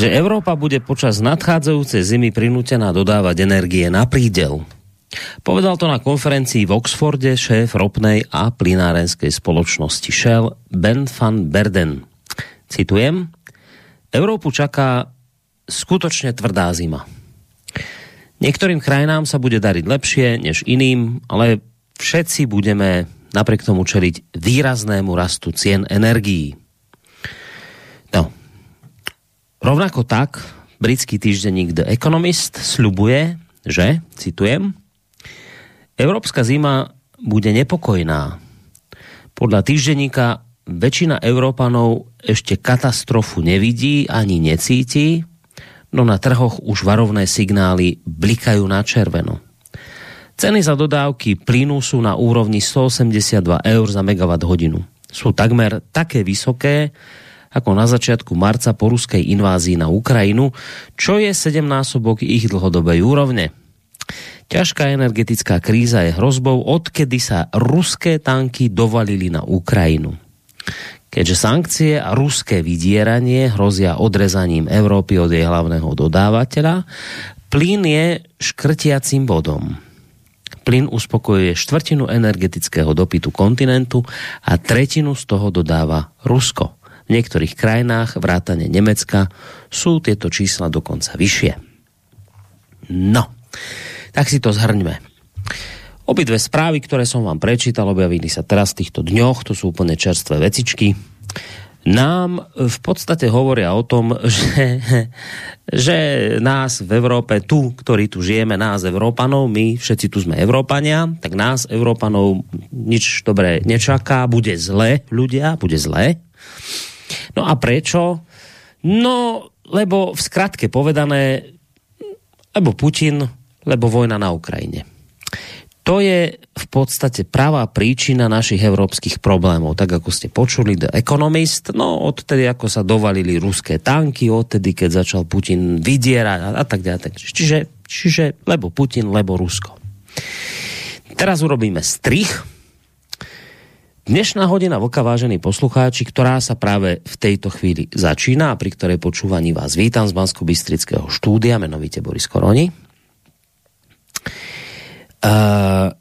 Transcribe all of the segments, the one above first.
že Európa bude počas nadchádzajúcej zimy prinútená dodávať energie na prídel. Povedal to na konferencii v Oxforde šéf ropnej a plinárenskej spoločnosti Shell Ben van Berden. Citujem, Európu čaká skutočne tvrdá zima. Niektorým krajinám sa bude dariť lepšie než iným, ale všetci budeme napriek tomu čeliť výraznému rastu cien energií. Rovnako tak britský týždenník The Economist sľubuje, že, citujem, Európska zima bude nepokojná. Podľa týždenníka väčšina Európanov ešte katastrofu nevidí ani necíti, no na trhoch už varovné signály blikajú na červeno. Ceny za dodávky plynu sú na úrovni 182 eur za megawatt hodinu. Sú takmer také vysoké, ako na začiatku marca po ruskej invázii na Ukrajinu, čo je sedemnásobok ich dlhodobej úrovne. Ťažká energetická kríza je hrozbou, odkedy sa ruské tanky dovalili na Ukrajinu. Keďže sankcie a ruské vydieranie hrozia odrezaním Európy od jej hlavného dodávateľa, plyn je škrtiacím bodom. Plyn uspokojuje štvrtinu energetického dopytu kontinentu a tretinu z toho dodáva Rusko. Niektorých krajinách, vrátane Nemecka, sú tieto čísla dokonca vyššie. No, tak si to zhrňme. Obidve správy, ktoré som vám prečítal, objavili sa teraz v týchto dňoch, to sú úplne čerstvé vecičky. Nám v podstate hovoria o tom, že, že nás v Európe, tu, ktorí tu žijeme, nás Európanov, my všetci tu sme Európania, tak nás Európanov nič dobré nečaká, bude zle ľudia, bude zle. No a prečo? No, lebo v skratke povedané, lebo Putin, lebo vojna na Ukrajine. To je v podstate pravá príčina našich európskych problémov. Tak ako ste počuli, The Economist, no odtedy ako sa dovalili ruské tanky, odtedy keď začal Putin vydierať a, tak ďalej. Čiže, čiže lebo Putin, lebo Rusko. Teraz urobíme strich Dnešná hodina vlka, vážení poslucháči, ktorá sa práve v tejto chvíli začína a pri ktorej počúvaní vás vítam z bansko bystrického štúdia, menovite Boris Koroni. Uh,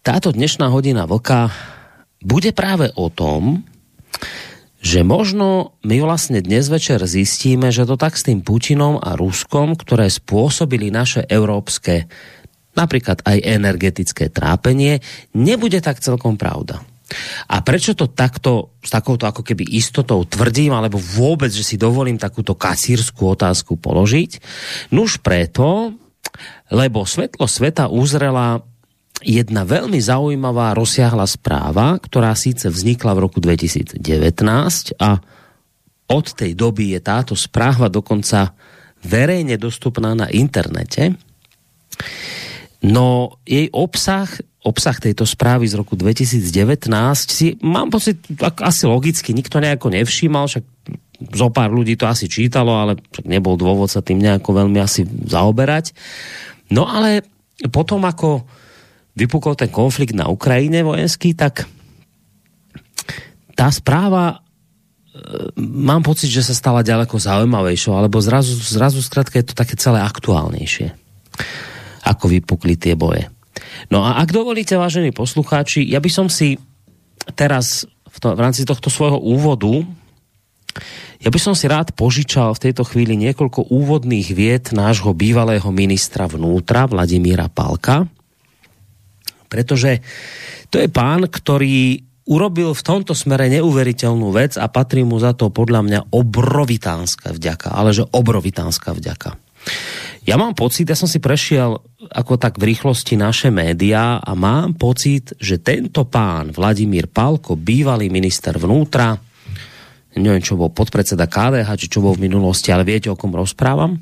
táto dnešná hodina vlka bude práve o tom, že možno my vlastne dnes večer zistíme, že to tak s tým Putinom a Ruskom, ktoré spôsobili naše európske napríklad aj energetické trápenie, nebude tak celkom pravda. A prečo to takto, s takouto ako keby istotou tvrdím, alebo vôbec, že si dovolím takúto kasírskú otázku položiť? Nuž preto, lebo svetlo sveta uzrela jedna veľmi zaujímavá rozsiahla správa, ktorá síce vznikla v roku 2019 a od tej doby je táto správa dokonca verejne dostupná na internete. No jej obsah obsah tejto správy z roku 2019 si, mám pocit, asi logicky, nikto nejako nevšímal, však zo pár ľudí to asi čítalo, ale nebol dôvod sa tým nejako veľmi asi zaoberať. No ale potom, ako vypukol ten konflikt na Ukrajine vojenský, tak tá správa e, mám pocit, že sa stala ďaleko zaujímavejšou, alebo zrazu, zrazu skrátka je to také celé aktuálnejšie, ako vypukli tie boje. No a ak dovolíte, vážení poslucháči, ja by som si teraz v, to, v rámci tohto svojho úvodu ja by som si rád požičal v tejto chvíli niekoľko úvodných vied nášho bývalého ministra vnútra Vladimíra Palka, pretože to je pán, ktorý urobil v tomto smere neuveriteľnú vec a patrí mu za to podľa mňa obrovitánska vďaka, ale že obrovitánska vďaka. Ja mám pocit, ja som si prešiel ako tak v rýchlosti naše médiá a mám pocit, že tento pán Vladimír Palko, bývalý minister vnútra, neviem, čo bol podpredseda KDH, či čo bol v minulosti, ale viete, o kom rozprávam?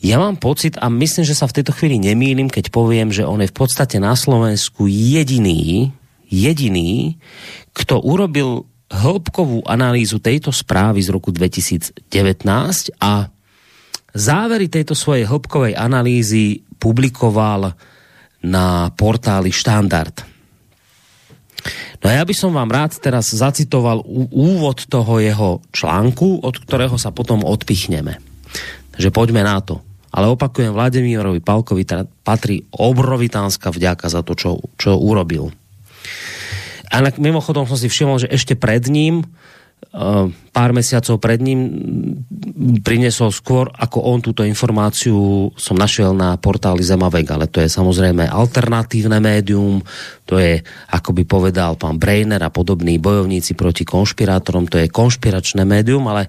Ja mám pocit, a myslím, že sa v tejto chvíli nemýlim, keď poviem, že on je v podstate na Slovensku jediný, jediný, kto urobil hĺbkovú analýzu tejto správy z roku 2019 a závery tejto svojej hĺbkovej analýzy publikoval na portáli Štandard. No a ja by som vám rád teraz zacitoval úvod toho jeho článku, od ktorého sa potom odpichneme. Takže poďme na to. Ale opakujem, Vladimírovi Palkovi teda patrí obrovitánska vďaka za to, čo, čo urobil. A mimochodom som si všimol, že ešte pred ním pár mesiacov pred ním prinesol skôr, ako on túto informáciu som našiel na portáli Zemavek, ale to je samozrejme alternatívne médium, to je, ako by povedal pán Breiner a podobní bojovníci proti konšpirátorom, to je konšpiračné médium, ale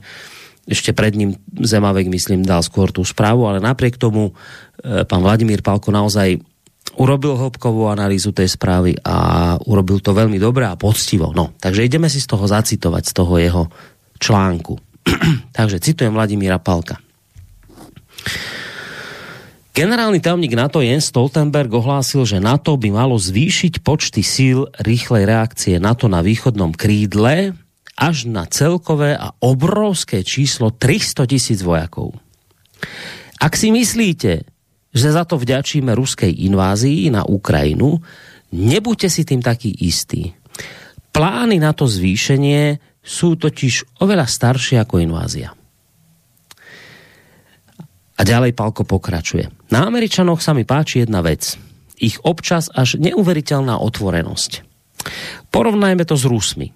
ešte pred ním Zemavek, myslím, dal skôr tú správu, ale napriek tomu eh, pán Vladimír Palko naozaj urobil hĺbkovú analýzu tej správy a urobil to veľmi dobre a poctivo. No, takže ideme si z toho zacitovať, z toho jeho článku. takže citujem Vladimíra Palka. Generálny tajomník NATO Jens Stoltenberg ohlásil, že NATO by malo zvýšiť počty síl rýchlej reakcie NATO na východnom krídle až na celkové a obrovské číslo 300 tisíc vojakov. Ak si myslíte, že za to vďačíme ruskej invázii na Ukrajinu, nebuďte si tým taký istí. Plány na to zvýšenie sú totiž oveľa staršie ako invázia. A ďalej Palko pokračuje. Na Američanoch sa mi páči jedna vec. Ich občas až neuveriteľná otvorenosť. Porovnajme to s Rusmi.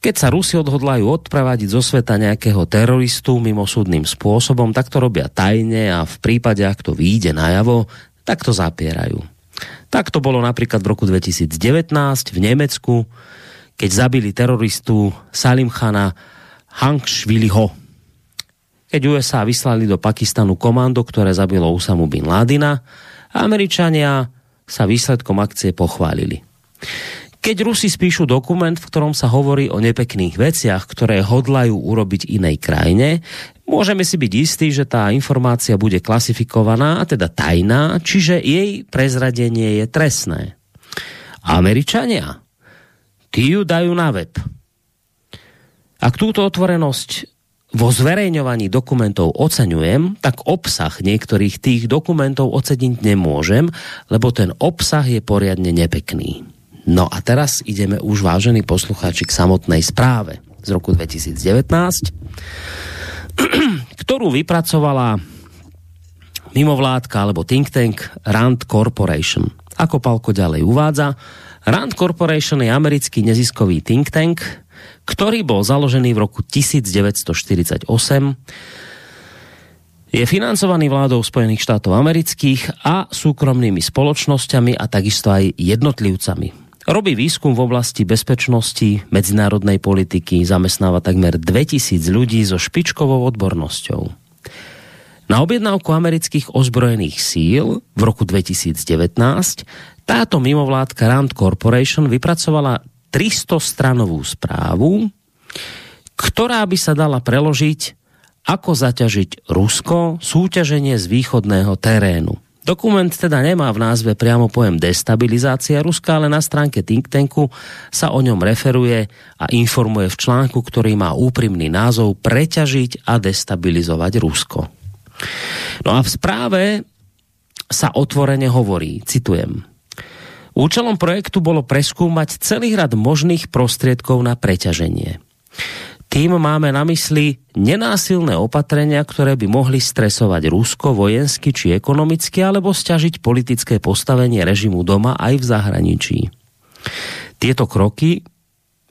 Keď sa Rusi odhodlajú odpravadiť zo sveta nejakého teroristu mimosúdnym spôsobom, tak to robia tajne a v prípade, ak to vyjde najavo, tak to zapierajú. Tak to bolo napríklad v roku 2019 v Nemecku, keď zabili teroristu Salim Khana Hangšviliho. Keď USA vyslali do Pakistanu komando, ktoré zabilo Usamu bin Ládina, Američania sa výsledkom akcie pochválili. Keď Rusi spíšu dokument, v ktorom sa hovorí o nepekných veciach, ktoré hodlajú urobiť inej krajine, môžeme si byť istí, že tá informácia bude klasifikovaná, teda tajná, čiže jej prezradenie je trestné. Američania, tí ju dajú na web. Ak túto otvorenosť vo zverejňovaní dokumentov oceňujem, tak obsah niektorých tých dokumentov oceniť nemôžem, lebo ten obsah je poriadne nepekný. No a teraz ideme už, vážení poslucháči, k samotnej správe z roku 2019, ktorú vypracovala mimovládka alebo think tank Rand Corporation. Ako Palko ďalej uvádza, Rand Corporation je americký neziskový think tank, ktorý bol založený v roku 1948 je financovaný vládou Spojených štátov amerických a súkromnými spoločnosťami a takisto aj jednotlivcami. Robí výskum v oblasti bezpečnosti, medzinárodnej politiky, zamestnáva takmer 2000 ľudí so špičkovou odbornosťou. Na objednávku amerických ozbrojených síl v roku 2019 táto mimovládka Rand Corporation vypracovala 300-stranovú správu, ktorá by sa dala preložiť ako zaťažiť Rusko súťaženie z východného terénu. Dokument teda nemá v názve priamo pojem destabilizácia Ruska, ale na stránke think tanku sa o ňom referuje a informuje v článku, ktorý má úprimný názov Preťažiť a destabilizovať Rusko. No a v správe sa otvorene hovorí, citujem, Účelom projektu bolo preskúmať celý rad možných prostriedkov na preťaženie. Tým máme na mysli nenásilné opatrenia, ktoré by mohli stresovať Rusko vojensky či ekonomicky alebo stiažiť politické postavenie režimu doma aj v zahraničí. Tieto kroky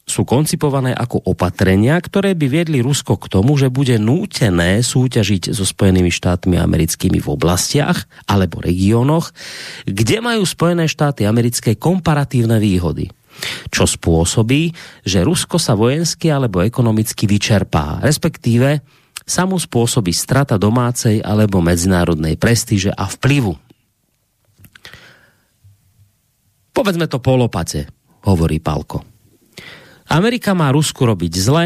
sú koncipované ako opatrenia, ktoré by viedli Rusko k tomu, že bude nútené súťažiť so Spojenými štátmi americkými v oblastiach alebo regiónoch, kde majú Spojené štáty americké komparatívne výhody čo spôsobí, že Rusko sa vojensky alebo ekonomicky vyčerpá, respektíve sa mu spôsobí strata domácej alebo medzinárodnej prestíže a vplyvu. Povedzme to polopate, hovorí Palko. Amerika má Rusku robiť zle,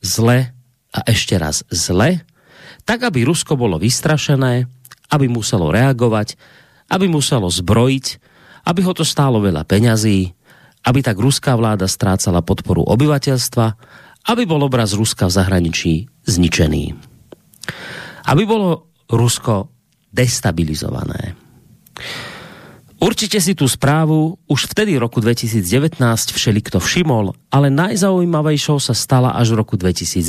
zle a ešte raz zle, tak aby Rusko bolo vystrašené aby muselo reagovať, aby muselo zbrojiť, aby ho to stálo veľa peňazí, aby tak ruská vláda strácala podporu obyvateľstva, aby bol obraz Ruska v zahraničí zničený. Aby bolo Rusko destabilizované. Určite si tú správu už vtedy roku 2019 všelikto všimol, ale najzaujímavejšou sa stala až v roku 2022,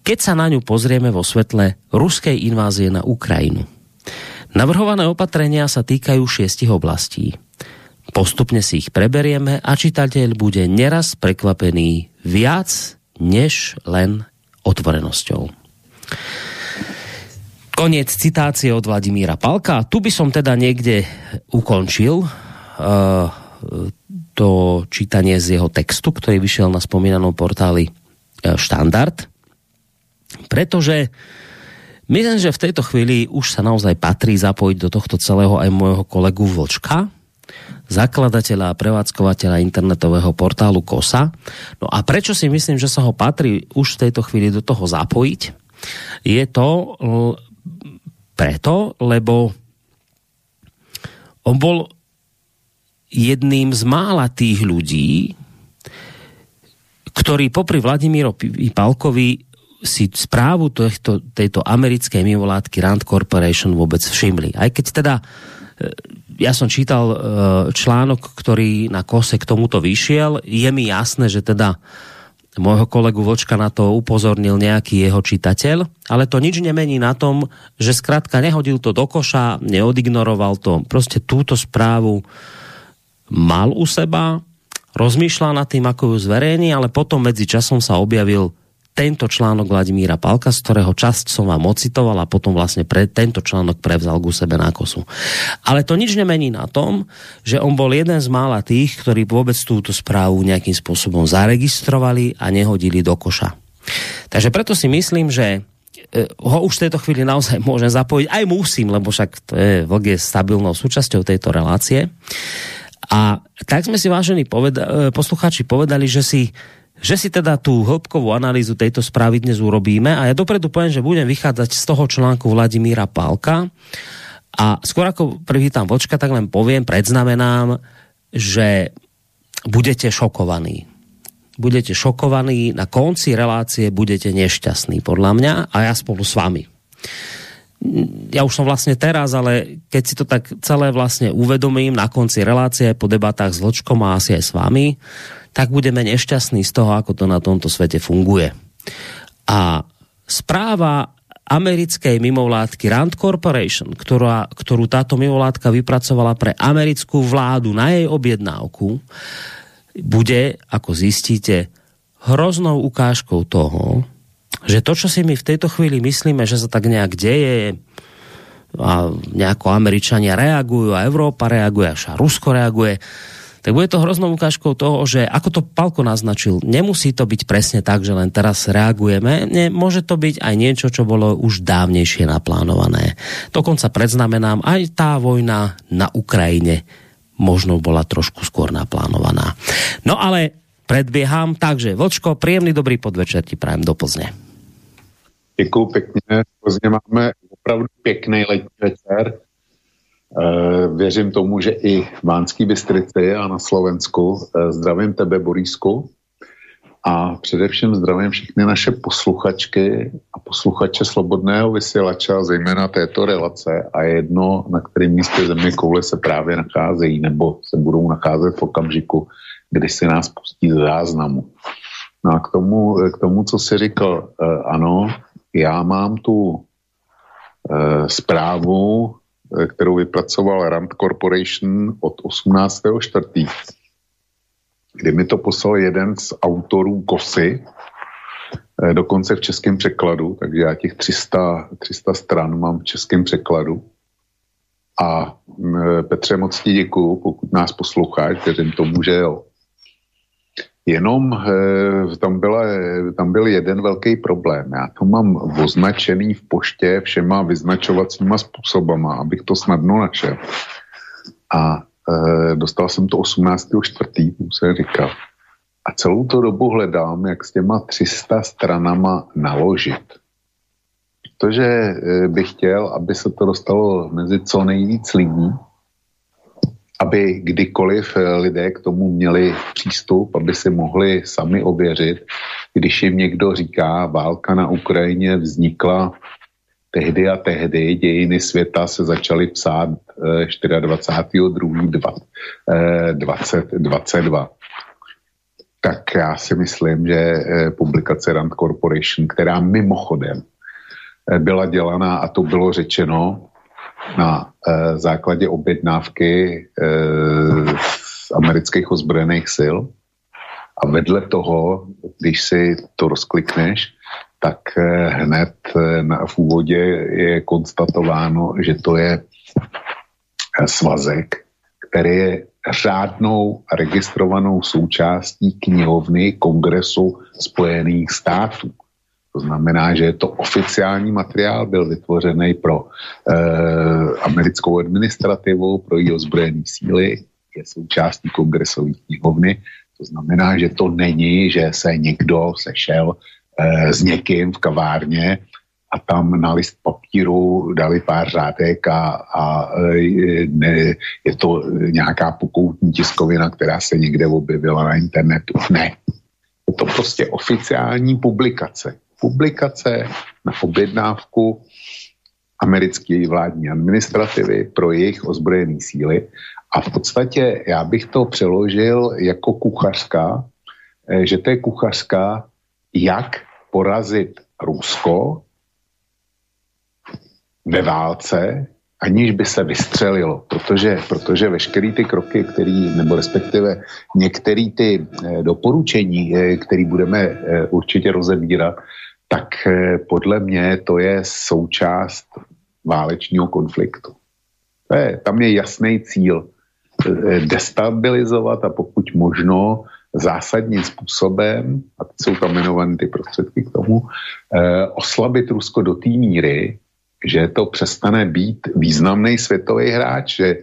keď sa na ňu pozrieme vo svetle ruskej invázie na Ukrajinu. Navrhované opatrenia sa týkajú šiestich oblastí. Postupne si ich preberieme a čitateľ bude neraz prekvapený viac než len otvorenosťou. Koniec citácie od Vladimíra Palka. Tu by som teda niekde ukončil uh, to čítanie z jeho textu, ktorý vyšiel na spomínanom portáli uh, Štandard. Pretože myslím, že v tejto chvíli už sa naozaj patrí zapojiť do tohto celého aj môjho kolegu Vlčka, zakladateľa a prevádzkovateľa internetového portálu KOSA. No a prečo si myslím, že sa ho patrí už v tejto chvíli do toho zapojiť? Je to, preto, lebo on bol jedným z mála tých ľudí, ktorí popri Vladimírovi Palkovi si správu tejto, tejto americkej mimovládky Rand Corporation vôbec všimli. Aj keď teda e, ja som čítal e, článok, ktorý na kose k tomuto vyšiel, je mi jasné, že teda môjho kolegu Vočka na to upozornil nejaký jeho čitateľ, ale to nič nemení na tom, že skrátka nehodil to do koša, neodignoroval to. Proste túto správu mal u seba, rozmýšľal nad tým, ako ju zverejní, ale potom medzi časom sa objavil tento článok Vladimíra Palka, z ktorého časť som vám ocitoval a potom vlastne pre, tento článok prevzal ku sebe na kosu. Ale to nič nemení na tom, že on bol jeden z mála tých, ktorí vôbec túto správu nejakým spôsobom zaregistrovali a nehodili do koša. Takže preto si myslím, že e, ho už v tejto chvíli naozaj môžem zapojiť. Aj musím, lebo však to je, vlk je stabilnou súčasťou tejto relácie. A tak sme si, vážení poveda- e, poslucháči, povedali, že si že si teda tú hĺbkovú analýzu tejto správy dnes urobíme a ja dopredu poviem, že budem vychádzať z toho článku Vladimíra Pálka a skôr ako privítam Vočka, tak len poviem, predznamenám, že budete šokovaní. Budete šokovaní, na konci relácie budete nešťastní, podľa mňa, a ja spolu s vami. Ja už som vlastne teraz, ale keď si to tak celé vlastne uvedomím na konci relácie po debatách s Vlčkom a asi aj s vami, tak budeme nešťastní z toho, ako to na tomto svete funguje. A správa americkej mimovládky Rand Corporation, ktorá, ktorú táto mimovládka vypracovala pre americkú vládu na jej objednávku, bude, ako zistíte, hroznou ukážkou toho, že to, čo si my v tejto chvíli myslíme, že sa tak nejak deje, a nejako Američania reagujú a Európa reaguje, až Rusko reaguje, tak bude to hroznou ukážkou toho, že ako to Palko naznačil, nemusí to byť presne tak, že len teraz reagujeme, nie, môže to byť aj niečo, čo bolo už dávnejšie naplánované. Dokonca predznamenám, aj tá vojna na Ukrajine možno bola trošku skôr naplánovaná. No ale predbieham, takže Vlčko, príjemný dobrý podvečer ti prajem do Plzne. Děkuji pěkně. Plzně máme opravdu pěkný letní večer. Eh, věřím tomu, že i v Mánský Bystrici a na Slovensku eh, zdravím tebe, Borísku. A především zdravím všechny naše posluchačky a posluchače Slobodného vysílača, zejména této relace a jedno, na kterém místě země koule se právě nacházejí nebo se budou nacházet v okamžiku, kdy si nás pustí z záznamu. No a k tomu, k tomu co jsi říkal, eh, ano, já mám tu zprávu kterou vypracoval Rand Corporation od 18.4., kdy mi to poslal jeden z autorů KOSY, eh, dokonce v českém překladu, takže já těch 300, 300 stran mám v českém překladu. A eh, Petře, moc ti děkuju, pokud nás posloucháš, věřím tomu, že jo. Jenom eh, tam, byla, tam byl jeden velký problém. Já to mám označený v poště všema vyznačovacíma způsobama, abych to snadno našel. A e, dostal jsem to 18.4., jsem říkal. A celou tu dobu hledám, jak s těma 300 stranama naložit. protože eh, bych chtěl, aby se to dostalo mezi co nejvíc lidí, aby kdykoliv eh, lidé k tomu měli přístup, aby si mohli sami ověřit, když jim někdo říká, válka na Ukrajině vznikla tehdy a tehdy, dějiny světa se začaly psát 24.2.2022. Tak já si myslím, že eh, publikace Rand Corporation, která mimochodem eh, byla dělaná, a to bylo řečeno, na eh, základě objednávky z amerických ozbrojených sil. A vedle toho, když si to rozklikneš, tak hned na, v úvodě je konstatováno, že to je svazek, který je řádnou registrovanou součástí knihovny Kongresu Spojených států. To znamená, že je to oficiální materiál, byl vytvořený pro e, americkou administrativu, pro její ozbrojené síly, je součástí kongresové knihovny. To znamená, že to není, že se někdo sešel e, s někým v kavárně a tam na list papíru dali pár řádek a, a e, ne, je to nějaká pokoutní tiskovina, která se někde objevila na internetu. Ne. Je to prostě oficiální publikace. Publikace na objednávku americké vládní administrativy pro jejich ozbrojené síly. A v podstatě já bych to přeložil jako kuchařka, e, že to je kuchařka, jak porazit Rusko ve válce, aniž by se vystřelilo, protože, protože veškerý ty kroky, který, nebo respektive některé ty eh, doporučení, eh, které budeme eh, určitě rozebírat, tak podle mě to je součást válečního konfliktu. To je, tam je jasný cíl destabilizovat a pokud možno zásadním způsobem, a teď jsou tam jmenované ty prostředky k tomu, oslabit Rusko do té míry, že to přestane být významný světový hráč, že e,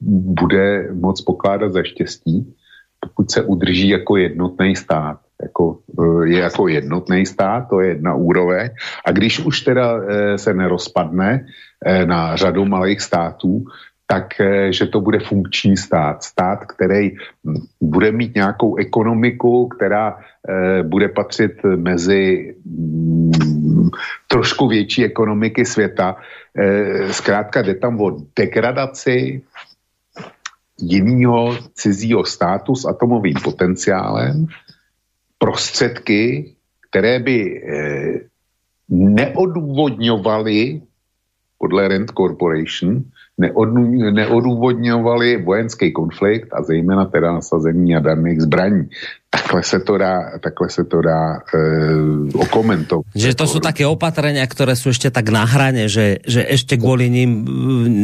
bude moc pokládat za štěstí, pokud se udrží jako jednotný stát. Jako, e, je jako jednotný stát, to je jedna úroveň. A když už teda e, se nerozpadne e, na řadu malých států, tak že to bude funkční stát. Stát, který bude mít nějakou ekonomiku, která bude patřit mezi trošku větší ekonomiky světa. Zkrátka jde tam o degradaci jiného cizího státu s atomovým potenciálem, prostředky, které by neodůvodňovaly podle Rent Corporation neodůvodňovali vojenský konflikt a zejména teda nasazení jaderných zbraní. Takhle se to dá, takhle se to dá e, okomentovat. Že to sú také opatrenia, ktoré sú ešte tak na hrane, že, že ešte kvôli ním e,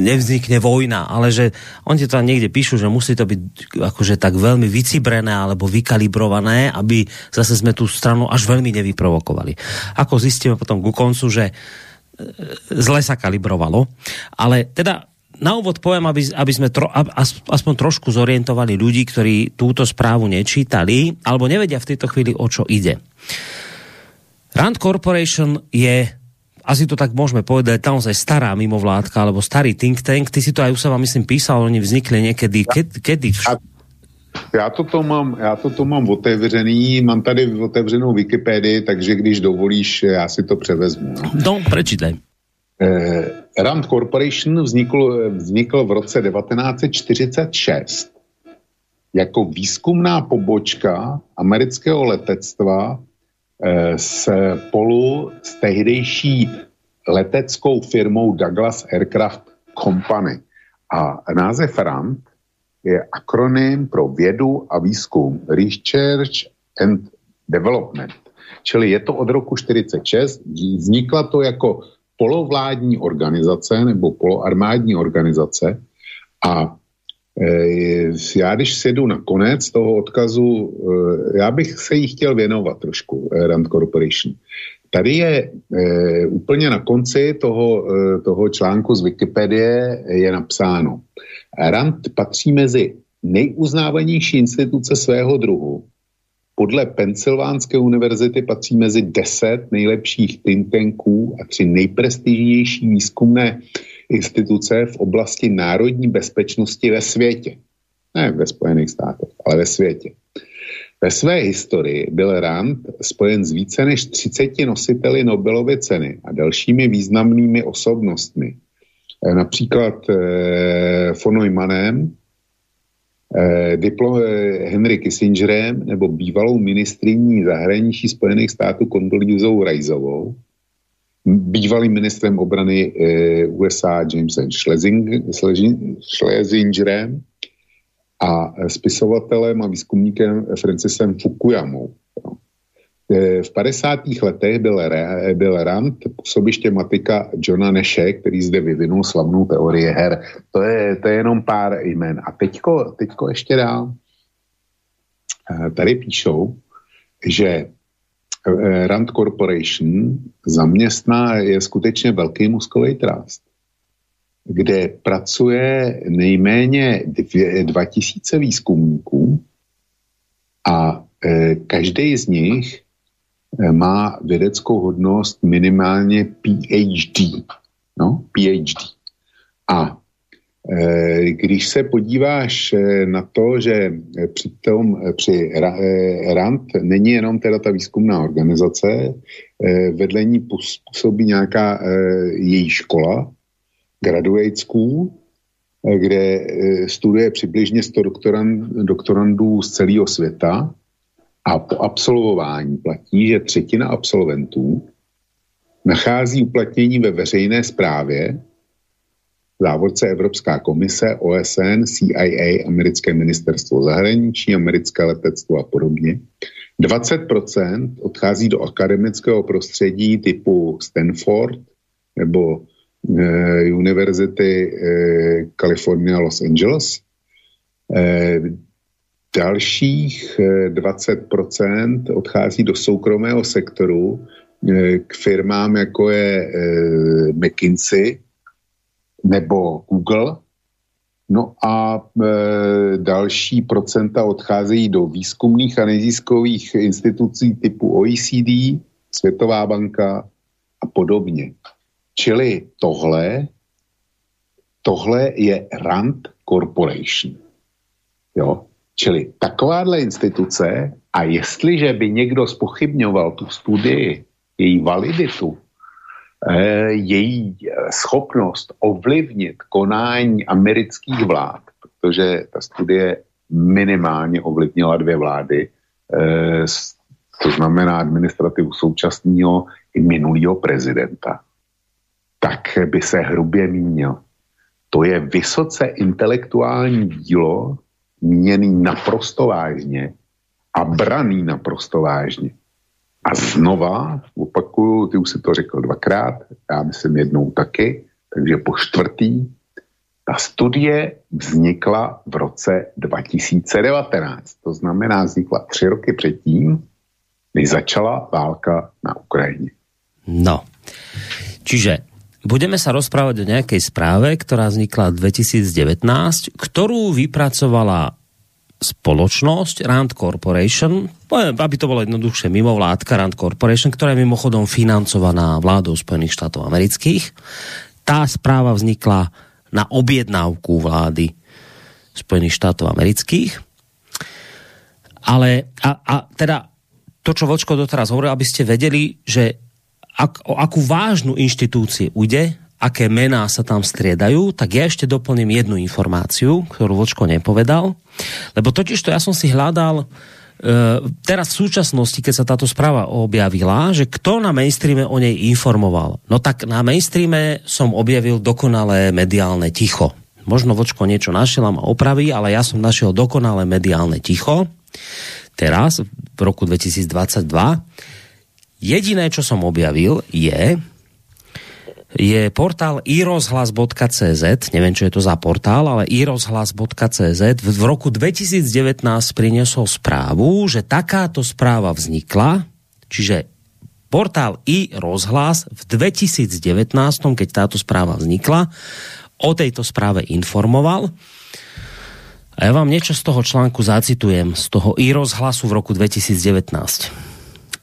nevznikne vojna, ale že oni to tam niekde píšu, že musí to byť akože tak veľmi vycibrené alebo vykalibrované, aby zase sme tú stranu až veľmi nevyprovokovali. Ako zistíme potom ku koncu, že e, zle sa kalibrovalo. Ale teda na úvod poviem, aby, aby sme tro, aspoň trošku zorientovali ľudí, ktorí túto správu nečítali alebo nevedia v tejto chvíli, o čo ide. Rand Corporation je asi to tak môžeme povedať, naozaj stará mimovládka, alebo starý think tank. Ty si to aj u seba, myslím, písal, oni vznikli niekedy, kedy? kedy? Já, já toto mám, já toto mám otevřený, mám tady otevřenou Wikipedii, takže když dovolíš, já si to převezmu. No, prečítaj. Eh, Rand Corporation vznikl, vznikl v roce 1946 jako výzkumná pobočka amerického letectva eh, spolu s tehdejší leteckou firmou Douglas Aircraft Company. A název RAND je akronym pro vědu a výzkum Research and Development. Čili je to od roku 1946, vznikla to jako polovládní organizace nebo poloarmádní organizace a e, já když sedu na konec toho odkazu, e, já bych se jí chtěl věnovat trošku, e, Rand Corporation. Tady je e, úplně na konci toho, toho článku z Wikipedie je napsáno. Rand patří mezi nejuznávanější instituce svého druhu podle Pensylvánské univerzity patří mezi deset nejlepších think a tři nejprestižnější výzkumné instituce v oblasti národní bezpečnosti ve světě. Ne ve Spojených státech, ale ve světě. Ve své historii byl Rand spojen s více než 30 nositeli Nobelovy ceny a dalšími významnými osobnostmi. Eh, například eh, von eh, Henry Kissingerem nebo bývalou ministriní zahraničí Spojených států Kondolízou Rajzovou, bývalým ministrem obrany eh, USA Jamesem Schlesing, Schlesingerem a spisovatelem a výzkumníkem Francisem Fukuyamou. E, v 50. letech byl, byl Rand působiště matika Johna Neše, který zde vyvinul slavnou teorie her. To je, to je jenom pár jmen. A teďko, teďko ještě dál. E, tady píšou, že e, Rand Corporation zaměstná je skutečně velký muskový trast kde pracuje nejméně 2000 výzkumníků a každý z nich má vědeckou hodnost minimálně PhD. No, PhD. A e, když se podíváš e, na to, že při, tom, při RAND není jenom teda ta výzkumná organizace, vedlení působí nějaká její škola, graduate school, eh, kde eh, studuje přibližně 100 doktorand, doktorandů z celého světa a po absolvování platí, že třetina absolventů nachází uplatnění ve veřejné správě, závodce Evropská komise, OSN, CIA, Americké ministerstvo zahraničí, Americké letectvo a podobně. 20% odchází do akademického prostředí typu Stanford nebo Eh, univerzity eh, California Los Angeles. Eh, dalších 20% odchází do soukromého sektoru k firmám, jako je McKinsey nebo Google. No a další procenta odcházejí do výzkumných a neziskových institucí typu OECD, Světová banka a podobně. Čili tohle, tohle je Rand Corporation. Jo? Čili takováhle instituce a jestliže by někdo spochybňoval tu studii, její validitu, eh, její eh, schopnost ovlivnit konání amerických vlád, protože ta studie minimálně ovlivnila dvě vlády, eh, to znamená administrativu současného i minulého prezidenta tak by se hrubě mínil. To je vysoce intelektuální dílo, míněný naprosto vážně a braný naprosto vážně. A znova, opakuju, ty už si to řekl dvakrát, já myslím jednou taky, takže po čtvrtý, ta studie vznikla v roce 2019. To znamená, vznikla tři roky předtím, než začala válka na Ukrajině. No, čiže budeme sa rozprávať o nejakej správe, ktorá vznikla 2019, ktorú vypracovala spoločnosť Rand Corporation, aby to bolo jednoduchšie mimovládka Rand Corporation, ktorá je mimochodom financovaná vládou Spojených štátov amerických. Tá správa vznikla na objednávku vlády Spojených štátov amerických. Ale a, a teda to, čo Vočko doteraz hovoril, aby ste vedeli, že ak, o akú vážnu inštitúciu ide, aké mená sa tam striedajú, tak ja ešte doplním jednu informáciu, ktorú Vočko nepovedal. Lebo totiž to ja som si hľadal uh, teraz v súčasnosti, keď sa táto správa objavila, že kto na mainstreame o nej informoval. No tak na mainstreame som objavil dokonalé mediálne ticho. Možno Vočko niečo našiel a ma opraví, ale ja som našiel dokonalé mediálne ticho. Teraz, v roku 2022 Jediné, čo som objavil, je, je portál irozhlas.cz, neviem, čo je to za portál, ale irozhlas.cz v roku 2019 priniesol správu, že takáto správa vznikla, čiže portál iRozhlas v 2019, keď táto správa vznikla, o tejto správe informoval. A ja vám niečo z toho článku zacitujem, z toho i rozhlasu v roku 2019.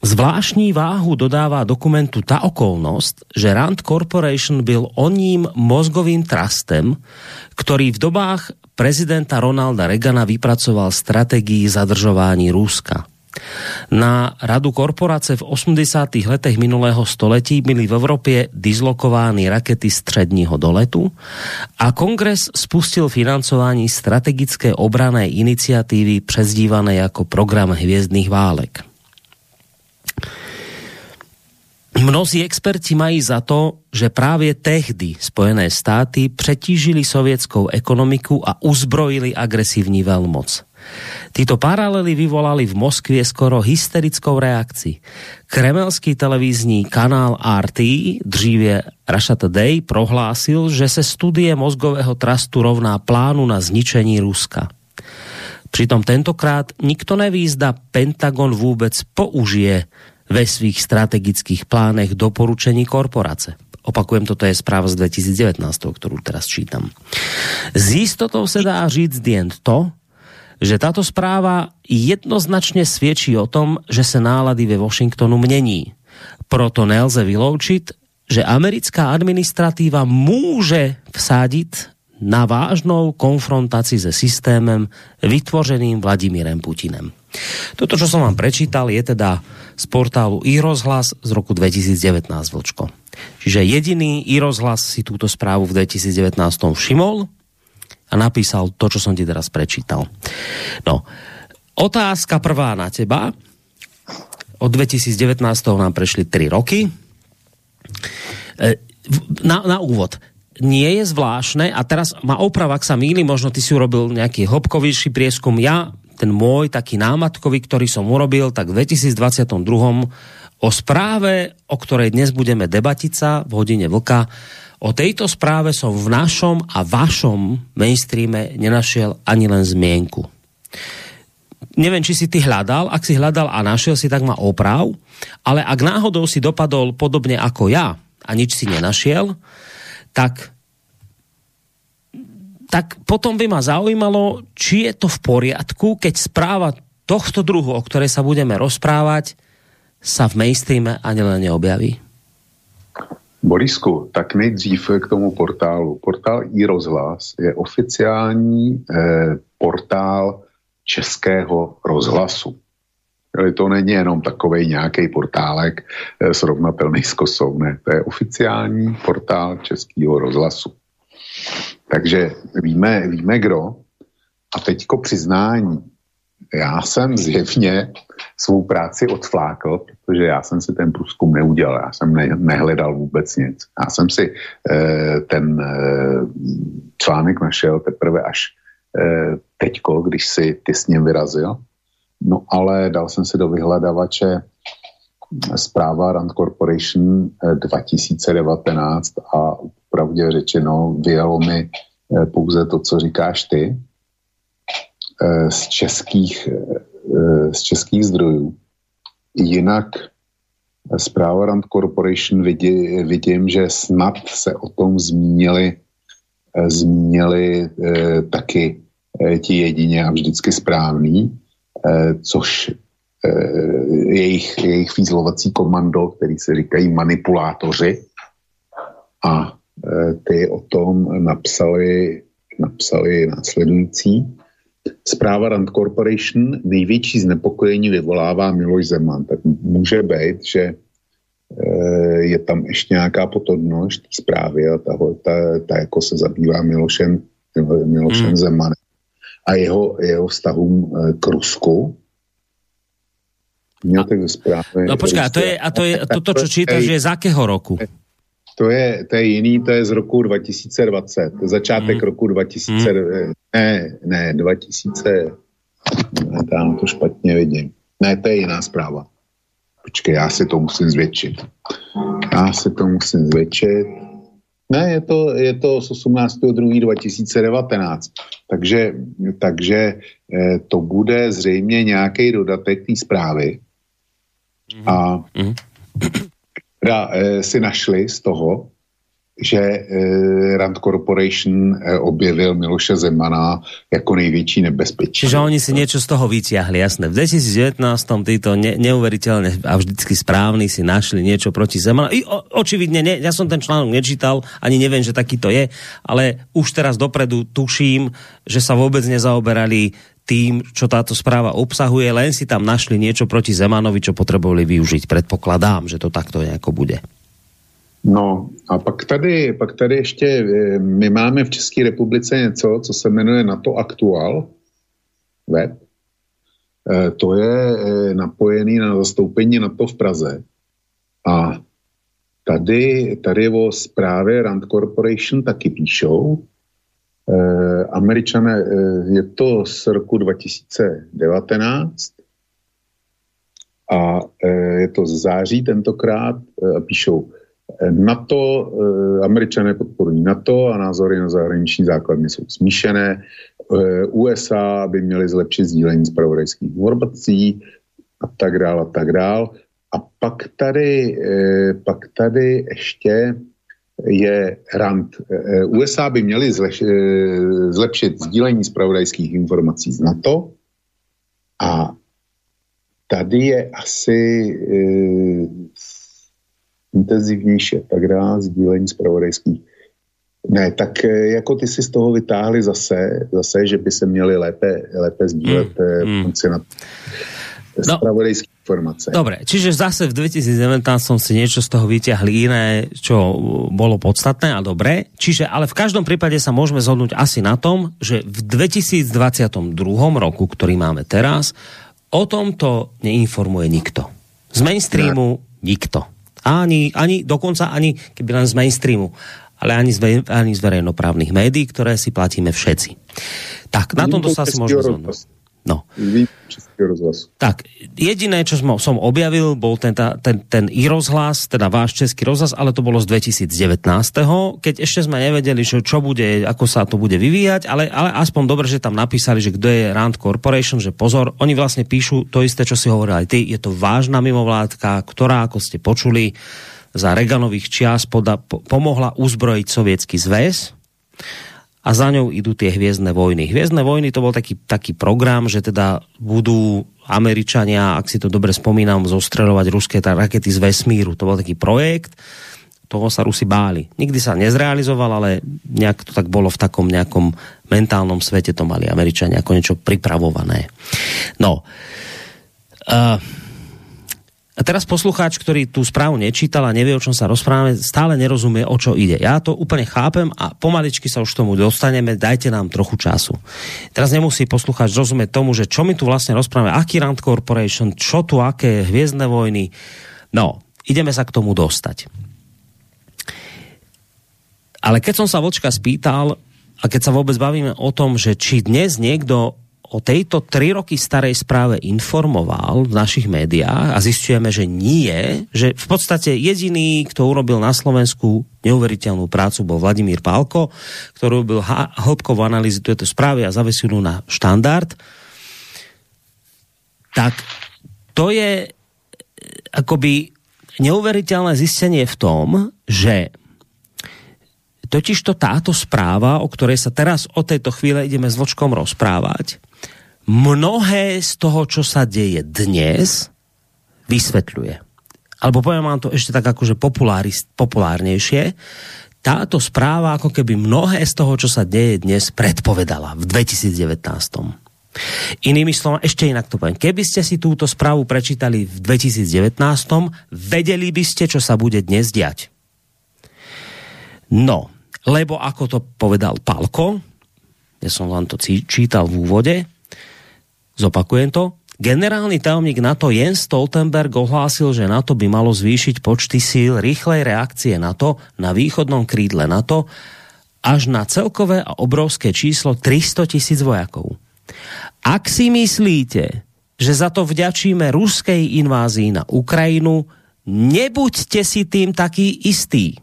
Zvláštní váhu dodává dokumentu ta okolnosť, že Rand Corporation byl oním mozgovým trustem, ktorý v dobách prezidenta Ronalda Reagana vypracoval strategii zadržování Ruska. Na radu korporace v 80. letech minulého století byly v Evropě dislokovány rakety středního doletu a kongres spustil financování strategické obrané iniciatívy přezdívané jako program hviezdných válek. Mnozí experti mají za to, že právě tehdy Spojené státy přetížili sovětskou ekonomiku a uzbrojili agresívní veľmoc. Títo paralely vyvolali v Moskvě skoro hysterickou reakci. Kremelský televízní kanál RT, dříve Russia Today, prohlásil, že se studie mozgového trastu rovná plánu na zničení Ruska. Přitom tentokrát nikto neví, zda Pentagon vůbec použije ve svých strategických plánech doporučení korporace. Opakujem, toto je správa z 2019, ktorú teraz čítam. Z istotou se dá říct jen to, že táto správa jednoznačne sviedčí o tom, že se nálady ve Washingtonu mení. Proto nelze vyloučiť, že americká administratíva môže vsádiť na vážnou konfrontácii se systémem vytvořeným Vladimírem Putinem. Toto, čo som vám prečítal, je teda z portálu iRozhlas z roku 2019, Vlčko. Čiže jediný iRozhlas si túto správu v 2019 všimol a napísal to, čo som ti teraz prečítal. No, otázka prvá na teba. Od 2019 nám prešli 3 roky. E, na, na úvod nie je zvláštne, a teraz ma oprav, ak sa mýli, možno ty si urobil nejaký hĺbkovejší prieskum, ja ten môj taký námatkový, ktorý som urobil, tak v 2022 o správe, o ktorej dnes budeme debatiť v hodine vlka, O tejto správe som v našom a vašom mainstreame nenašiel ani len zmienku. Neviem, či si ty hľadal, ak si hľadal a našiel si, tak ma oprav, ale ak náhodou si dopadol podobne ako ja a nič si nenašiel, tak tak potom by ma zaujímalo, či je to v poriadku, keď správa tohto druhu, o ktorej sa budeme rozprávať, sa v mainstreame ani len neobjaví. Borisku, tak nejdřív k tomu portálu. Portál iRozhlas je oficiální eh, portál českého rozhlasu. To není jenom takový nějaký portálek eh, srovnatelný s Kosou. To je oficiální portál českého rozhlasu. Takže víme, víme kdo. A teďko přiznání. Já jsem zjevně svou práci odflákl, protože já jsem si ten průzkum neudělal, já jsem ne, nehledal vůbec nic. Já jsem si eh, ten eh, článek našel teprve až eh, teďko, když si ty s ním vyrazil. No ale dal jsem si do vyhledavače zpráva Rand Corporation 2019 eh, a pravdě řečeno vyjelo mi eh, pouze to, co říkáš ty eh, z českých Eh, z českých zdrojů. Jinak zpráva Rand Corporation vidí, vidím, že snad se o tom zmínili, zmínili taky ti jedině a vždycky správný, což jejich, jejich fízlovací komando, který se říkají manipulátoři a ty o tom napsali, napsali následující. Zpráva Rand Corporation největší znepokojení vyvolává Miloš Zeman. Tak může být, že e, je tam ještě nějaká potomnost zprávy a ta, ta, ta jako se zabývá Milošem, Milošem hmm. Zemanem a jeho, jeho vztahům e, k Rusku. Měl tak zprávy. No počkej, a to je, a to je, toto, čo čítaš, je z akého roku? To je, to je jiný, to je z roku 2020, začátek mm. roku 2000, mm. ne, ne, 2000, ne, tam to špatně vidím. Ne, to je jiná zpráva. Počkej, já si to musím zvětšit. Já si to musím zvětšit. Ne, je to, je to z 18.2.2019. Takže, takže eh, to bude zřejmě nějaký dodatek té zprávy. Mm. A mm teda e, si našli z toho, že eh, Rand Corporation eh, objevil Miloše Zemana jako největší nebezpečí. Čiže oni si niečo z toho vyťahli, jasné. V 2019 títo ne, neuveriteľne a vždycky správni si našli niečo proti Zemana. I, o, očividne, ne, ja som ten článok nečítal, ani neviem, že taký to je, ale už teraz dopredu tuším, že sa vôbec nezaoberali tým, čo táto správa obsahuje, len si tam našli niečo proti Zemanovi, čo potrebovali využiť. Predpokladám, že to takto nejako bude. No a pak tady, pak tady ještě, eh, my máme v České republice něco, co se jmenuje NATO Aktuál web. E, to je e, napojený na zastoupení NATO v Praze. A tady, tady o zprávě Rand Corporation taky píšou. E, američané, e, je to z roku 2019 a e, je to z září tentokrát píšou NATO, eh, američané podporují NATO a názory na zahraniční základny jsou smíšené. Eh, USA by měly zlepšit sdílení zpravodajských informací a tak dále a tak dále. A pak tady, eh, pak tady ještě je rant. USA by měly zlepšit sdílení zpravodajských informací z NATO a tady je asi intenzivnější a tak dále, sdílení zpravodajských. Ne, tak jako ty si z toho vytáhli zase, zase že by se měli lépe, lépe sdílet mm, mm. na no. spravodajské informace. Dobre, čiže zase v 2019 som si niečo z toho vyťahli iné, čo bolo podstatné a dobré. Čiže, ale v každom prípade sa môžeme zhodnúť asi na tom, že v 2022 roku, ktorý máme teraz, o tomto neinformuje nikto. Z mainstreamu nikto. Ani, ani, dokonca ani, keby len z mainstreamu, ale ani z, ani z verejnoprávnych médií, ktoré si platíme všetci. Tak, na tomto sa si môžeme zhodnúť. No. Tak, jediné, čo som, objavil, bol ten, ten, ten i rozhlas, teda váš český rozhlas, ale to bolo z 2019. Keď ešte sme nevedeli, čo, čo bude, ako sa to bude vyvíjať, ale, ale aspoň dobre, že tam napísali, že kto je Rand Corporation, že pozor, oni vlastne píšu to isté, čo si hovorili aj ty, je to vážna mimovládka, ktorá, ako ste počuli, za Reganových čias poda, po, pomohla uzbrojiť sovietský zväz a za ňou idú tie hviezdne vojny. Hviezdne vojny to bol taký, taký program, že teda budú Američania, ak si to dobre spomínam, zostreľovať ruské rakety z vesmíru. To bol taký projekt, toho sa Rusi báli. Nikdy sa nezrealizoval, ale nejak to tak bolo v takom nejakom mentálnom svete, to mali Američania ako niečo pripravované. No, uh, a teraz poslucháč, ktorý tú správu nečítal a nevie, o čom sa rozprávame, stále nerozumie, o čo ide. Ja to úplne chápem a pomaličky sa už k tomu dostaneme, dajte nám trochu času. Teraz nemusí poslucháč rozumieť tomu, že čo my tu vlastne rozprávame, aký Rand Corporation, čo tu, aké hviezdne vojny. No, ideme sa k tomu dostať. Ale keď som sa Vočka spýtal, a keď sa vôbec bavíme o tom, že či dnes niekto o tejto tri roky starej správe informoval v našich médiách a zistujeme, že nie, že v podstate jediný, kto urobil na Slovensku neuveriteľnú prácu, bol Vladimír Pálko, ktorý robil hĺbkovú analýzu tejto správy a zavesil na štandard, tak to je akoby neuveriteľné zistenie v tom, že totižto táto správa, o ktorej sa teraz o tejto chvíle ideme s Vočkom rozprávať, mnohé z toho, čo sa deje dnes, vysvetľuje. Alebo poviem vám to ešte tak akože populárnejšie. Táto správa ako keby mnohé z toho, čo sa deje dnes, predpovedala v 2019. Inými slovami, ešte inak to poviem. Keby ste si túto správu prečítali v 2019, vedeli by ste, čo sa bude dnes diať. No, lebo ako to povedal Palko, ja som vám to čítal v úvode, Zopakujem to. Generálny tajomník NATO Jens Stoltenberg ohlásil, že NATO by malo zvýšiť počty síl rýchlej reakcie NATO na východnom krídle NATO až na celkové a obrovské číslo 300 tisíc vojakov. Ak si myslíte, že za to vďačíme ruskej invázii na Ukrajinu, nebuďte si tým taký istý.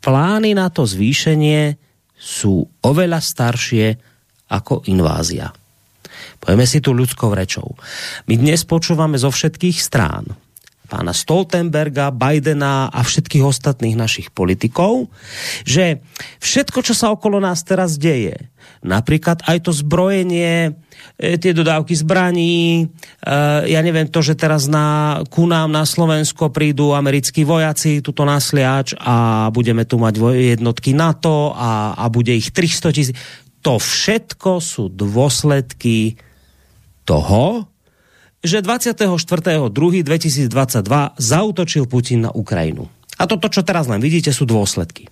Plány na to zvýšenie sú oveľa staršie ako invázia. Poďme si tu ľudskou rečou. My dnes počúvame zo všetkých strán pána Stoltenberga, Bidena a všetkých ostatných našich politikov, že všetko, čo sa okolo nás teraz deje, napríklad aj to zbrojenie, e, tie dodávky zbraní, e, ja neviem to, že teraz na, ku nám na Slovensko prídu americkí vojaci, tuto nasliač a budeme tu mať jednotky NATO a, a bude ich 300 tisíc. To všetko sú dôsledky toho, že 24.2.2022 zautočil Putin na Ukrajinu. A toto, čo teraz len vidíte, sú dôsledky.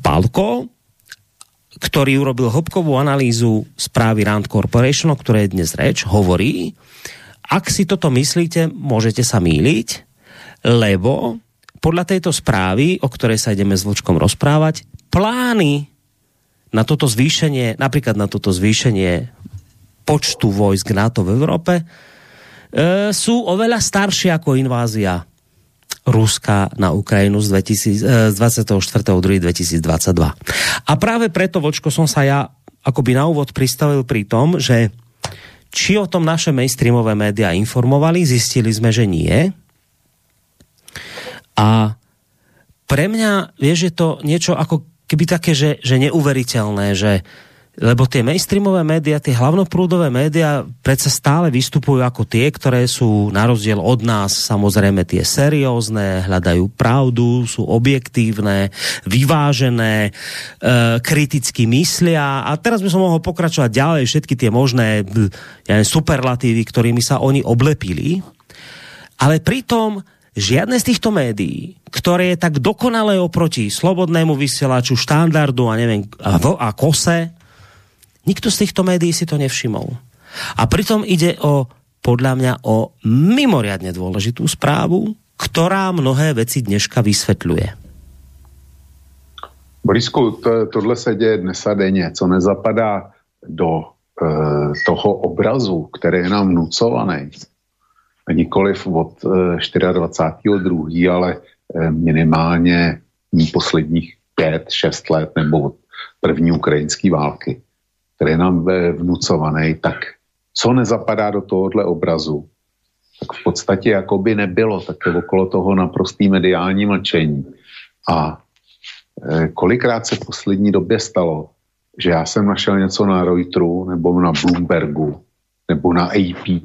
Palko, ktorý urobil hĺbkovú analýzu správy Rand Corporation, o ktorej je dnes reč, hovorí, ak si toto myslíte, môžete sa míliť, lebo podľa tejto správy, o ktorej sa ideme s Vlčkom rozprávať, plány na toto zvýšenie, napríklad na toto zvýšenie počtu vojsk NATO v Európe, e, sú oveľa staršie ako invázia Ruska na Ukrajinu z, 2000, e, z 24.2.2022. A práve preto, Vočko, som sa ja akoby na úvod pristavil pri tom, že či o tom naše mainstreamové médiá informovali, zistili sme, že nie. A pre mňa, vieš, je to niečo ako keby také, že, že neuveriteľné, že lebo tie mainstreamové médiá, tie hlavnoprúdové médiá predsa stále vystupujú ako tie, ktoré sú na rozdiel od nás samozrejme tie seriózne, hľadajú pravdu, sú objektívne, vyvážené, e, kriticky myslia. A teraz by som mohol pokračovať ďalej všetky tie možné ja neviem, superlatívy, ktorými sa oni oblepili, ale pritom žiadne z týchto médií, ktoré je tak dokonale oproti slobodnému vysielaču, štandardu a neviem, a, a kose, Nikto z týchto médií si to nevšimol. A pritom ide o, podľa mňa, o mimoriadne dôležitú správu, ktorá mnohé veci dneška vysvetľuje. Borisku, to, tohle se děje dnes a denně, co nezapadá do e, toho obrazu, který je nám vnucovaný, nikoliv od e, 24.2., ale e, minimálně posledních 5-6 let nebo od první ukrajinské války který je nám vnucovaný, tak co nezapadá do tohohle obrazu, tak v podstatě jako by nebylo, tak je okolo toho naprostý mediální mlčení. A e, kolikrát se v poslední době stalo, že já jsem našel něco na Reuteru nebo na Bloombergu nebo na AP,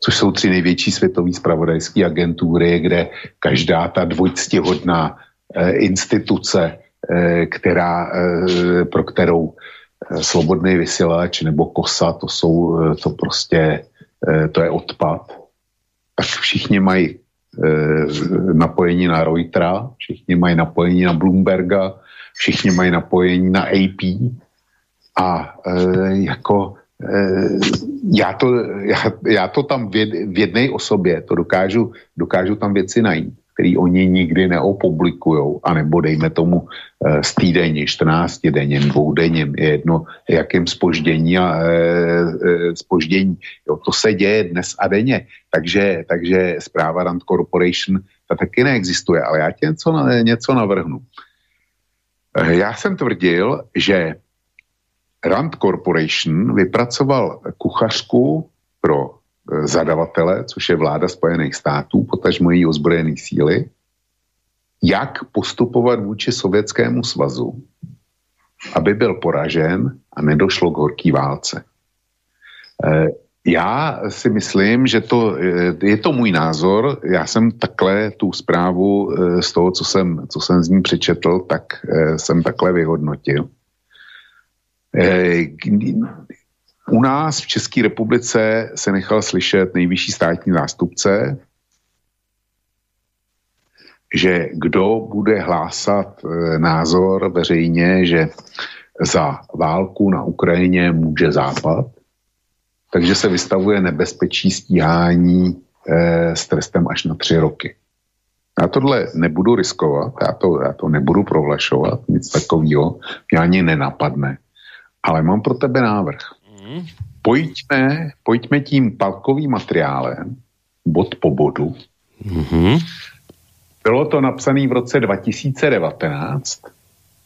což jsou tři největší světové spravodajské agentury, kde každá ta dvojctihodná e, instituce, e, která, e, pro kterou Eh, slobodný vysílač nebo kosa, to jsou, eh, to prostě, eh, to je odpad, tak všichni mají napojení na Reutera, všichni mají napojení na Bloomberga, všichni mají napojení na AP a jako já to, já, já to tam v jedné osobě, to dokážu, dokážu tam věci najít který oni nikdy neopublikují, anebo dejme tomu e, z týdenně, 14 denně, dvoudenně, je jedno, jakým spoždění a e, spoždění. Jo, to se děje dnes a denně. Takže, takže zpráva Rand Corporation ta taky neexistuje, ale já ti něco, něco navrhnu. Já jsem tvrdil, že Rand Corporation vypracoval kuchařku pro zadavatele, což je vláda Spojených států, potažmo její ozbrojené síly, jak postupovat vůči Sovětskému svazu, aby byl poražen a nedošlo k horký válce. E, já si myslím, že to e, je to můj názor. Já jsem takhle tu zprávu e, z toho, co jsem, co jsem z ní přečetl, tak jsem takhle vyhodnotil. U nás v České republice se nechal slyšet nejvyšší státní zástupce, že kdo bude hlásat e, názor veřejně, že za válku na Ukrajině může Západ, takže se vystavuje nebezpečí stíhání e, s trestem až na tři roky. Já tohle nebudu riskovat, já to, já to nebudu prohlašovat, nic takového mě ani nenapadne. Ale mám pro tebe návrh. Pojďme, pojďme tím palkovým materiálem, bod po bodu. Mm-hmm. Bylo to napsané v roce 2019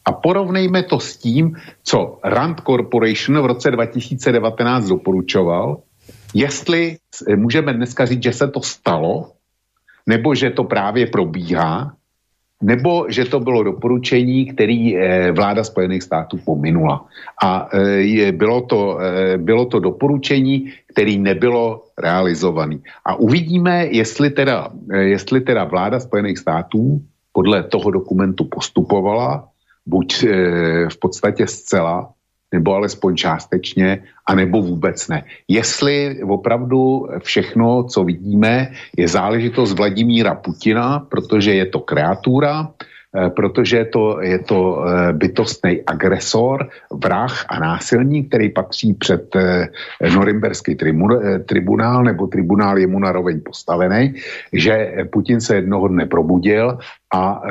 a porovnejme to s tím, co Rand Corporation v roce 2019 doporučoval jestli můžeme dneska říct, že se to stalo, nebo že to právě probíhá, nebo že to bylo doporučení, který eh, vláda Spojených států pominula. A eh, bylo to, eh, bylo to doporučení, který nebylo realizovaný. A uvidíme, jestli teda, jestli teda vláda Spojených států podle toho dokumentu postupovala, buď v podstatě zcela, nebo alespoň částečně, anebo vůbec ne. Jestli opravdu všechno, co vidíme, je záležitost Vladimíra Putina, protože je to kreatura, eh, protože je to, je to eh, bytostný agresor, vrah a násilník, který patří před eh, Norimberský tribunál nebo tribunál jemu naroveň postavený, že Putin se jednoho dne probudil a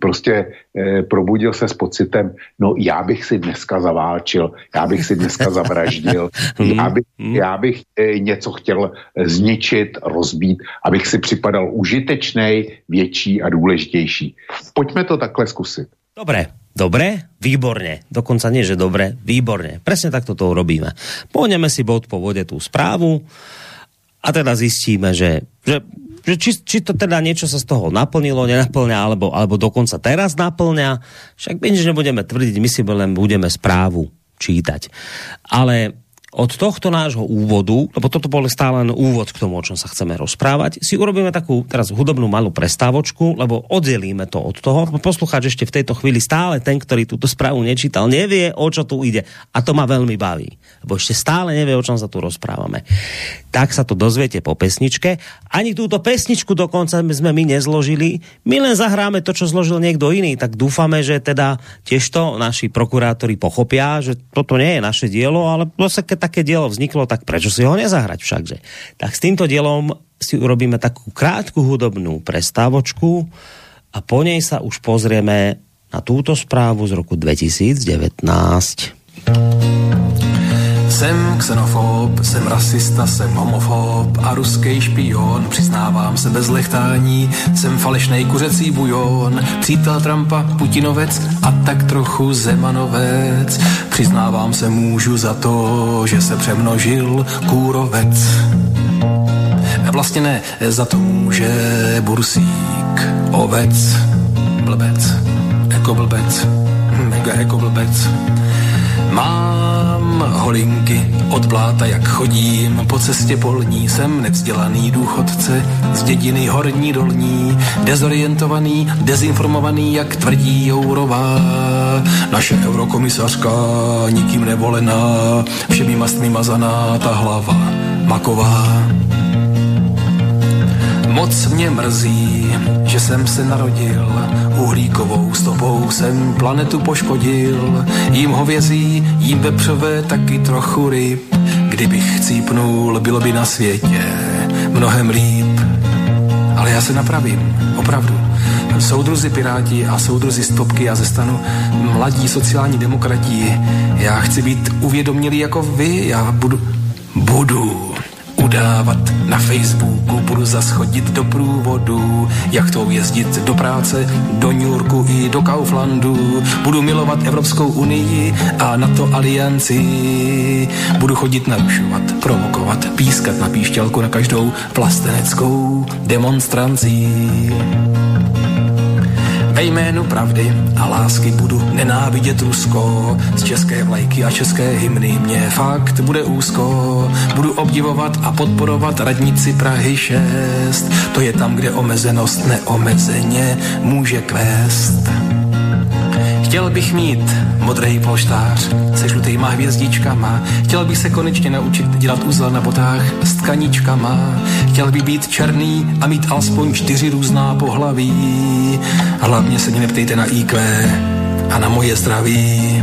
prostě eh, probudil se s pocitem, no já bych si dneska zaválčil, já bych si dneska zavraždil, hmm. já bych, hmm. já bych eh, něco chtěl eh, zničit, rozbít, abych si připadal užitečný, větší a důležitější. Pojďme to takhle zkusit. Dobré, Dobre, výborne. Dokonca nie, že dobre, výborne. Presne takto to urobíme. Pohneme si bod po vode tú správu a teda zistíme, že, že že či, či to teda niečo sa z toho naplnilo, nenaplňa, alebo, alebo dokonca teraz naplňa. Však my nič nebudeme tvrdiť, my si len budeme správu čítať. Ale od tohto nášho úvodu, lebo toto bol stále len úvod k tomu, o čom sa chceme rozprávať, si urobíme takú teraz hudobnú malú prestávočku, lebo oddelíme to od toho. Poslucháč ešte v tejto chvíli stále ten, ktorý túto správu nečítal, nevie, o čo tu ide. A to ma veľmi baví, lebo ešte stále nevie, o čom sa tu rozprávame. Tak sa to dozviete po pesničke. Ani túto pesničku dokonca sme my nezložili. My len zahráme to, čo zložil niekto iný. Tak dúfame, že teda tiež to naši prokurátori pochopia, že toto nie je naše dielo, ale keď také dielo vzniklo, tak prečo si ho nezahrať všakže? Tak s týmto dielom si urobíme takú krátku hudobnú prestávočku a po nej sa už pozrieme na túto správu z roku 2019. Jsem xenofob, jsem rasista, jsem homofob a ruský špion. Přiznávám se bez lechtání, jsem falešnej kuřecí bujon. Přítel Trumpa, Putinovec a tak trochu Zemanovec. Přiznávám se můžu za to, že se přemnožil kůrovec. Vlastně ne, za to může bursík, ovec, blbec, jako blbec, mega jako blbec. Mám holinky od bláta, jak chodím, po cestě polní jsem nevzdělaný důchodce z dědiny horní dolní, dezorientovaný, dezinformovaný, jak tvrdí Jourová. Naše eurokomisařka, nikým nevolená, všemi mastmi mazaná ta hlava maková. Moc mě mrzí, že jsem se narodil, uhlíkovou stopou jsem planetu poškodil, jím hovězí, jím vepřové, taky trochu ryb. Kdybych chcípnul, bylo by na světě mnohem líp. Ale já se napravím, opravdu. Soudruzi Piráti a soudruzi Stopky a ze stanu mladí sociální demokrati. Já chci být uvědomělý jako vy, já budu, budu udávat na Facebooku, budu zaschodit do průvodu, jachtou jezdit do práce, do New Yorku i do Kauflandu, budu milovat Evropskou unii a NATO alianci, budu chodit narušovat, provokovat, pískat na píšťalku na každou vlasteneckou demonstranci. Ve jménu pravdy a lásky budu nenávidět Rusko. Z české vlajky a české hymny mě fakt bude úzko. Budu obdivovat a podporovat radnici Prahy 6. To je tam, kde omezenost neomezeně může kvést. Chtěl bych mít modrý polštář se žlutýma hvězdičkama. Chtěl bych se konečně naučit dělat úzel na botách s tkaničkama. Chtěl bych být černý a mít alespoň čtyři různá pohlaví. Hlavně se mě neptejte na IQ a na moje zdraví.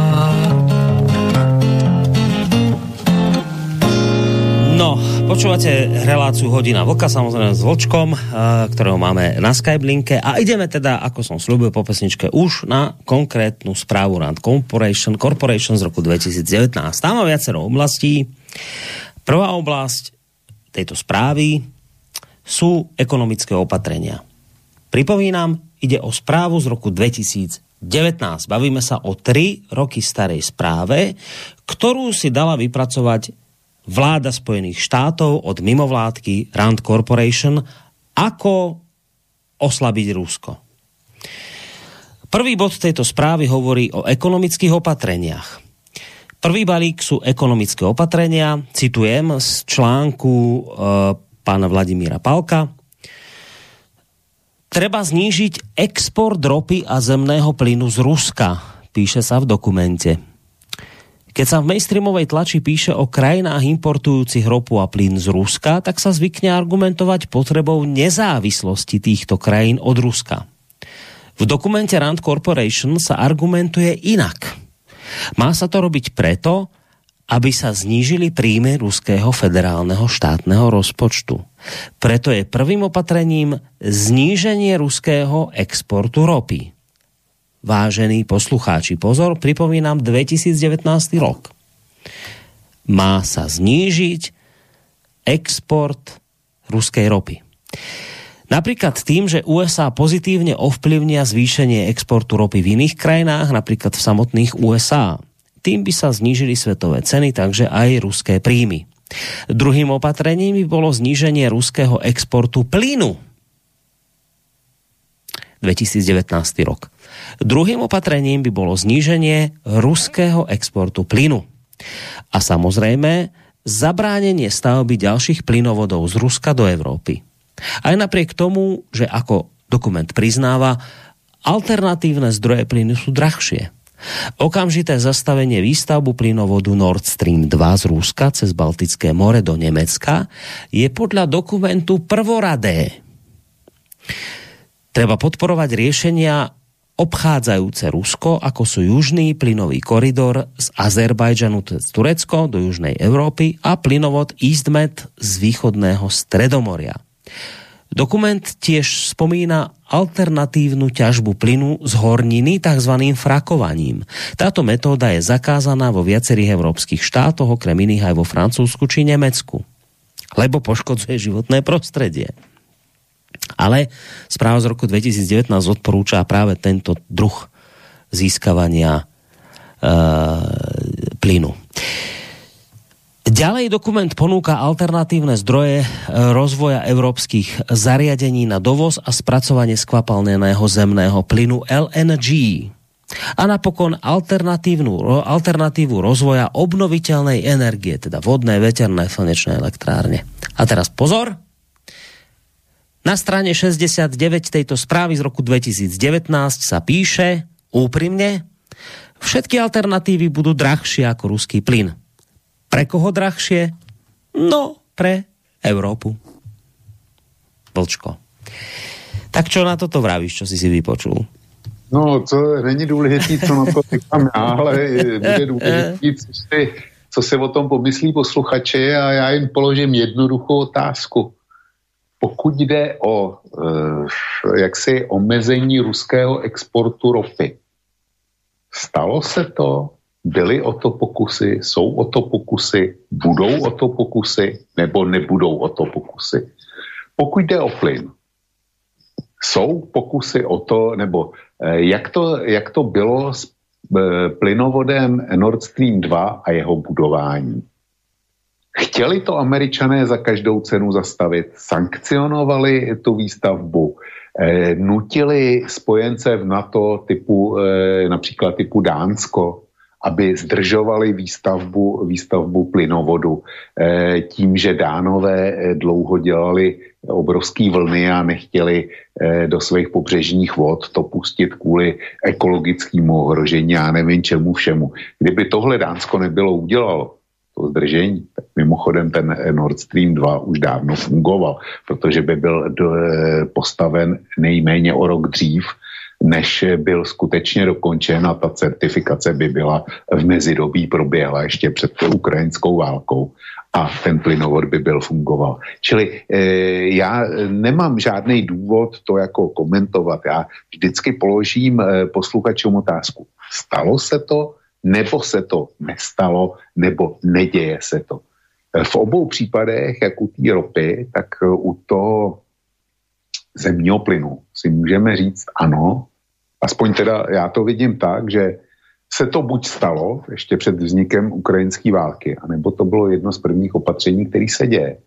No, počúvate reláciu Hodina Vlka, samozrejme s Vlčkom, ktorého máme na Skype linke a ideme teda, ako som slúbil po pesničke, už na konkrétnu správu Rand Corporation, Corporation z roku 2019. Tam má viacero oblastí. Prvá oblasť tejto správy sú ekonomické opatrenia. Pripomínam, ide o správu z roku 2019. Bavíme sa o 3 roky starej správe, ktorú si dala vypracovať vláda Spojených štátov od mimovládky Rand Corporation, ako oslabiť Rusko. Prvý bod tejto správy hovorí o ekonomických opatreniach. Prvý balík sú ekonomické opatrenia, citujem z článku e, pána Vladimíra Palka. Treba znížiť export ropy a zemného plynu z Ruska, píše sa v dokumente. Keď sa v mainstreamovej tlači píše o krajinách importujúcich ropu a plyn z Ruska, tak sa zvykne argumentovať potrebou nezávislosti týchto krajín od Ruska. V dokumente Rand Corporation sa argumentuje inak. Má sa to robiť preto, aby sa znížili príjmy ruského federálneho štátneho rozpočtu. Preto je prvým opatrením zníženie ruského exportu ropy vážení poslucháči. Pozor, pripomínam 2019 rok. Má sa znížiť export ruskej ropy. Napríklad tým, že USA pozitívne ovplyvnia zvýšenie exportu ropy v iných krajinách, napríklad v samotných USA. Tým by sa znížili svetové ceny, takže aj ruské príjmy. Druhým opatrením by bolo zníženie ruského exportu plynu. 2019 rok. Druhým opatrením by bolo zníženie ruského exportu plynu. A samozrejme zabránenie stavby ďalších plynovodov z Ruska do Európy. Aj napriek tomu, že ako dokument priznáva, alternatívne zdroje plynu sú drahšie. Okamžité zastavenie výstavbu plynovodu Nord Stream 2 z Ruska cez Baltické more do Nemecka je podľa dokumentu prvoradé. Treba podporovať riešenia obchádzajúce Rusko, ako sú južný plynový koridor z Azerbajdžanu cez Turecko do južnej Európy a plynovod EastMed z východného Stredomoria. Dokument tiež spomína alternatívnu ťažbu plynu z horniny tzv. frakovaním. Táto metóda je zakázaná vo viacerých európskych štátoch, okrem iných aj vo Francúzsku či Nemecku, lebo poškodzuje životné prostredie. Ale správa z roku 2019 odporúča práve tento druh získavania e, plynu. Ďalej dokument ponúka alternatívne zdroje e, rozvoja európskych zariadení na dovoz a spracovanie skvapalneného zemného plynu LNG. A napokon alternatívnu, alternatívu rozvoja obnoviteľnej energie, teda vodné, veterné, slnečné elektrárne. A teraz pozor, na strane 69 tejto správy z roku 2019 sa píše úprimne, všetky alternatívy budú drahšie ako ruský plyn. Pre koho drahšie? No, pre Európu. Vlčko. Tak čo na toto vravíš, čo si si vypočul? No, co není důležitý, co na to říkám já, ale bude důležitý, co co si o tom pomyslí posluchači a já jim položím jednoduchou otázku pokud jde o eh, jaksi omezení ruského exportu ropy, stalo se to, byly o to pokusy, jsou o to pokusy, budou o to pokusy, nebo nebudou o to pokusy. Pokud jde o plyn, jsou pokusy o to, nebo eh, jak to, jak to bylo s eh, plynovodem Nord Stream 2 a jeho budování. Chtěli to američané za každou cenu zastavit, sankcionovali tu výstavbu, eh, nutili spojence v NATO typu, eh, například typu Dánsko, aby zdržovali výstavbu, výstavbu plynovodu? Eh, tím, že dánové eh, dlouho dělali obrovský vlny a nechtěli eh, do svých pobřežních vod to pustit kvůli ekologickému ohrožení a nevím čemu všemu. Kdyby tohle Dánsko nebylo udělalo, to zdržení. Mimochodem ten Nord Stream 2 už dávno fungoval, protože by byl eh, postaven nejméně o rok dřív, než byl skutečně dokončen a ta certifikace by byla v mezidobí proběhla ještě před ukrajinskou válkou. a ten plynovod by byl fungoval. Čili e, já nemám žádný důvod to jako komentovat. Já vždycky položím e, posluchačům otázku. Stalo se to, nebo se to nestalo, nebo neděje se to. V obou případech, jak u té ropy, tak u toho zemního plynu si můžeme říct ano, aspoň teda já to vidím tak, že se to buď stalo ještě před vznikem ukrajinské války, anebo to bylo jedno z prvních opatření, které se děje.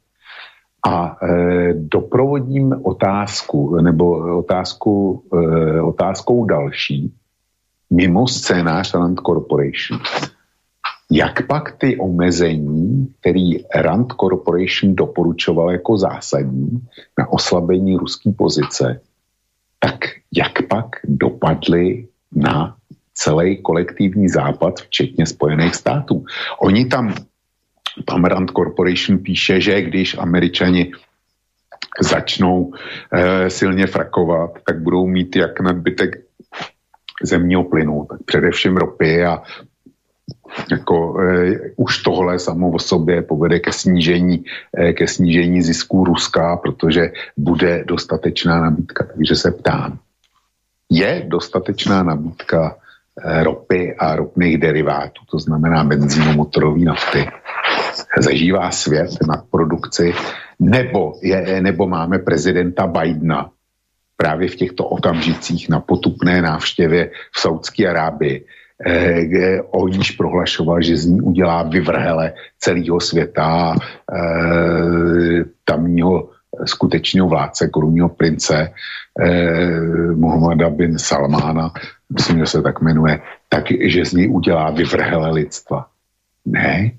A e, doprovodím otázku, nebo otázku, e, otázkou další, mimo scénář Rand Corporation. Jak pak ty omezení, který Rand Corporation doporučoval jako zásadní na oslabení ruské pozice, tak jak pak dopadly na celý kolektivní západ, včetně Spojených států. Oni tam, tam Rand Corporation píše, že když američani začnou e, silně frakovat, tak budou mít jak nadbytek zemního plynu, tak především ropy a jako e, už tohle samo o sobě povede ke snížení, e, ke snížení zisků Ruska, protože bude dostatečná nabídka. Takže se ptám, je dostatečná nabídka e, ropy a ropných derivátů, to znamená benzínu, motorové nafty, zažívá svět na produkci, nebo, je, nebo máme prezidenta Bidena právě v těchto okamžicích na potupné návštěvě v Saudské Arábii, eh, o níž prohlašoval, že z ní udělá vyvrhele celého světa, eh, tamního skutečného vládce, korunního prince eh, Muhammada bin Salmána, myslím, že se tak jmenuje, tak, že z ní udělá vyvrhele lidstva. Ne.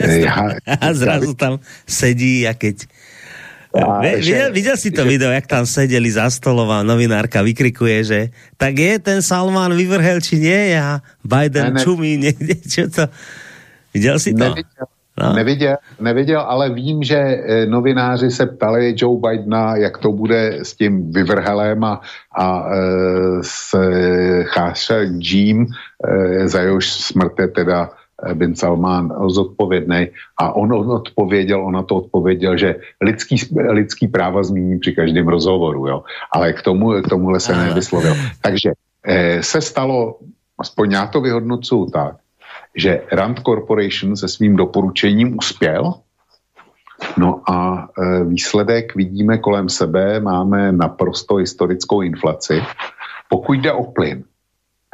Já, a zrazu tam sedí a keď a, videl, videl si to že, video, jak tam sedeli za stolom a novinárka vykrikuje, že tak je ten Salman vyvrhel, či nie a Biden ne, ne, čumí niekde, čo to... Videl si to? Neviděl, no? neviděl, neviděl, ale vím, že e, novináři se ptali Joe Bidena, jak to bude s tím vyvrhelem a, a e, s Cháša Jim, e, za jehož smrt je teda bin Salman zodpovědný a on odpověděl, ona to odpověděl, že lidský, lidský práva zmíní při každém rozhovoru, jo. Ale k, tomu, k tomuhle se nevyslovil. Takže eh, se stalo, aspoň já to vyhodnocuju tak, že Rand Corporation se svým doporučením uspěl, No a e, výsledek vidíme kolem sebe, máme naprosto historickou inflaci. Pokud jde o plyn,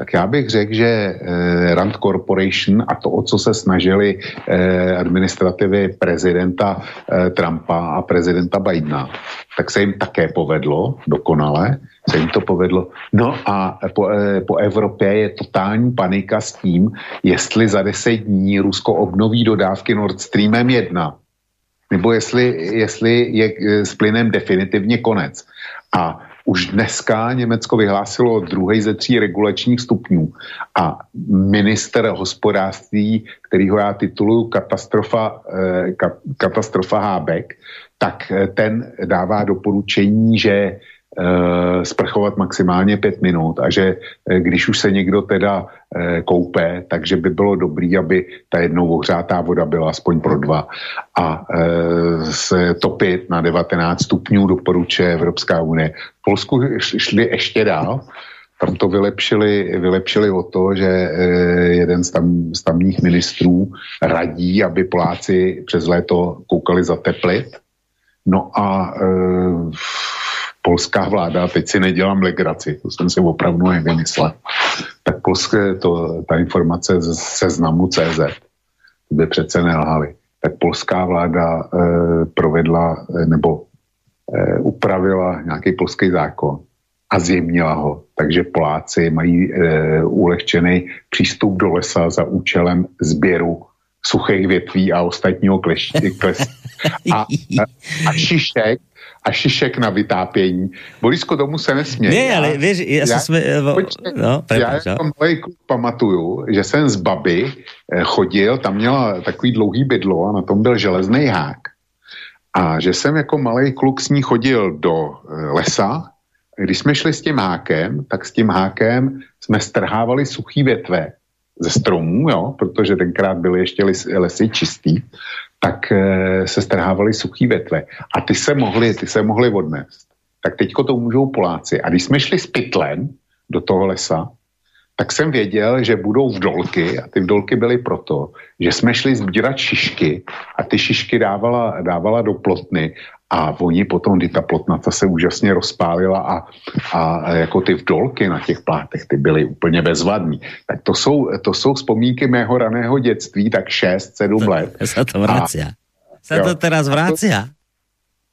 tak já bych řekl, že eh, Rand Corporation a to, o co se snažili eh, administrativy prezidenta eh, Trumpa a prezidenta Bidena, tak se jim také povedlo dokonale, se jim to povedlo. No a po, po Evropě je totální panika s tím, jestli za deset dní Rusko obnoví dodávky Nord Streamem 1, nebo jestli, jestli je s plynem definitivně konec. A už dneska Německo vyhlásilo druhý ze tří regulačních stupňů. A minister hospodářství, kterýho já tituluju katastrofa, eh, katastrofa Hábek, tak eh, ten dává doporučení, že sprchovat maximálně pět minut a že eh, když už se někdo teda eh, koupe, takže by bylo dobrý, aby ta jednou ohřátá voda byla aspoň pro dva a se topit na 19 stupňů doporučuje Evropská unie. V Polsku šli ještě dál, tam to vylepšili, vylepšili o to, že jeden z, tam, z tamních ministrů radí, aby Poláci přes léto koukali zateplit. No a e, polská vláda, teď si nedělám legraci, to jsem si opravdu nevymyslel, tak polské, to, ta informace z seznamu CZ, by přece nelhali, tak polská vláda e, provedla e, nebo e, upravila nějaký polský zákon a zjemnila ho. Takže Poláci mají e, ulehčený přístup do lesa za účelem sběru suchých větví a ostatního klešti, kleš, a, a, šišek a šišek na vytápění. Borisko, tomu se nesměje. Ne, ale víš, já, já, jsme... Počkej, no, já jako malý kluk pamatuju, že jsem z baby eh, chodil, tam měla takový dlouhý bydlo a na tom byl železný hák. A že jsem jako malý kluk s ní chodil do eh, lesa, když jsme šli s tím hákem, tak s tím hákem jsme strhávali suchý větve ze stromů, jo, protože tenkrát byly ještě lesy čistý, tak e, se strhávaly suchý vetve a ty se mohly, ty se mohly odnést. Tak teďko to můžou Poláci. A když jsme šli s pytlem do toho lesa, tak jsem věděl, že budou vdolky a ty vdolky byly proto, že jsme šli sbírat šišky a ty šišky dávala, dávala do plotny a oni potom, kdy ta plotnata se úžasně rozpálila a, a jako ty vdolky na těch plátech, ty byly úplně bezvadní. Tak to jsou, to jsou vzpomínky mého raného dětství, tak 6-7 let. Sa to vracia. Sa to teraz vracia.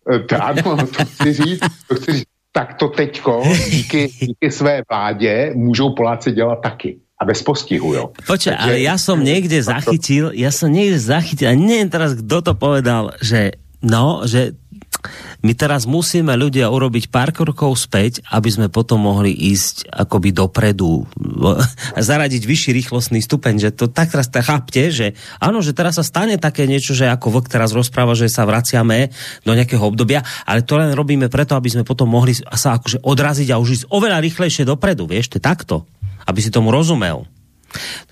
To, ano, to chci říct, to chci říct. Tak to teďko díky, díky své vládě můžou Poláci dělat taky a bez postihu, jo. Počkaj, ale ja som niekde zachytil, ja som niekde zachytil, a neviem teraz, kto to povedal, že no, že my teraz musíme ľudia urobiť pár krokov späť, aby sme potom mohli ísť akoby dopredu a zaradiť vyšší rýchlostný stupeň, že to tak teraz chápte, že áno, že teraz sa stane také niečo, že ako vlk teraz rozpráva, že sa vraciame do nejakého obdobia, ale to len robíme preto, aby sme potom mohli sa akože odraziť a už ísť oveľa rýchlejšie dopredu, vieš, to je takto, aby si tomu rozumel.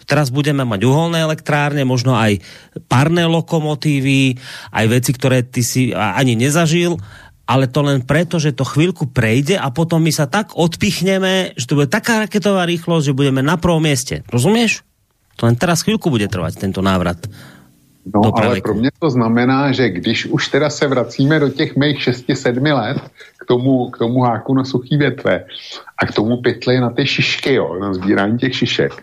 Teraz budeme mať uholné elektrárne, možno aj parné lokomotívy, aj veci, ktoré ty si ani nezažil, ale to len preto, že to chvíľku prejde a potom my sa tak odpichneme, že to bude taká raketová rýchlosť, že budeme na prvom mieste. Rozumieš? To len teraz chvíľku bude trvať tento návrat. No, ale pro mě to znamená, že když už teda se vracíme do těch mých 6-7 let k tomu, k tomu háku na suchý větve a k tomu pytli na ty šišky, jo, na sbírání těch šišek,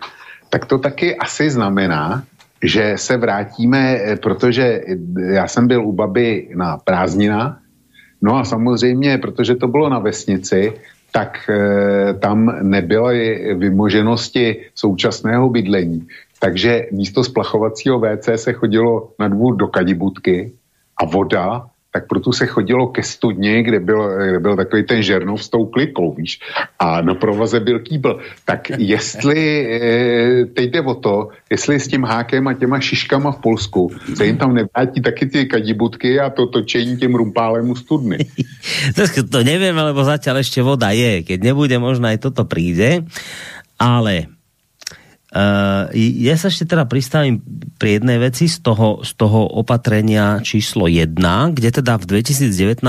tak to taky asi znamená, že se vrátíme, eh, protože já jsem byl u baby na prázdninách, no a samozřejmě, protože to bylo na vesnici, tak e, tam nebyly vymoženosti současného bydlení. Takže místo splachovacího WC se chodilo na dvůr do kadibutky a voda tak proto se chodilo ke studni, kde byl, kde byl takový ten žernov s tou klikou, víš, a na provaze byl kýbl. Tak jestli, e, teď jde o to, jestli s tím hákem a těma šiškama v Polsku se jim tam nevrátí taky ty kadibutky a to točení těm rumpálemu studny. to neviem, lebo zatiaľ ešte voda je. Keď nebude, možno aj toto príde. Ale Uh, ja sa ešte teda pristavím pri jednej veci z toho, z toho opatrenia číslo 1, kde teda v 2019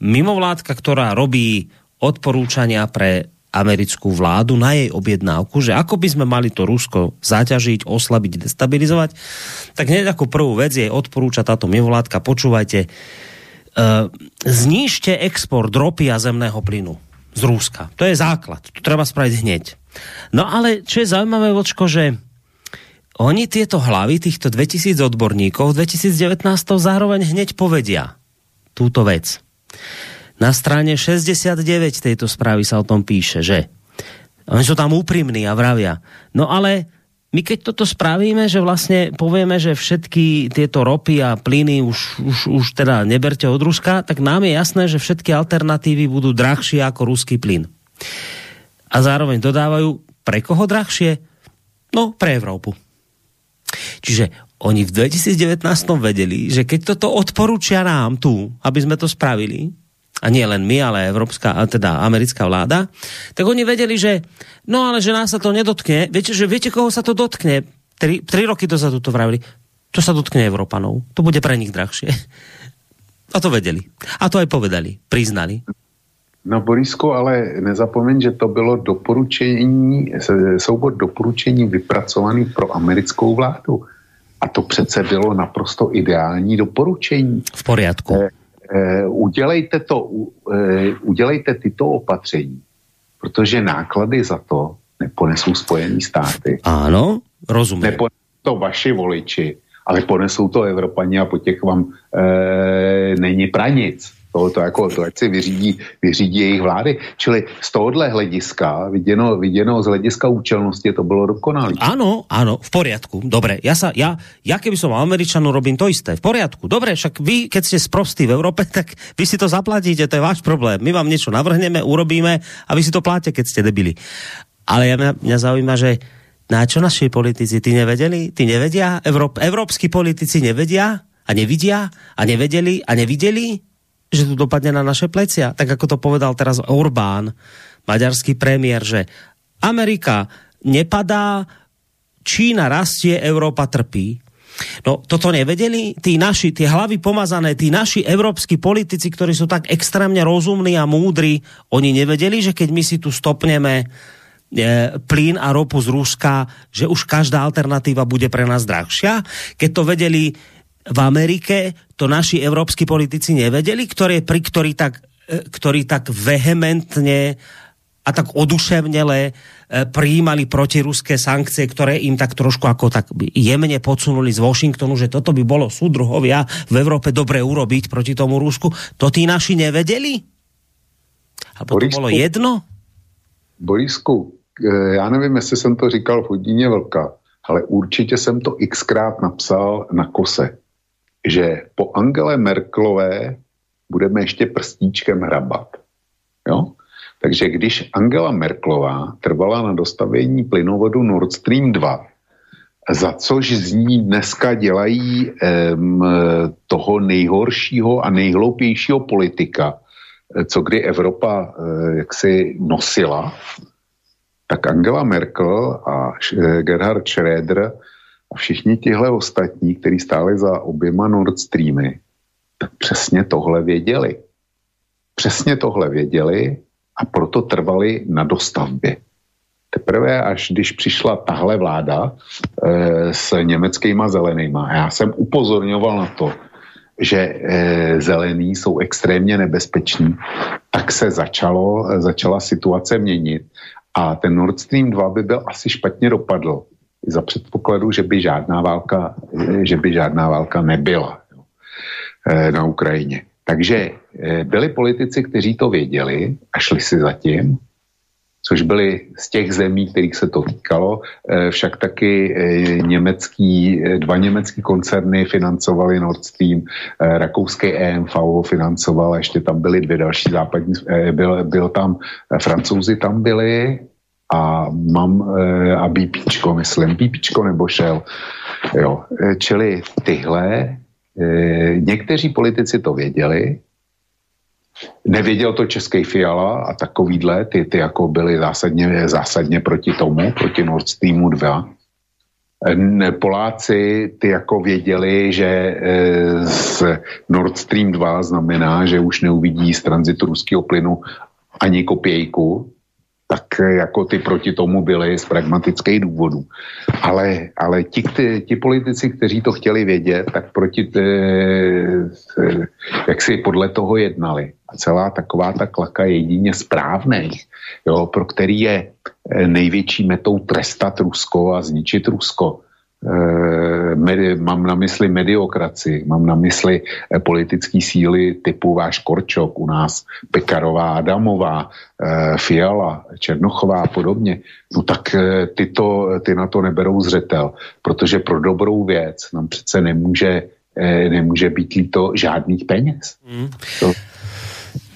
mimovládka, ktorá robí odporúčania pre americkú vládu na jej objednávku, že ako by sme mali to Rusko zaťažiť, oslabiť, destabilizovať, tak hneď ako prvú vec jej odporúča táto mimovládka, počúvajte, uh, znížte export ropy a zemného plynu z Ruska. To je základ. To treba spraviť hneď. No ale čo je zaujímavé, Vočko, že oni tieto hlavy, týchto 2000 odborníkov v 2019 zároveň hneď povedia túto vec. Na strane 69 tejto správy sa o tom píše, že oni sú tam úprimní a vravia. No ale my keď toto spravíme, že vlastne povieme, že všetky tieto ropy a plyny už, už, už teda neberte od Ruska, tak nám je jasné, že všetky alternatívy budú drahšie ako ruský plyn a zároveň dodávajú, pre koho drahšie? No, pre Európu. Čiže oni v 2019 vedeli, že keď toto odporúčia nám tu, aby sme to spravili, a nie len my, ale európska, teda americká vláda, tak oni vedeli, že no ale že nás sa to nedotkne. Viete, že viete, koho sa to dotkne? Tri, tri roky dozadu to vravili. To sa dotkne Európanov. To bude pre nich drahšie. A to vedeli. A to aj povedali. Priznali. No Borisko, ale nezapomeň, že to bylo doporučení, soubor doporučení vypracovaný pro americkou vládu. A to přece bylo naprosto ideální doporučení. V poriadku. Eh, udělejte, to, eh, udělejte tyto opatření, protože náklady za to neponesou Spojené státy. Ano, rozumím. Neponesou to vaši voliči, ale ponesou to Evropani a po těch vám eh, není pranic to, jako, to ať si vyřídí, vyřídí jejich vlády. Čili z tohohle hlediska, viděno, viděno z hlediska účelnosti, to bylo dokonalé. Áno, áno, v poriadku. Dobre, ja, sa, ja, ja keby som Američanu, robím to isté. V poriadku. Dobre, však vy, keď ste sprostí v Európe, tak vy si to zaplatíte, to je váš problém. My vám niečo navrhneme, urobíme a vy si to pláte, keď ste debili. Ale ja, mňa, mňa zaujíma, že na čo naši politici, ty nevedeli? Ty nevedia? Európ, európsky politici nevedia? A nevidia? A nevedeli? A nevideli? Že to dopadne na naše plecia. Tak ako to povedal teraz Orbán, maďarský premiér, že Amerika nepadá, Čína rastie, Európa trpí. No toto nevedeli? Tí naši, tie hlavy pomazané, tí naši európsky politici, ktorí sú tak extrémne rozumní a múdri, oni nevedeli, že keď my si tu stopneme e, plyn a ropu z Ruska, že už každá alternatíva bude pre nás drahšia? Keď to vedeli v Amerike, to naši európsky politici nevedeli, ktoré, pri ktorí tak, e, ktorí tak vehementne a tak oduševnele e, prijímali protiruské sankcie, ktoré im tak trošku ako tak jemne podsunuli z Washingtonu, že toto by bolo súdruhovia v Európe dobre urobiť proti tomu Rusku. To tí naši nevedeli? Alebo to bolo jedno? Borisku, e, já nevím, jestli jsem to říkal v hodině Vlka, ale určitě jsem to xkrát napsal na kose, že po Angele Merklové budeme ještě prstíčkem hrabat. Jo? Takže když Angela Merklová trvala na dostavení plynovodu Nord Stream 2, za což z ní dneska dělají um, toho nejhoršího a nejhloupějšího politika, co kdy Evropa uh, jaksi nosila, tak Angela Merkel a Gerhard Schröder a všichni tihle ostatní, kteří stáli za oběma Nord Streamy, tak přesně tohle věděli. Přesně tohle věděli a proto trvali na dostavbě. Teprve až když přišla tahle vláda e, s německýma zelenýma, já jsem upozorňoval na to, že e, zelení jsou extrémně nebezpeční, tak se začalo, začala situace měnit a ten Nord Stream 2 by byl asi špatně dopadl za předpokladu, že by žádná válka, že by žádná válka nebyla jo, e, na Ukrajině. Takže eh, byli politici, kteří to věděli a šli si za tím, což byli z těch zemí, kterých se to týkalo. Eh, však taky eh, německý, dva německý koncerny financovali Nord Stream, rakouský EMV financoval, ještě tam byly dvě další západní, byl, byl tam, francouzi tam byli a mám a BPčko, myslím, BPčko nebo Shell. Jo. Čili tyhle E, někteří politici to věděli, nevěděl to český Fiala a takovýhle, ty, ty jako byli zásadně, zásadně proti tomu, proti Nord Streamu 2. Poláci ty jako věděli, že e, z Nord Stream 2 znamená, že už neuvidí z tranzitu ruského plynu ani kopějku, tak eh, jako ty proti tomu byli z pragmatických důvodů. Ale, ale ti, ty, ti politici, kteří to chtěli vědět, tak proti, ty, eh, jak si podle toho jednali. A celá taková ta klaka jedině správných, jo, pro který je eh, největší metou trestat Rusko a zničit Rusko, medi, mám na mysli mediokraci, mám na mysli eh, politické síly typu váš Korčok u nás, Pekarová, Adamová, eh, Fiala, Černochová a podobně, no tak ty, to, ty na to neberou zřetel, protože pro dobrou věc nám přece nemůže, nemůže být líto žádných peněz. Mm. To,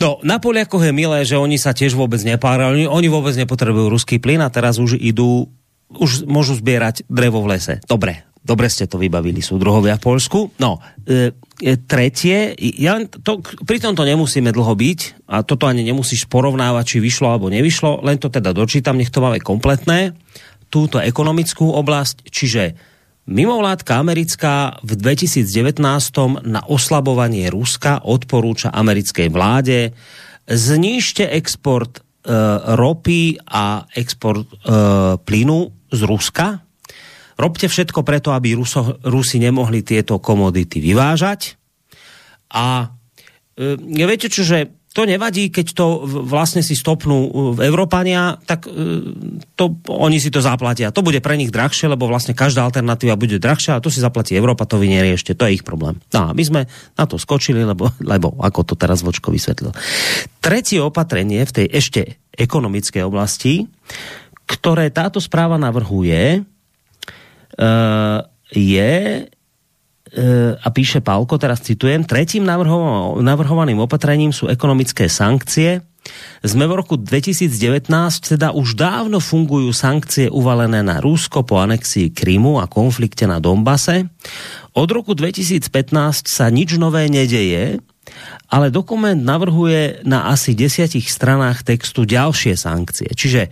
No, na Poliakoch je milé, že oni sa tiež vôbec nepárali, oni vôbec nepotrebujú ruský plyn a teraz už idú už môžu zbierať drevo v lese. Dobre, dobre ste to vybavili, sú druhovia v Polsku. No, e, e, tretie, ja to, pri tom to nemusíme dlho byť a toto ani nemusíš porovnávať, či vyšlo alebo nevyšlo, len to teda dočítam, nech to máme kompletné. Túto ekonomickú oblasť, čiže mimovládka americká v 2019 na oslabovanie Ruska odporúča americkej vláde znižte export ropy a export e, plynu z Ruska. Robte všetko preto, aby Ruso, Rusi nemohli tieto komodity vyvážať. A e, viete čo, že to nevadí, keď to vlastne si stopnú v Európania, tak e, to, oni si to zaplatia. To bude pre nich drahšie, lebo vlastne každá alternatíva bude drahšia a to si zaplatí Európa, to vy neriešte, to je ich problém. No a my sme na to skočili, lebo, lebo ako to teraz Vočko vysvetlil. Tretie opatrenie v tej ešte ekonomickej oblasti, ktoré táto správa navrhuje, uh, je a píše Pálko, teraz citujem, tretím navrhovaným opatrením sú ekonomické sankcie. Sme v roku 2019, teda už dávno fungujú sankcie uvalené na Rusko po anexii Krymu a konflikte na Dombase. Od roku 2015 sa nič nové nedeje, ale dokument navrhuje na asi desiatich stranách textu ďalšie sankcie. Čiže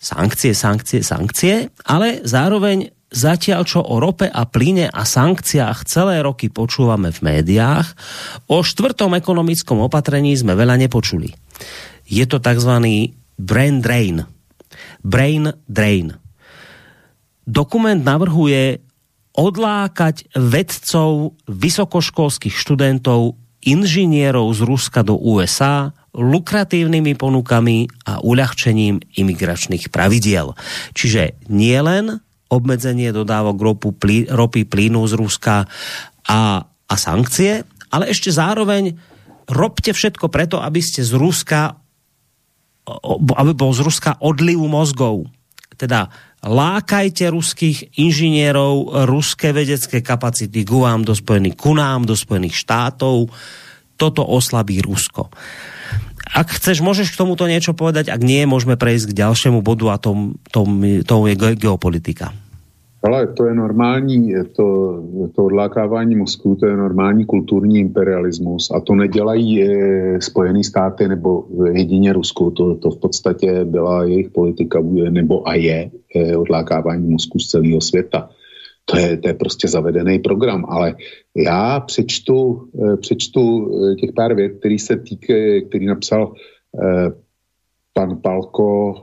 sankcie, sankcie, sankcie, ale zároveň zatiaľ čo o rope a plyne a sankciách celé roky počúvame v médiách, o štvrtom ekonomickom opatrení sme veľa nepočuli. Je to tzv. brain drain. Brain drain. Dokument navrhuje odlákať vedcov, vysokoškolských študentov, inžinierov z Ruska do USA lukratívnymi ponukami a uľahčením imigračných pravidiel. Čiže nie len obmedzenie dodávok ropu, plí, ropy, plynu z Ruska a, a sankcie, ale ešte zároveň robte všetko preto, aby ste z Ruska aby bol z Ruska odliv mozgov. Teda lákajte ruských inžinierov, ruské vedecké kapacity k vám do Spojených, ku nám, do Spojených štátov. Toto oslabí Rusko. Ak chceš, môžeš k tomuto niečo povedať, ak nie, môžeme prejsť k ďalšiemu bodu a tom, tom, tom je geopolitika. Ale to je normální, to, to odlákávání mozku, to je normální kulturní imperialismus a to nedělají e, Spojené státy nebo jedině Rusko, to, to v podstatě byla jejich politika nebo a je e, odlákávání mozku z celého světa. To je, to je prostě zavedený program, ale já přečtu, e, přečtu těch pár vět, který se týkají, který napsal pan Palko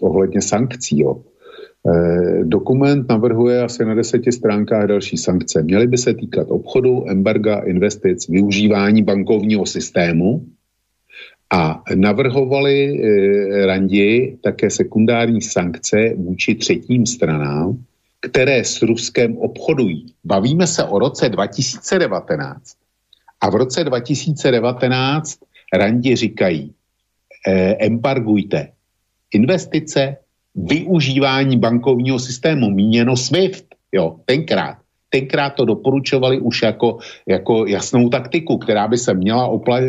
ohledně sankcí. Jo Eh, dokument navrhuje asi na deseti stránkách další sankce. Měly by se týkat obchodu, embarga, investic, využívání bankovního systému a navrhovali eh, randi také sekundární sankce vůči třetím stranám, které s Ruskem obchodují. Bavíme se o roce 2019 a v roce 2019 randi říkají, eh, embargujte investice, využívání bankovního systému, míněno SWIFT, jo, tenkrát. Tenkrát to doporučovali už jako, jako jasnou taktiku, která by se měla upla-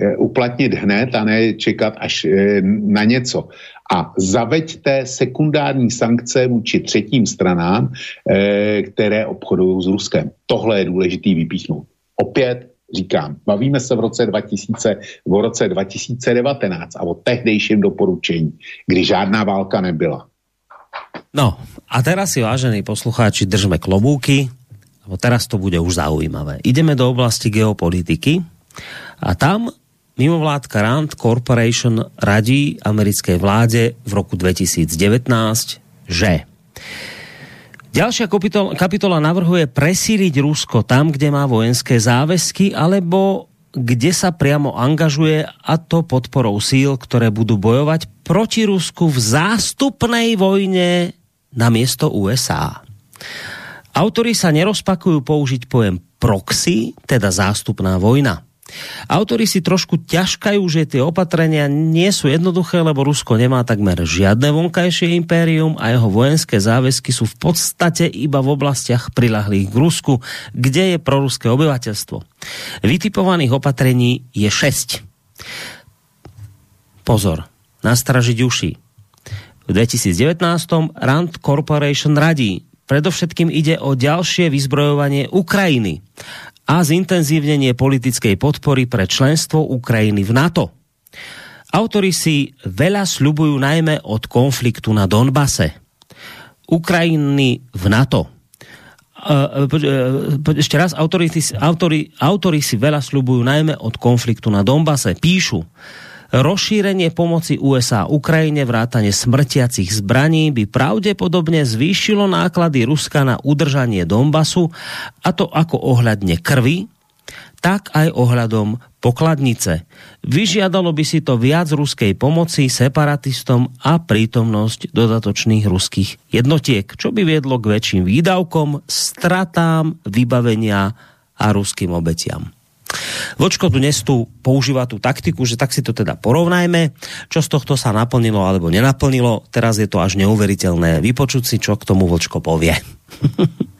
e, uplatnit hned a ne čekat až e, na něco. A zaveďte sekundární sankce vůči třetím stranám, e, které obchodují s Ruskem. Tohle je důležitý vypíchnout. Opět říkám, bavíme se v roce 2000, v roce 2019 a o tehdejším doporučení, kdy žádná válka nebyla. No, a teraz si, vážení poslucháči, držme klobúky, lebo teraz to bude už zaujímavé. Ideme do oblasti geopolitiky a tam mimovládka Rand Corporation radí americkej vláde v roku 2019, že Ďalšia kapitola, navrhuje presíliť Rusko tam, kde má vojenské záväzky, alebo kde sa priamo angažuje a to podporou síl, ktoré budú bojovať proti Rusku v zástupnej vojne na miesto USA. Autori sa nerozpakujú použiť pojem proxy, teda zástupná vojna. Autori si trošku ťažkajú, že tie opatrenia nie sú jednoduché, lebo Rusko nemá takmer žiadne vonkajšie impérium a jeho vojenské záväzky sú v podstate iba v oblastiach prilahlých k Rusku, kde je proruské obyvateľstvo. Vytipovaných opatrení je 6. Pozor, nastražiť uši. V 2019. Rand Corporation radí, predovšetkým ide o ďalšie vyzbrojovanie Ukrajiny a zintenzívnenie politickej podpory pre členstvo Ukrajiny v NATO. Autori si veľa sľubujú najmä od konfliktu na Donbase. Ukrajiny v NATO. Uh, uh, ešte raz, autori, autori, autori si veľa sľubujú najmä od konfliktu na Donbase. Píšu, Rozšírenie pomoci USA Ukrajine vrátane smrtiacich zbraní by pravdepodobne zvýšilo náklady Ruska na udržanie Donbasu a to ako ohľadne krvi, tak aj ohľadom pokladnice. Vyžiadalo by si to viac ruskej pomoci separatistom a prítomnosť dodatočných ruských jednotiek, čo by viedlo k väčším výdavkom, stratám, vybavenia a ruským obetiam. Vočko dnes tu používa tú taktiku, že tak si to teda porovnajme, čo z tohto sa naplnilo alebo nenaplnilo. Teraz je to až neuveriteľné. Vypočuť si, čo k tomu Vočko povie.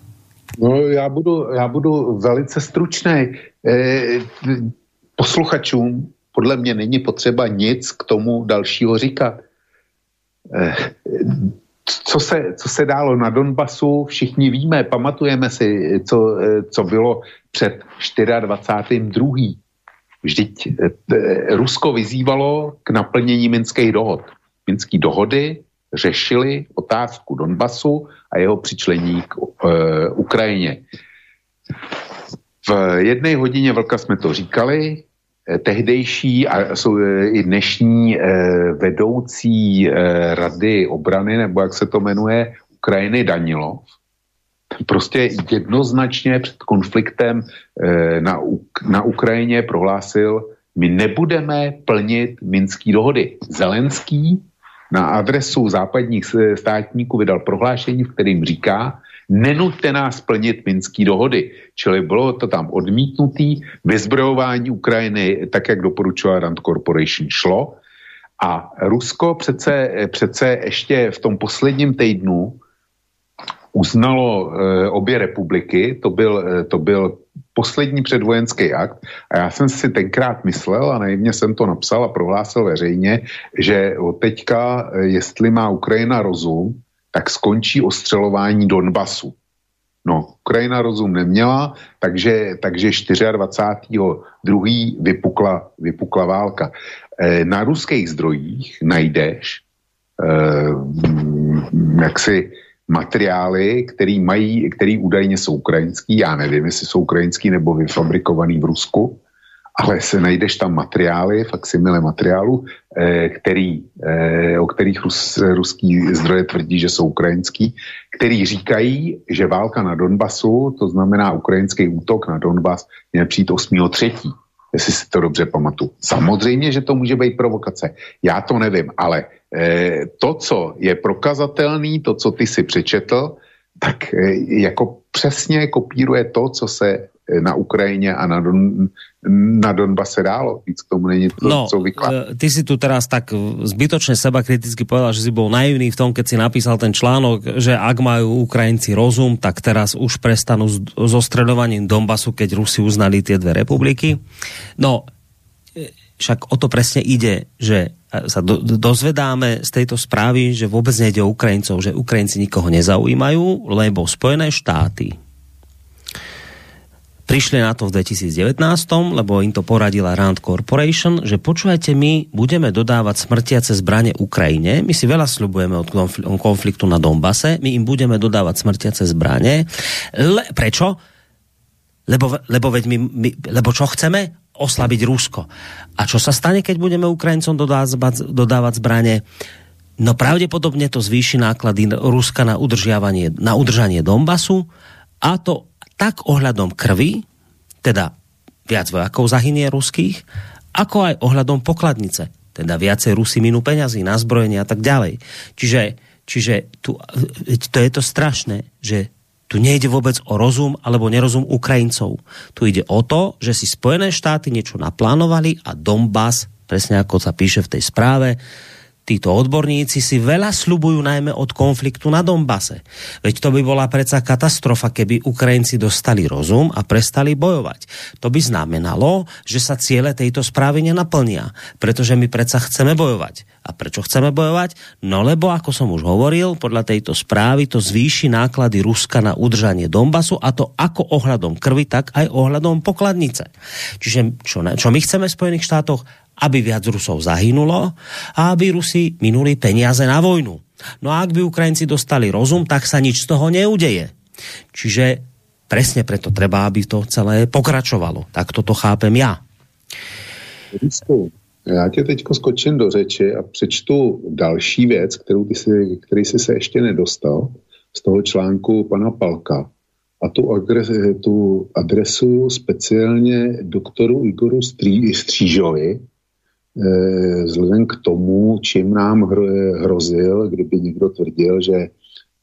No, já budu, já budu velice stručný. E, posluchačům podle mě není potřeba nic k tomu dalšího říkat. E, co se, co se dálo na Donbasu, všichni víme, pamatujeme si, co, co bylo před 24.2. Vždyť eh, Rusko vyzývalo k naplnění minských dohod. Minské dohody řešili otázku Donbasu a jeho přičlení k uh, Ukrajině. V jedné hodině vlka jsme to říkali, eh, tehdejší a jsou eh, i dnešní eh, vedoucí eh, rady obrany, nebo jak se to jmenuje, Ukrajiny Danilov, prostě jednoznačně před konfliktem eh, na, na Ukrajině prohlásil, my nebudeme plnit minský dohody. Zelenský na adresu západních státníků vydal prohlášení, v kterým říká, nenuďte nás plnit minský dohody. Čili bylo to tam odmítnutý, vyzbrojování Ukrajiny, tak jak doporučovala Rand Corporation, šlo. A Rusko přece, přece ještě v tom posledním týdnu uznalo e, obě republiky, to byl, e, to byl poslední předvojenský akt a já jsem si tenkrát myslel a naivně jsem to napsal a prohlásil veřejně, že od teďka, e, jestli má Ukrajina rozum, tak skončí ostřelování Donbasu. No, Ukrajina rozum neměla, takže, takže 24. druhý vypukla, vypukla válka. E, na ruských zdrojích najdeš e, jaksi materiály, který mají, který údajně jsou ukrajinský, já nevím, jestli jsou ukrajinský nebo vyfabrikovaný v Rusku, ale se najdeš tam materiály, faksimile materiálu, který, eh, o kterých Rus, ruský zdroje tvrdí, že jsou ukrajinský, který říkají, že válka na Donbasu, to znamená ukrajinský útok na Donbas, měl přijít 8.3., jestli si to dobře pamatuju. Samozřejmě, že to může být provokace. Já to nevím, ale eh, to, co je prokazatelný, to, co ty si přečetl, tak jako přesně kopíruje to, co se na Ukrajině a na, Don, na Donbase dálo. Víc k tomu není to, no, co vyklad. ty si tu teraz tak zbytočne seba kriticky povedal, že si bol naivný v tom, keď si napísal ten článok, že ak majú Ukrajinci rozum, tak teraz už prestanú so stredovaním Donbasu, keď Rusi uznali tie dve republiky. No, však o to presne ide, že sa do, dozvedáme z tejto správy, že vôbec nejde o Ukrajincov, že Ukrajinci nikoho nezaujímajú, lebo Spojené štáty prišli na to v 2019, lebo im to poradila Rand Corporation, že počúvajte, my budeme dodávať smrtiace zbranie Ukrajine, my si veľa sľubujeme od konfliktu na Donbase, my im budeme dodávať smrtiace zbranie. Le, prečo? Lebo, lebo, veď my, my, lebo čo chceme? Oslabiť Rusko. A čo sa stane, keď budeme Ukrajincom dodávať, dodávať zbranie? No pravdepodobne to zvýši náklady Ruska na, udržiavanie, na udržanie Donbasu a to tak ohľadom krvi, teda viac vojakov zahynie ruských, ako aj ohľadom pokladnice, teda viacej Rusy minú peňazí na zbrojenie a tak ďalej. Čiže, čiže tu, to je to strašné, že tu nejde vôbec o rozum alebo nerozum Ukrajincov. Tu ide o to, že si Spojené štáty niečo naplánovali a Donbass, presne ako sa píše v tej správe, títo odborníci si veľa slubujú najmä od konfliktu na Donbase. Veď to by bola predsa katastrofa, keby Ukrajinci dostali rozum a prestali bojovať. To by znamenalo, že sa ciele tejto správy nenaplnia, pretože my predsa chceme bojovať. A prečo chceme bojovať? No lebo, ako som už hovoril, podľa tejto správy to zvýši náklady Ruska na udržanie Donbasu a to ako ohľadom krvi, tak aj ohľadom pokladnice. Čiže čo, čo my chceme v Spojených štátoch? Aby viac Rusov zahynulo a aby Rusi minuli peniaze na vojnu. No a ak by Ukrajinci dostali rozum, tak sa nič z toho neudeje. Čiže presne preto treba, aby to celé pokračovalo. Tak toto chápem ja. Já tě teď skočím do řeči a přečtu další věc, kterou ty si, který si se ještě nedostal z toho článku pana Palka. A tu, adres, tu adresu speciálně doktoru Igoru Střížovi, Eh, vzhledem k tomu, čím nám hrozil, kdyby někdo tvrdil, že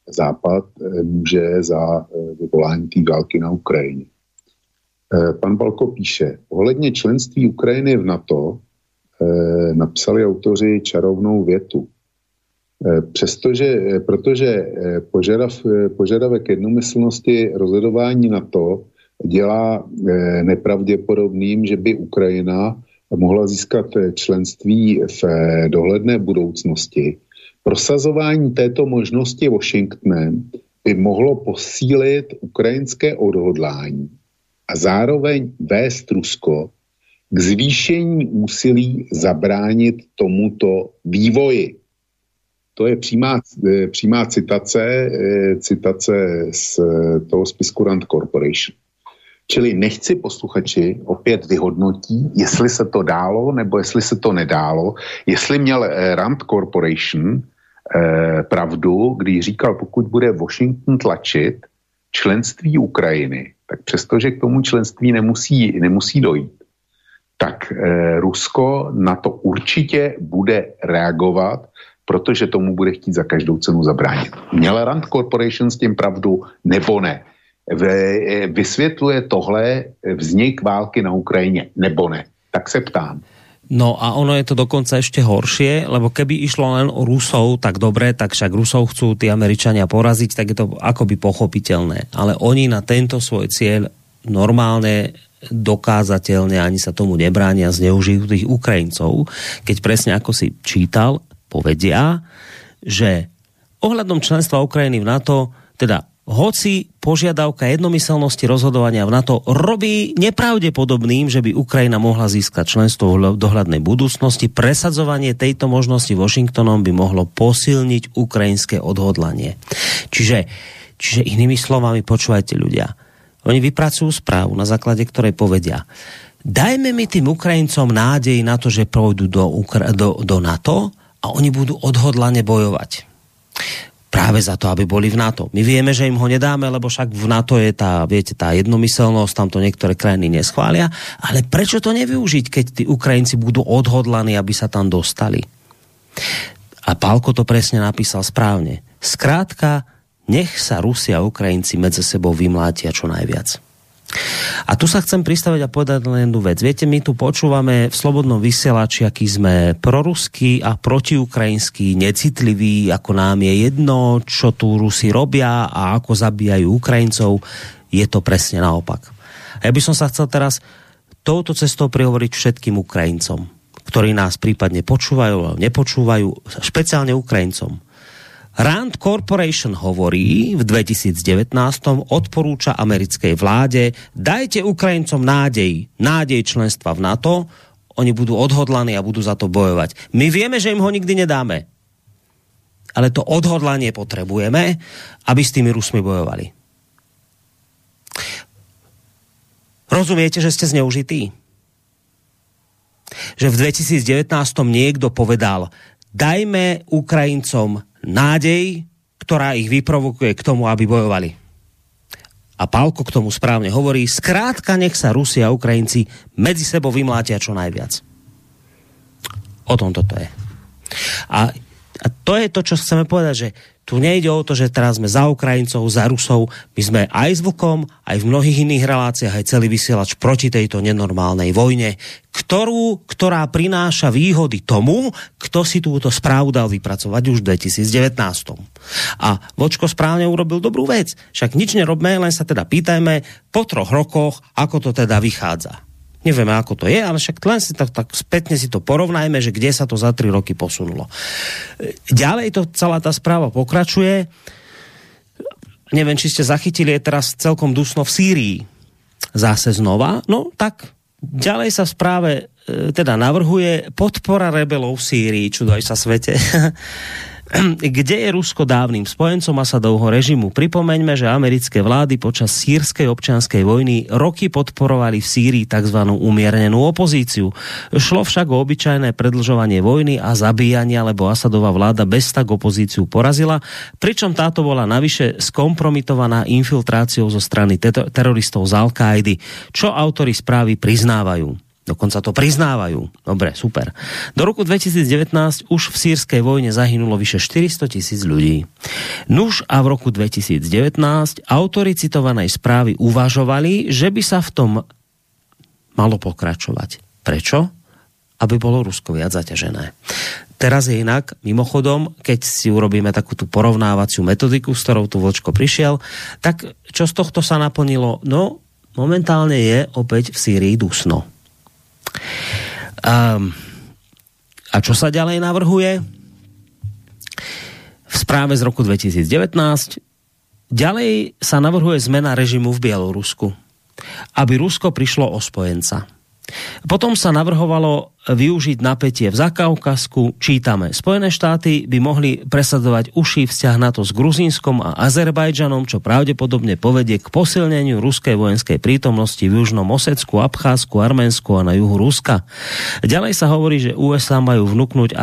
Západ eh, může za eh, vyvolání té války na Ukrajině. Pan Balko píše, ohledně členství Ukrajiny v NATO napsali autoři čarovnou větu. Přestože, protože požadav, požadavek jednomyslnosti rozhodování NATO dělá nepravděpodobným, že by Ukrajina mohla získat eh, členství v eh, dohledné budoucnosti. Prosazování této možnosti Washingtonem by mohlo posílit ukrajinské odhodlání a zároveň vést Rusko k zvýšení úsilí zabránit tomuto vývoji. to je přímá, eh, přímá citace, citace z toho spisku Rand Corporation. Čili nechci posluchači opět vyhodnotí, jestli se to dálo nebo jestli se to nedálo, jestli měl Rand Corporation eh, pravdu, když říkal, pokud bude Washington tlačit členství Ukrajiny, tak přestože k tomu členství nemusí, nemusí dojít, tak eh, Rusko na to určitě bude reagovat, protože tomu bude chtít za každou cenu zabránit. Měla Rand Corporation s tím pravdu nebo ne? Eh, vysvětluje tohle vznik války na Ukrajině nebo ne? Tak se ptám. No a ono je to dokonca ešte horšie, lebo keby išlo len o Rusov, tak dobre, tak však Rusov chcú tí Američania poraziť, tak je to akoby pochopiteľné. Ale oni na tento svoj cieľ normálne dokázateľne ani sa tomu nebránia zneužijú tých Ukrajincov, keď presne ako si čítal, povedia, že ohľadom členstva Ukrajiny v NATO, teda hoci požiadavka jednomyselnosti rozhodovania v NATO robí nepravdepodobným, že by Ukrajina mohla získať členstvo v dohľadnej budúcnosti, presadzovanie tejto možnosti Washingtonom by mohlo posilniť ukrajinské odhodlanie. Čiže, čiže inými slovami, počúvajte ľudia, oni vypracujú správu, na základe ktorej povedia, dajme mi tým Ukrajincom nádej na to, že pôjdu do, do, do NATO a oni budú odhodlane bojovať práve za to, aby boli v NATO. My vieme, že im ho nedáme, lebo však v NATO je tá, viete, tá jednomyselnosť, tam to niektoré krajiny neschvália, ale prečo to nevyužiť, keď tí Ukrajinci budú odhodlaní, aby sa tam dostali? A Pálko to presne napísal správne. Skrátka, nech sa Rusia a Ukrajinci medzi sebou vymlátia čo najviac. A tu sa chcem pristaviť a povedať len jednu vec. Viete, my tu počúvame v Slobodnom vysielači, aký sme proruský a protiukrajinský, necitliví, ako nám je jedno, čo tu Rusi robia a ako zabíjajú Ukrajincov. Je to presne naopak. A ja by som sa chcel teraz touto cestou prihovoriť všetkým Ukrajincom, ktorí nás prípadne počúvajú alebo nepočúvajú, špeciálne Ukrajincom. Rand Corporation hovorí v 2019 odporúča americkej vláde dajte Ukrajincom nádej, nádej členstva v NATO, oni budú odhodlaní a budú za to bojovať. My vieme, že im ho nikdy nedáme. Ale to odhodlanie potrebujeme, aby s tými Rusmi bojovali. Rozumiete, že ste zneužití? Že v 2019 niekto povedal, dajme Ukrajincom nádej, ktorá ich vyprovokuje k tomu, aby bojovali. A Pálko k tomu správne hovorí, skrátka nech sa Rusi a Ukrajinci medzi sebou vymlátia čo najviac. O tom toto je. A, a to je to, čo chceme povedať, že tu nejde o to, že teraz sme za Ukrajincov, za Rusov. My sme aj s Vlkom, aj v mnohých iných reláciách, aj celý vysielač proti tejto nenormálnej vojne, ktorú, ktorá prináša výhody tomu, kto si túto správu dal vypracovať už v 2019. A Vočko správne urobil dobrú vec. Však nič nerobme, len sa teda pýtajme po troch rokoch, ako to teda vychádza. Nevieme, ako to je, ale však len si tak, tak spätne si to porovnajme, že kde sa to za tri roky posunulo. Ďalej to celá tá správa pokračuje. Neviem, či ste zachytili, je teraz celkom dusno v Sýrii. Zase znova. No tak ďalej sa v správe e, teda navrhuje podpora rebelov v Sýrii, čudoj sa svete. kde je Rusko dávnym spojencom Asadovho režimu. Pripomeňme, že americké vlády počas sírskej občianskej vojny roky podporovali v Sýrii tzv. umiernenú opozíciu. Šlo však o obyčajné predlžovanie vojny a zabíjania, lebo Asadová vláda bez tak opozíciu porazila, pričom táto bola navyše skompromitovaná infiltráciou zo strany teroristov z Al-Kaidy, čo autory správy priznávajú. Dokonca to priznávajú. Dobre, super. Do roku 2019 už v sírskej vojne zahynulo vyše 400 tisíc ľudí. Nuž a v roku 2019 autori citovanej správy uvažovali, že by sa v tom malo pokračovať. Prečo? Aby bolo Rusko viac zaťažené. Teraz je inak, mimochodom, keď si urobíme takú tú porovnávaciu metodiku, s ktorou tu Vočko prišiel, tak čo z tohto sa naplnilo? No, momentálne je opäť v Sýrii dusno Um, a čo sa ďalej navrhuje? V správe z roku 2019 ďalej sa navrhuje zmena režimu v Bielorusku, aby Rusko prišlo o spojenca. Potom sa navrhovalo využiť napätie v Zakaukasku. Čítame, Spojené štáty by mohli presadovať uší vzťah NATO s Gruzínskom a Azerbajdžanom, čo pravdepodobne povedie k posilneniu ruskej vojenskej prítomnosti v Južnom Osecku, Abcházsku, Arménsku a na juhu Ruska. Ďalej sa hovorí, že USA majú vnúknuť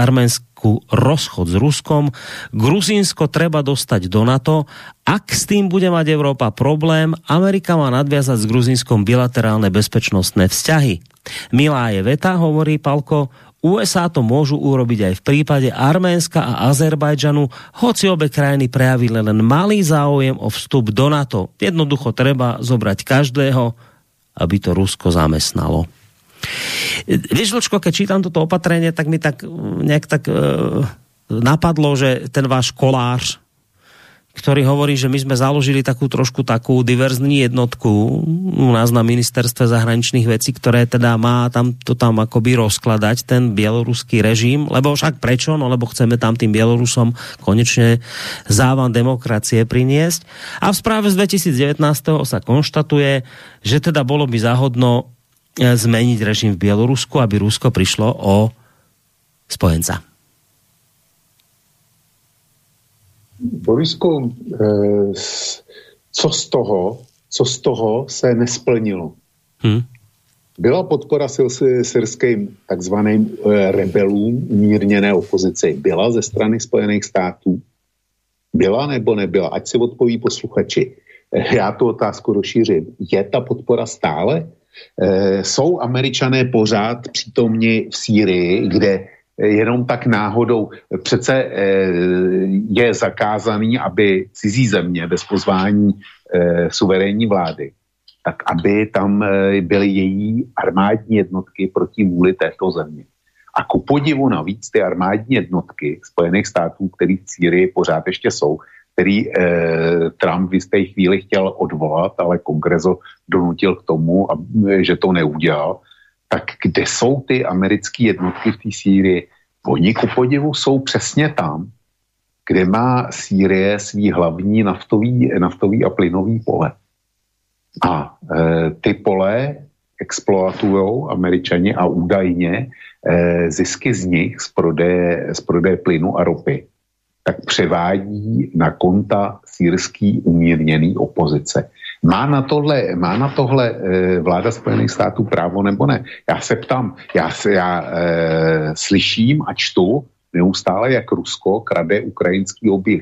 Arménsku rozchod s Ruskom. Gruzínsko treba dostať do NATO. Ak s tým bude mať Európa problém, Amerika má nadviazať s Gruzínskom bilaterálne bezpečnostné vzťahy. Milá je veta, hovorí Palko, USA to môžu urobiť aj v prípade Arménska a Azerbajdžanu, hoci obe krajiny prejavili len malý záujem o vstup do NATO. Jednoducho treba zobrať každého, aby to Rusko zamestnalo. Vieš, Vlčko, keď čítam toto opatrenie, tak mi tak nejak tak e, napadlo, že ten váš kolář, ktorý hovorí, že my sme založili takú trošku takú diverznú jednotku u nás na ministerstve zahraničných vecí, ktoré teda má tam to tam akoby rozkladať, ten bieloruský režim, lebo však prečo? No lebo chceme tam tým Bielorusom konečne závan demokracie priniesť. A v správe z 2019. sa konštatuje, že teda bolo by záhodno zmeniť režim v Bielorusku, aby Rusko prišlo o spojenca. Borisku, eh, co z toho, co z toho se nesplnilo? Hmm. Byla podpora syrským takzvaným eh, rebelům umírněné opozici. Byla ze strany Spojených států? Byla nebo nebyla? Ať si odpoví posluchači. Já tu otázku rozšířím. Je ta podpora stále? Jsou američané pořád přítomni v Sýrii, kde jenom tak náhodou. Přece eh, je zakázaný, aby cizí země bez pozvání eh, suverénní vlády, tak aby tam eh, byly její armádní jednotky proti vůli této země. A ku podivu navíc ty armádní jednotky Spojených států, které v Sýrii pořád ještě jsou, který eh, Trump v jisté chvíli chtěl odvolat, ale kongres ho donutil k tomu, a, že to neudělal, tak kde jsou ty americké jednotky v té Sýrii? Oni ku podivu jsou přesně tam, kde má Sýrie svý hlavní naftový, naftový a plynový pole. A e, ty pole exploatují američani a údajně e, zisky z nich z prodeje, z prodeje plynu a ropy tak převádí na konta sírský umírněný opozice. Má na tohle, má na tohle e, vláda Spojených států právo nebo ne? Já se ptám, já, se, já e, slyším a čtu neustále, jak Rusko krade ukrajinský obil.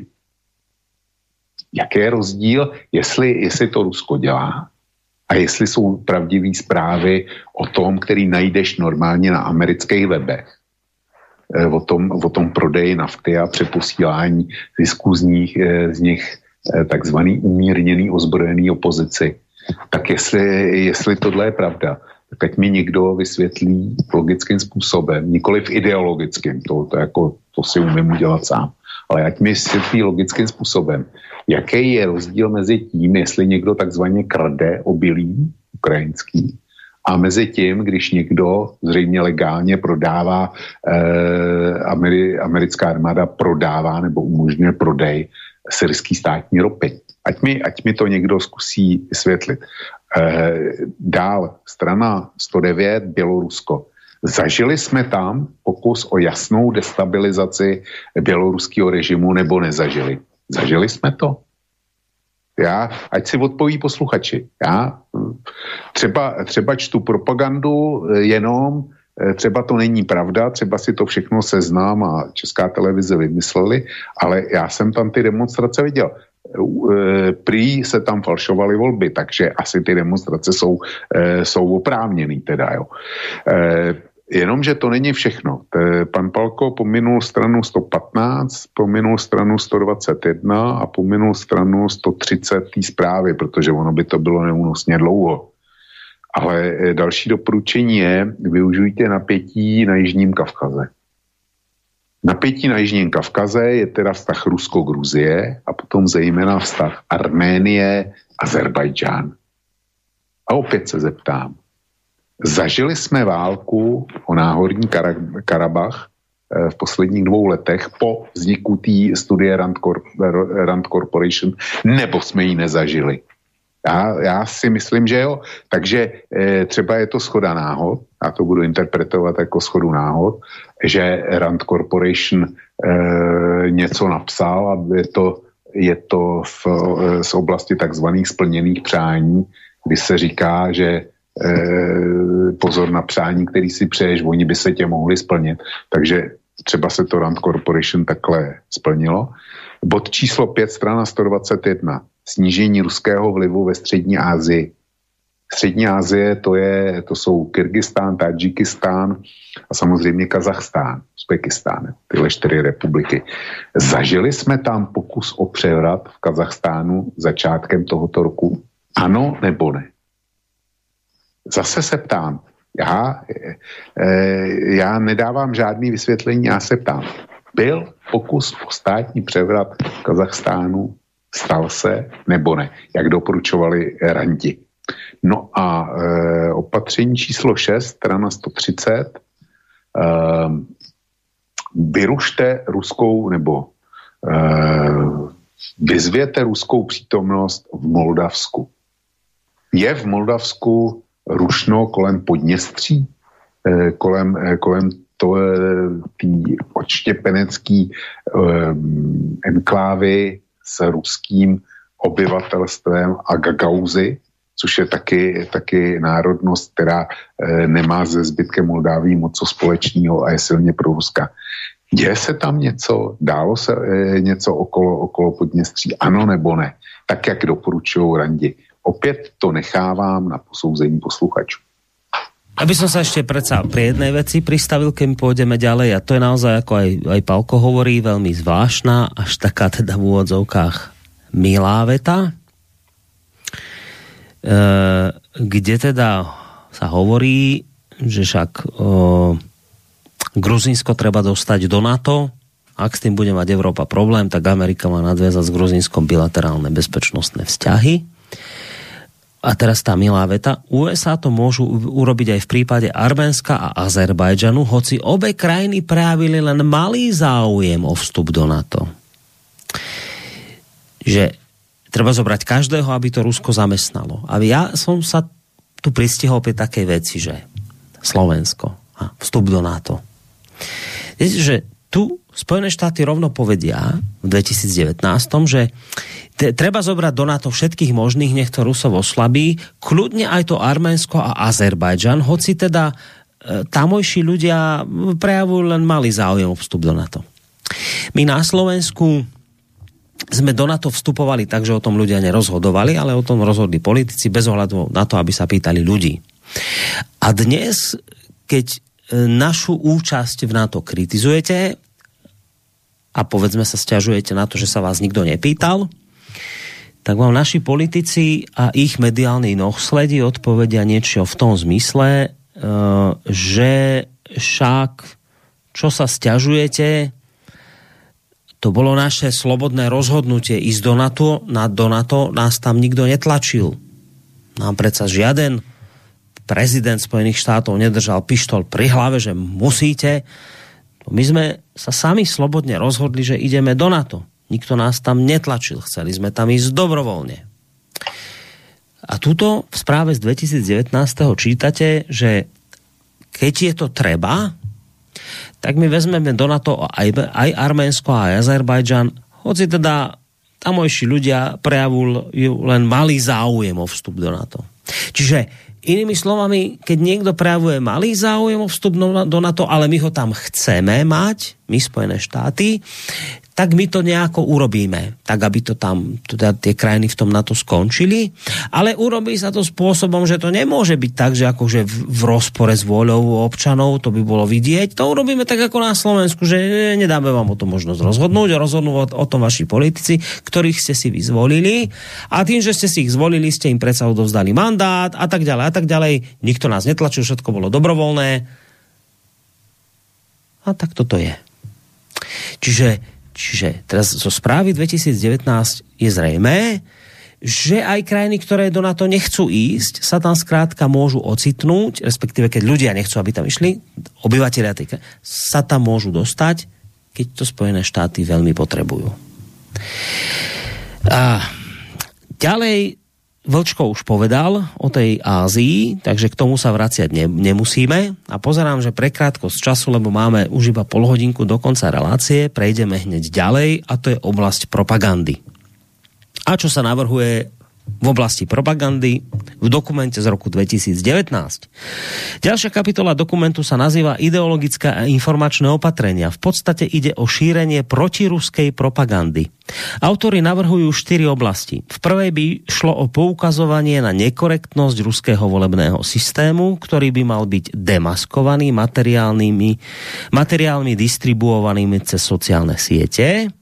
Jaký je rozdíl, jestli, jestli to Rusko dělá a jestli jsou pravdivé zprávy o tom, který najdeš normálně na amerických webech, o tom, o tom prodeji nafty a přeposílání zisků z nich, z nich Eh, takzvaný umírněný ozbrojený opozici. Tak jestli, jestli tohle je pravda, tak ať mi někdo vysvětlí logickým způsobem, nikoli v ideologickým, to, to, jako, to si umím udělat sám, ale ať mi vysvětlí logickým způsobem, jaký je rozdíl mezi tím, jestli někdo takzvaně krade obilí ukrajinský a mezi tím, když někdo zřejmě legálně prodává, eh, Ameri, americká armáda prodává nebo umožňuje prodej syrský státní ropy. Ať mi, ať mi to někdo zkusí vysvětlit. E, dál, strana 109, Bělorusko. Zažili jsme tam pokus o jasnou destabilizaci běloruského režimu nebo nezažili? Zažili jsme to? Já, ať si odpoví posluchači. Já třeba, třeba čtu propagandu jenom Eh, třeba to není pravda, třeba si to všechno seznám a česká televize vymysleli, ale já jsem tam ty demonstrace viděl. Eh, prý se tam falšovaly volby, takže asi ty demonstrace jsou, eh, jsou oprávněný teda, jo. Jenomže to není všechno. Pan Palko pominul stranu 115, pominul stranu 121 a pominul stranu 130 té zprávy, protože ono by to bylo neúnosně dlouho. Ale eh, další doporučení je, využijte napětí na Jižním Kavkaze. Napětí na Jižním Kavkaze je teda vztah Rusko-Gruzie a potom zejména vztah Arménie, Azerbajdžán. A opět se zeptám. Zažili jsme válku o náhorní Karabach eh, v posledních dvou letech po vzniku té studie Rand, Corp Rand Corporation, nebo jsme ji nezažili? Já, já si myslím, že jo. Takže e, třeba je to schoda náhod, já to budu interpretovat jako schodu náhod, že Rand Corporation e, něco napsal a je to, je to v, z oblasti takzvaných splněných přání, kdy se říká, že pozor na přání, který si přeješ, oni by se tě mohli splnit. Takže třeba se to Rand Corporation takhle splnilo. Bod číslo 5, strana 121. Snížení ruského vlivu ve střední Asii. Střední Asie to, je, to jsou Kyrgyzstán, Tadžikistán a samozřejmě Kazachstán, Uzbekistán, tyhle čtyři republiky. Zažili jsme tam pokus o převrat v Kazachstánu začátkem tohoto roku? Ano nebo ne? Zase se ptám, já, e, já nedávám žádný vysvětlení, já se ptám. Byl pokus o státní převrat v Kazachstánu, stal se nebo ne, jak doporučovali ranti. No a e, opatření číslo 6, strana 130, e, vyrušte ruskou nebo e, vyzvěte ruskou přítomnost v Moldavsku. Je v Moldavsku rušno kolem Podněstří, e, kolem, e, kolem to tý odštěpenecký enklávy s ruským obyvatelstvem a gagauzy, což je taky, taky národnost, která nemá se zbytkem Moldáví moc co společného a je silně pro Ruska. Děje se tam něco? Dálo se něco okolo, okolo Podněstří? Ano nebo ne? Tak, jak doporučují randi. Opět to nechávám na posouzení posluchačů. Aby som sa ešte predsa pri jednej veci pristavil, keď pôjdeme ďalej, a to je naozaj, ako aj, aj Palko hovorí, veľmi zvláštna, až taká teda v úvodzovkách milá veta, e, kde teda sa hovorí, že však e, Gruzinsko treba dostať do NATO, ak s tým bude mať Európa problém, tak Amerika má nadviazať s Gruzinskom bilaterálne bezpečnostné vzťahy. A teraz tá milá veta. USA to môžu urobiť aj v prípade Arménska a Azerbajdžanu, hoci obe krajiny prejavili len malý záujem o vstup do NATO. Že treba zobrať každého, aby to Rusko zamestnalo. A ja som sa tu pristihol pri takej veci, že Slovensko a vstup do NATO. Viete, že tu Spojené štáty rovno povedia v 2019, že treba zobrať do NATO všetkých možných, nech to Rusov oslabí, kľudne aj to Arménsko a Azerbajdžan, hoci teda e, tamojší ľudia prejavujú len malý záujem o vstup do NATO. My na Slovensku sme do NATO vstupovali tak, že o tom ľudia nerozhodovali, ale o tom rozhodli politici bez ohľadu na to, aby sa pýtali ľudí. A dnes, keď e, našu účasť v NATO kritizujete a povedzme sa stiažujete na to, že sa vás nikto nepýtal, tak vám naši politici a ich mediálni nohsledi odpovedia niečo v tom zmysle, e, že však čo sa stiažujete, to bolo naše slobodné rozhodnutie ísť do NATO, na, do NATO, nás tam nikto netlačil. Nám predsa žiaden prezident Spojených štátov nedržal pištol pri hlave, že musíte. My sme sa sami slobodne rozhodli, že ideme do NATO. Nikto nás tam netlačil. Chceli sme tam ísť dobrovoľne. A tuto v správe z 2019. čítate, že keď je to treba, tak my vezmeme do NATO aj, aj Arménsko a Azerbajdžan, hoci teda tamojší ľudia prejavujú len malý záujem o vstup do NATO. Čiže inými slovami, keď niekto prejavuje malý záujem o vstup do NATO, ale my ho tam chceme mať, my Spojené štáty, tak my to nejako urobíme, tak aby to tam teda tie krajiny v tom NATO skončili, ale urobí sa to spôsobom, že to nemôže byť tak, že akože v rozpore s vôľou občanov, to by bolo vidieť, to urobíme tak ako na Slovensku, že nedáme vám o tom možnosť rozhodnúť, rozhodnú o, o tom vaši politici, ktorých ste si vyzvolili a tým, že ste si ich zvolili, ste im predsa odovzdali mandát a tak ďalej a tak ďalej. Nikto nás netlačil, všetko bolo dobrovoľné. A tak toto je. Čiže Čiže teraz zo správy 2019 je zrejmé, že aj krajiny, ktoré do NATO nechcú ísť, sa tam skrátka môžu ocitnúť, respektíve keď ľudia nechcú, aby tam išli, obyvateľia tej sa tam môžu dostať, keď to Spojené štáty veľmi potrebujú. A ďalej Vlčko už povedal o tej Ázii, takže k tomu sa vraciať ne, nemusíme. A pozerám, že pre krátkosť času, lebo máme už iba pol hodinku do konca relácie, prejdeme hneď ďalej a to je oblasť propagandy. A čo sa navrhuje v oblasti propagandy v dokumente z roku 2019. Ďalšia kapitola dokumentu sa nazýva Ideologické a informačné opatrenia. V podstate ide o šírenie protiruskej propagandy. Autori navrhujú štyri oblasti. V prvej by šlo o poukazovanie na nekorektnosť ruského volebného systému, ktorý by mal byť demaskovaný materiálnymi, materiálmi distribuovanými cez sociálne siete.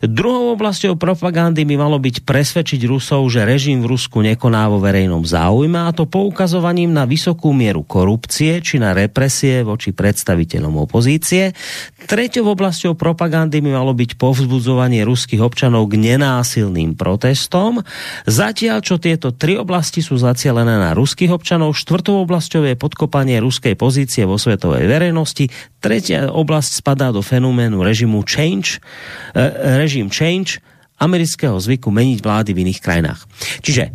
Druhou oblasťou propagandy by malo byť presvedčiť Rusov, že režim v Rusku nekoná vo verejnom záujme a to poukazovaním na vysokú mieru korupcie či na represie voči predstaviteľom opozície. Treťou oblasťou propagandy by malo byť povzbudzovanie ruských občanov k nenásilným protestom. Zatiaľ, čo tieto tri oblasti sú zacielené na ruských občanov, štvrtou oblasťou je podkopanie ruskej pozície vo svetovej verejnosti. Tretia oblasť spadá do fenoménu režimu change, e, režim change amerického zvyku meniť vlády v iných krajinách. Čiže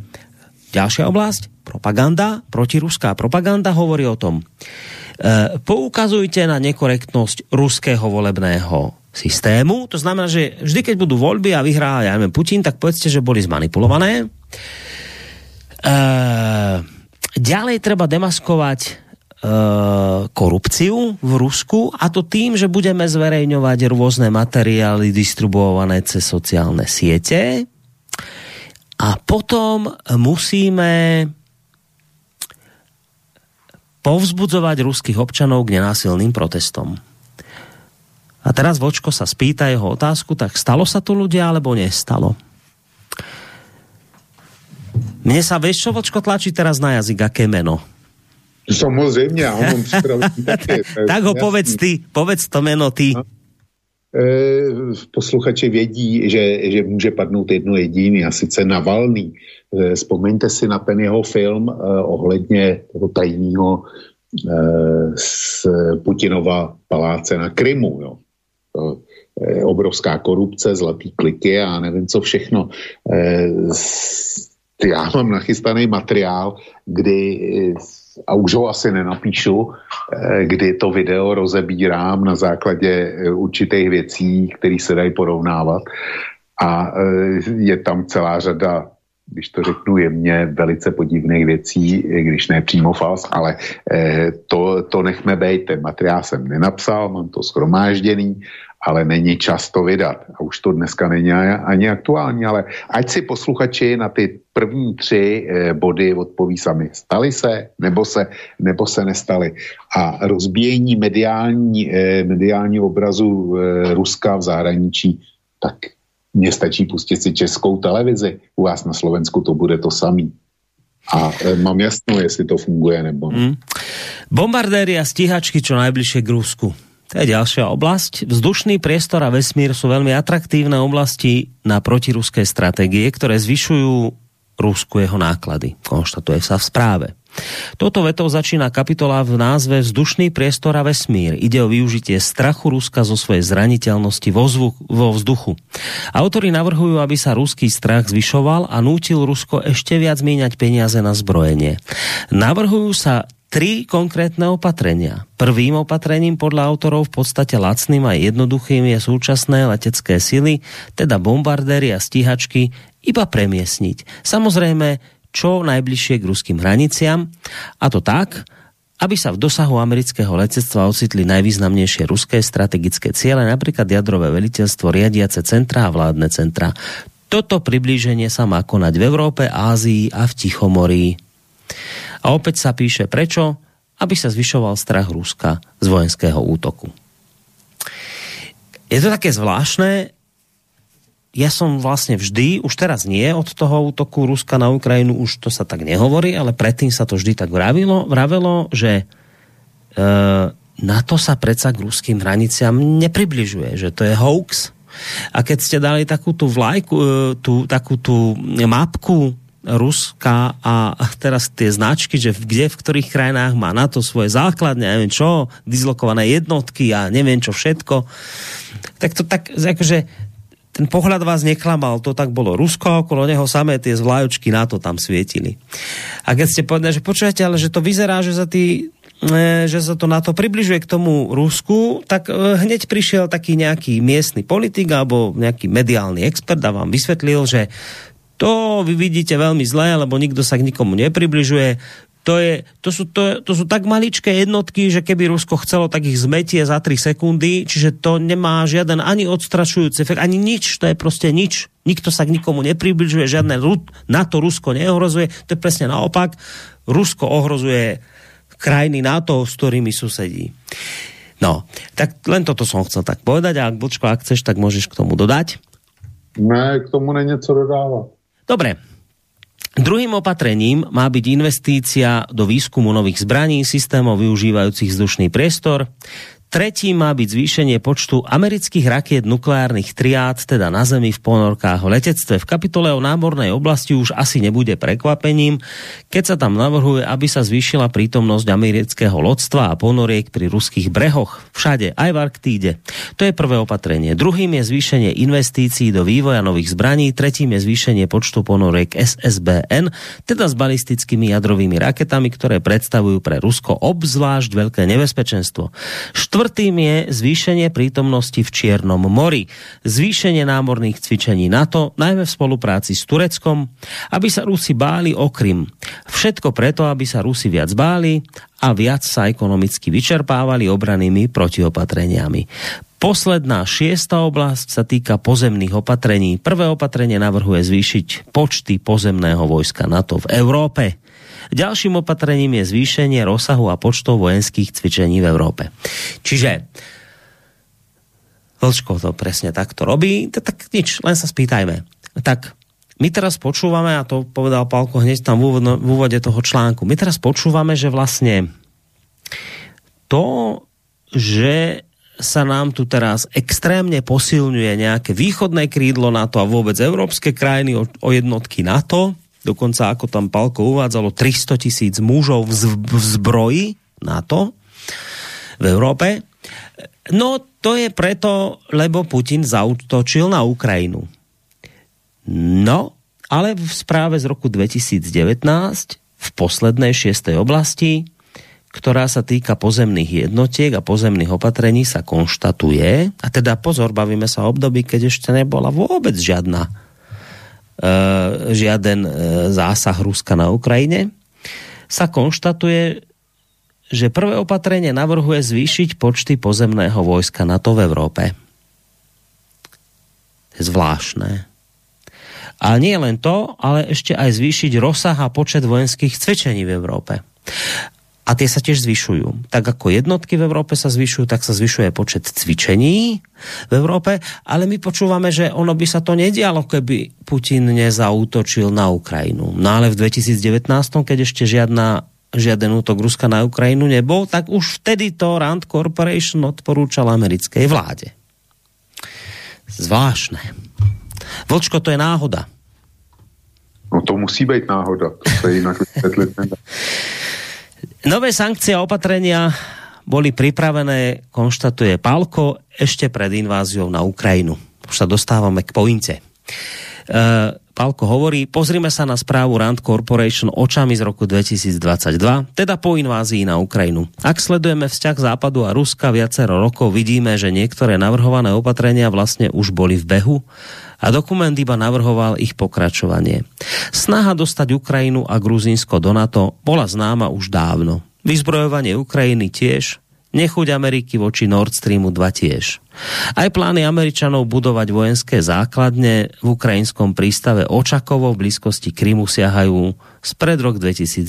ďalšia oblasť, propaganda, protiruská propaganda hovorí o tom, e, poukazujte na nekorektnosť ruského volebného systému. To znamená, že vždy, keď budú voľby a vyhrá, ja neviem, Putin, tak povedzte, že boli zmanipulované. E, ďalej treba demaskovať korupciu v Rusku a to tým, že budeme zverejňovať rôzne materiály distribuované cez sociálne siete a potom musíme povzbudzovať ruských občanov k nenásilným protestom. A teraz Vočko sa spýta jeho otázku, tak stalo sa to ľudia, alebo nestalo? Mne sa, vieš čo, Vočko tlačí teraz na jazyk, aké meno? Samozřejmě, já ho mám taky. tak ho povedz ty, povedz to jméno ty. No. E, posluchači vědí, že, že může padnout jedno jediný a sice Navalný. E, vzpomeňte si na ten jeho film e, ohledně toho tajného z Putinova paláce na Krymu. Jo. To, obrovská korupce, zlatý kliky a nevím co všechno. Já mám nachystaný materiál, kdy a už ho asi nenapíšu, eh, kdy to video rozebírám na základě eh, určitých věcí, které se dají porovnávat. A eh, je tam celá řada když to řeknu jemně, velice podivných věcí, když ne přímo fals, ale to, to nechme být. Ten materiál jsem nenapsal, mám to schromážděný ale není čas to vydat. A už to dneska není ani aktuální, ale ať si posluchači na ty první tři eh, body odpoví sami. Stali se nebo se, nebo se nestali. A rozbíjení mediální, eh, mediální obrazu eh, Ruska v zahraničí, tak mně stačí pustit si českou televizi. U vás na Slovensku to bude to samý. A mám jasno, jestli to funguje nebo ne. Mm. Bombardéry a stíhačky čo najbližšie k Rusku. To je ďalšia oblasť. Vzdušný priestor a vesmír sú veľmi atraktívne oblasti na protiruské stratégie, ktoré zvyšujú Rusku jeho náklady, konštatuje sa v správe. Toto vetou začína kapitola v názve Vzdušný priestor a vesmír. Ide o využitie strachu Ruska zo svojej zraniteľnosti vo, zvuk, vo vzduchu. Autori navrhujú, aby sa ruský strach zvyšoval a nútil Rusko ešte viac míňať peniaze na zbrojenie. Navrhujú sa tri konkrétne opatrenia. Prvým opatrením podľa autorov v podstate lacným a jednoduchým je súčasné letecké sily, teda bombardéry a stíhačky, iba premiesniť. Samozrejme, čo najbližšie k ruským hraniciam, a to tak, aby sa v dosahu amerického letectva ocitli najvýznamnejšie ruské strategické ciele, napríklad jadrové veliteľstvo, riadiace centra a vládne centra. Toto priblíženie sa má konať v Európe, Ázii a v Tichomorí. A opäť sa píše prečo? Aby sa zvyšoval strach Ruska z vojenského útoku. Je to také zvláštne, ja som vlastne vždy, už teraz nie od toho útoku Ruska na Ukrajinu, už to sa tak nehovorí, ale predtým sa to vždy tak vravilo, vravelo, že e, NATO sa predsa k ruským hraniciam nepribližuje, že to je hoax. A keď ste dali takú tú vlajku, e, tú, takú tú mapku Ruska a teraz tie značky, že kde, v ktorých krajinách má na to svoje základne, neviem čo, dislokované jednotky a neviem čo všetko, tak to tak, akože ten pohľad vás neklamal, to tak bolo Rusko, okolo neho samé tie zvlájočky na to tam svietili. A keď ste povedali, že počujete, ale že to vyzerá, že sa tí e, že sa to na približuje k tomu Rusku, tak e, hneď prišiel taký nejaký miestny politik alebo nejaký mediálny expert a vám vysvetlil, že to vy vidíte veľmi zle, lebo nikto sa k nikomu nepribližuje to, je, to, sú, to, to sú tak maličké jednotky, že keby Rusko chcelo, tak ich zmetie za 3 sekundy, čiže to nemá žiaden ani odstrašujúci efekt, ani nič, to je proste nič. Nikto sa k nikomu nepribližuje, žiadne NATO Rusko neohrozuje, to je presne naopak. Rusko ohrozuje krajiny NATO, s ktorými susedí. No, tak len toto som chcel tak povedať a ak Bočko, ak chceš, tak môžeš k tomu dodať. Ne, k tomu není co dodávat. Dobre, Druhým opatrením má byť investícia do výskumu nových zbraní, systémov využívajúcich vzdušný priestor. Tretí má byť zvýšenie počtu amerických rakiet nukleárnych triád, teda na Zemi v ponorkách o letectve. V kapitole o námornej oblasti už asi nebude prekvapením, keď sa tam navrhuje, aby sa zvýšila prítomnosť amerického lodstva a ponoriek pri ruských brehoch. Všade, aj v Arktíde. To je prvé opatrenie. Druhým je zvýšenie investícií do vývoja nových zbraní, tretím je zvýšenie počtu ponoriek SSBN, teda s balistickými jadrovými raketami, ktoré predstavujú pre Rusko obzvlášť veľké nebezpečenstvo. Štvr Štvrtým je zvýšenie prítomnosti v Čiernom mori, zvýšenie námorných cvičení NATO, najmä v spolupráci s Tureckom, aby sa Rusi báli o Krym. Všetko preto, aby sa Rusi viac báli a viac sa ekonomicky vyčerpávali obranými protiopatreniami. Posledná šiesta oblasť sa týka pozemných opatrení. Prvé opatrenie navrhuje zvýšiť počty pozemného vojska NATO v Európe. Ďalším opatrením je zvýšenie rozsahu a počtov vojenských cvičení v Európe. Čiže Vlčko to presne takto robí, tak nič, len sa spýtajme. Tak my teraz počúvame, a to povedal Pálko hneď tam v, v úvode toho článku, my teraz počúvame, že vlastne to, že sa nám tu teraz extrémne posilňuje nejaké východné krídlo NATO a vôbec európske krajiny o, o jednotky NATO, dokonca ako tam Palko uvádzalo, 300 tisíc mužov v, zbroji NATO v Európe. No to je preto, lebo Putin zautočil na Ukrajinu. No, ale v správe z roku 2019 v poslednej šiestej oblasti, ktorá sa týka pozemných jednotiek a pozemných opatrení sa konštatuje, a teda pozor, bavíme sa o období, keď ešte nebola vôbec žiadna žiaden e, zásah Ruska na Ukrajine, sa konštatuje, že prvé opatrenie navrhuje zvýšiť počty pozemného vojska NATO v Európe. Zvláštne. A nie len to, ale ešte aj zvýšiť rozsah a počet vojenských cvičení v Európe a tie sa tiež zvyšujú. Tak ako jednotky v Európe sa zvyšujú, tak sa zvyšuje počet cvičení v Európe, ale my počúvame, že ono by sa to nedialo, keby Putin nezautočil na Ukrajinu. No ale v 2019, keď ešte žiadna žiaden útok Ruska na Ukrajinu nebol, tak už vtedy to Rand Corporation odporúčal americkej vláde. Zvláštne. Vlčko, to je náhoda. No to musí být náhoda, to se jinak vysvětlit nedá. Nové sankcie a opatrenia boli pripravené, konštatuje Pálko, ešte pred inváziou na Ukrajinu. Už sa dostávame k pointe. Uh, Pálko hovorí, pozrime sa na správu Rand Corporation očami z roku 2022, teda po invázii na Ukrajinu. Ak sledujeme vzťah Západu a Ruska viacero rokov, vidíme, že niektoré navrhované opatrenia vlastne už boli v behu a dokument iba navrhoval ich pokračovanie. Snaha dostať Ukrajinu a Gruzínsko do NATO bola známa už dávno. Vyzbrojovanie Ukrajiny tiež, nechuť Ameriky voči Nord Streamu 2 tiež. Aj plány Američanov budovať vojenské základne v ukrajinskom prístave Očakovo v blízkosti Krymu siahajú spred rok 2019.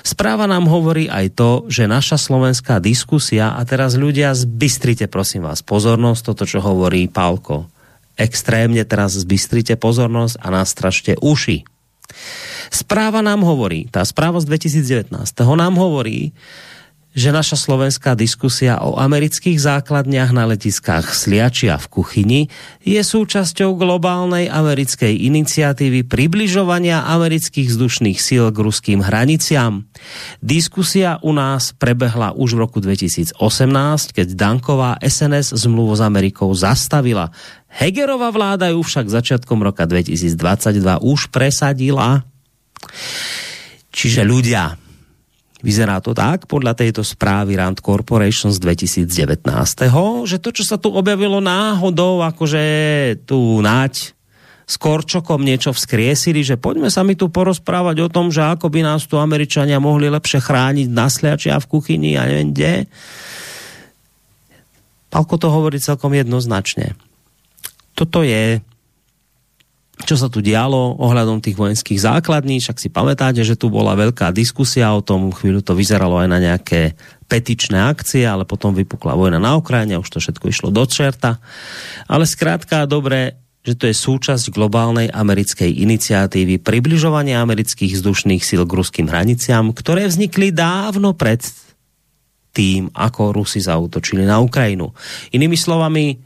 Správa nám hovorí aj to, že naša slovenská diskusia, a teraz ľudia zbystrite prosím vás pozornosť, toto čo hovorí Pálko, extrémne teraz zbystrite pozornosť a nastražte uši. Správa nám hovorí, tá správa z 2019 nám hovorí, že naša slovenská diskusia o amerických základniach na letiskách Sliačia v Kuchyni je súčasťou globálnej americkej iniciatívy približovania amerických vzdušných síl k ruským hraniciam. Diskusia u nás prebehla už v roku 2018, keď Danková SNS zmluvu s Amerikou zastavila. Hegerová vláda ju však začiatkom roka 2022 už presadila. Čiže ľudia, Vyzerá to tak, podľa tejto správy Rand Corporation z 2019, že to, čo sa tu objavilo náhodou, akože tu nať s Korčokom niečo vzkriesili, že poďme sa mi tu porozprávať o tom, že ako by nás tu Američania mohli lepšie chrániť na sliači v kuchyni a neviem kde. Palko to hovorí celkom jednoznačne. Toto je čo sa tu dialo ohľadom tých vojenských základní, však si pamätáte, že tu bola veľká diskusia o tom, chvíľu to vyzeralo aj na nejaké petičné akcie, ale potom vypukla vojna na Ukrajine, už to všetko išlo do čerta. Ale skrátka dobre, že to je súčasť globálnej americkej iniciatívy približovania amerických vzdušných síl k ruským hraniciam, ktoré vznikli dávno pred tým, ako Rusi zautočili na Ukrajinu. Inými slovami,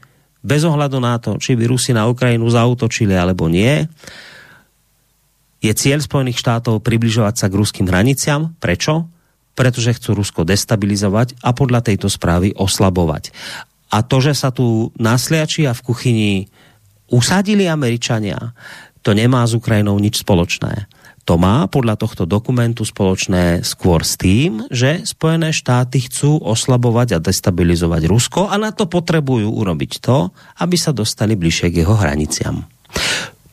bez ohľadu na to, či by Rusi na Ukrajinu zautočili alebo nie, je cieľ Spojených štátov približovať sa k ruským hraniciam. Prečo? Pretože chcú Rusko destabilizovať a podľa tejto správy oslabovať. A to, že sa tu nasliači a v kuchyni usadili Američania, to nemá s Ukrajinou nič spoločné to má podľa tohto dokumentu spoločné skôr s tým, že Spojené štáty chcú oslabovať a destabilizovať Rusko a na to potrebujú urobiť to, aby sa dostali bližšie k jeho hraniciam.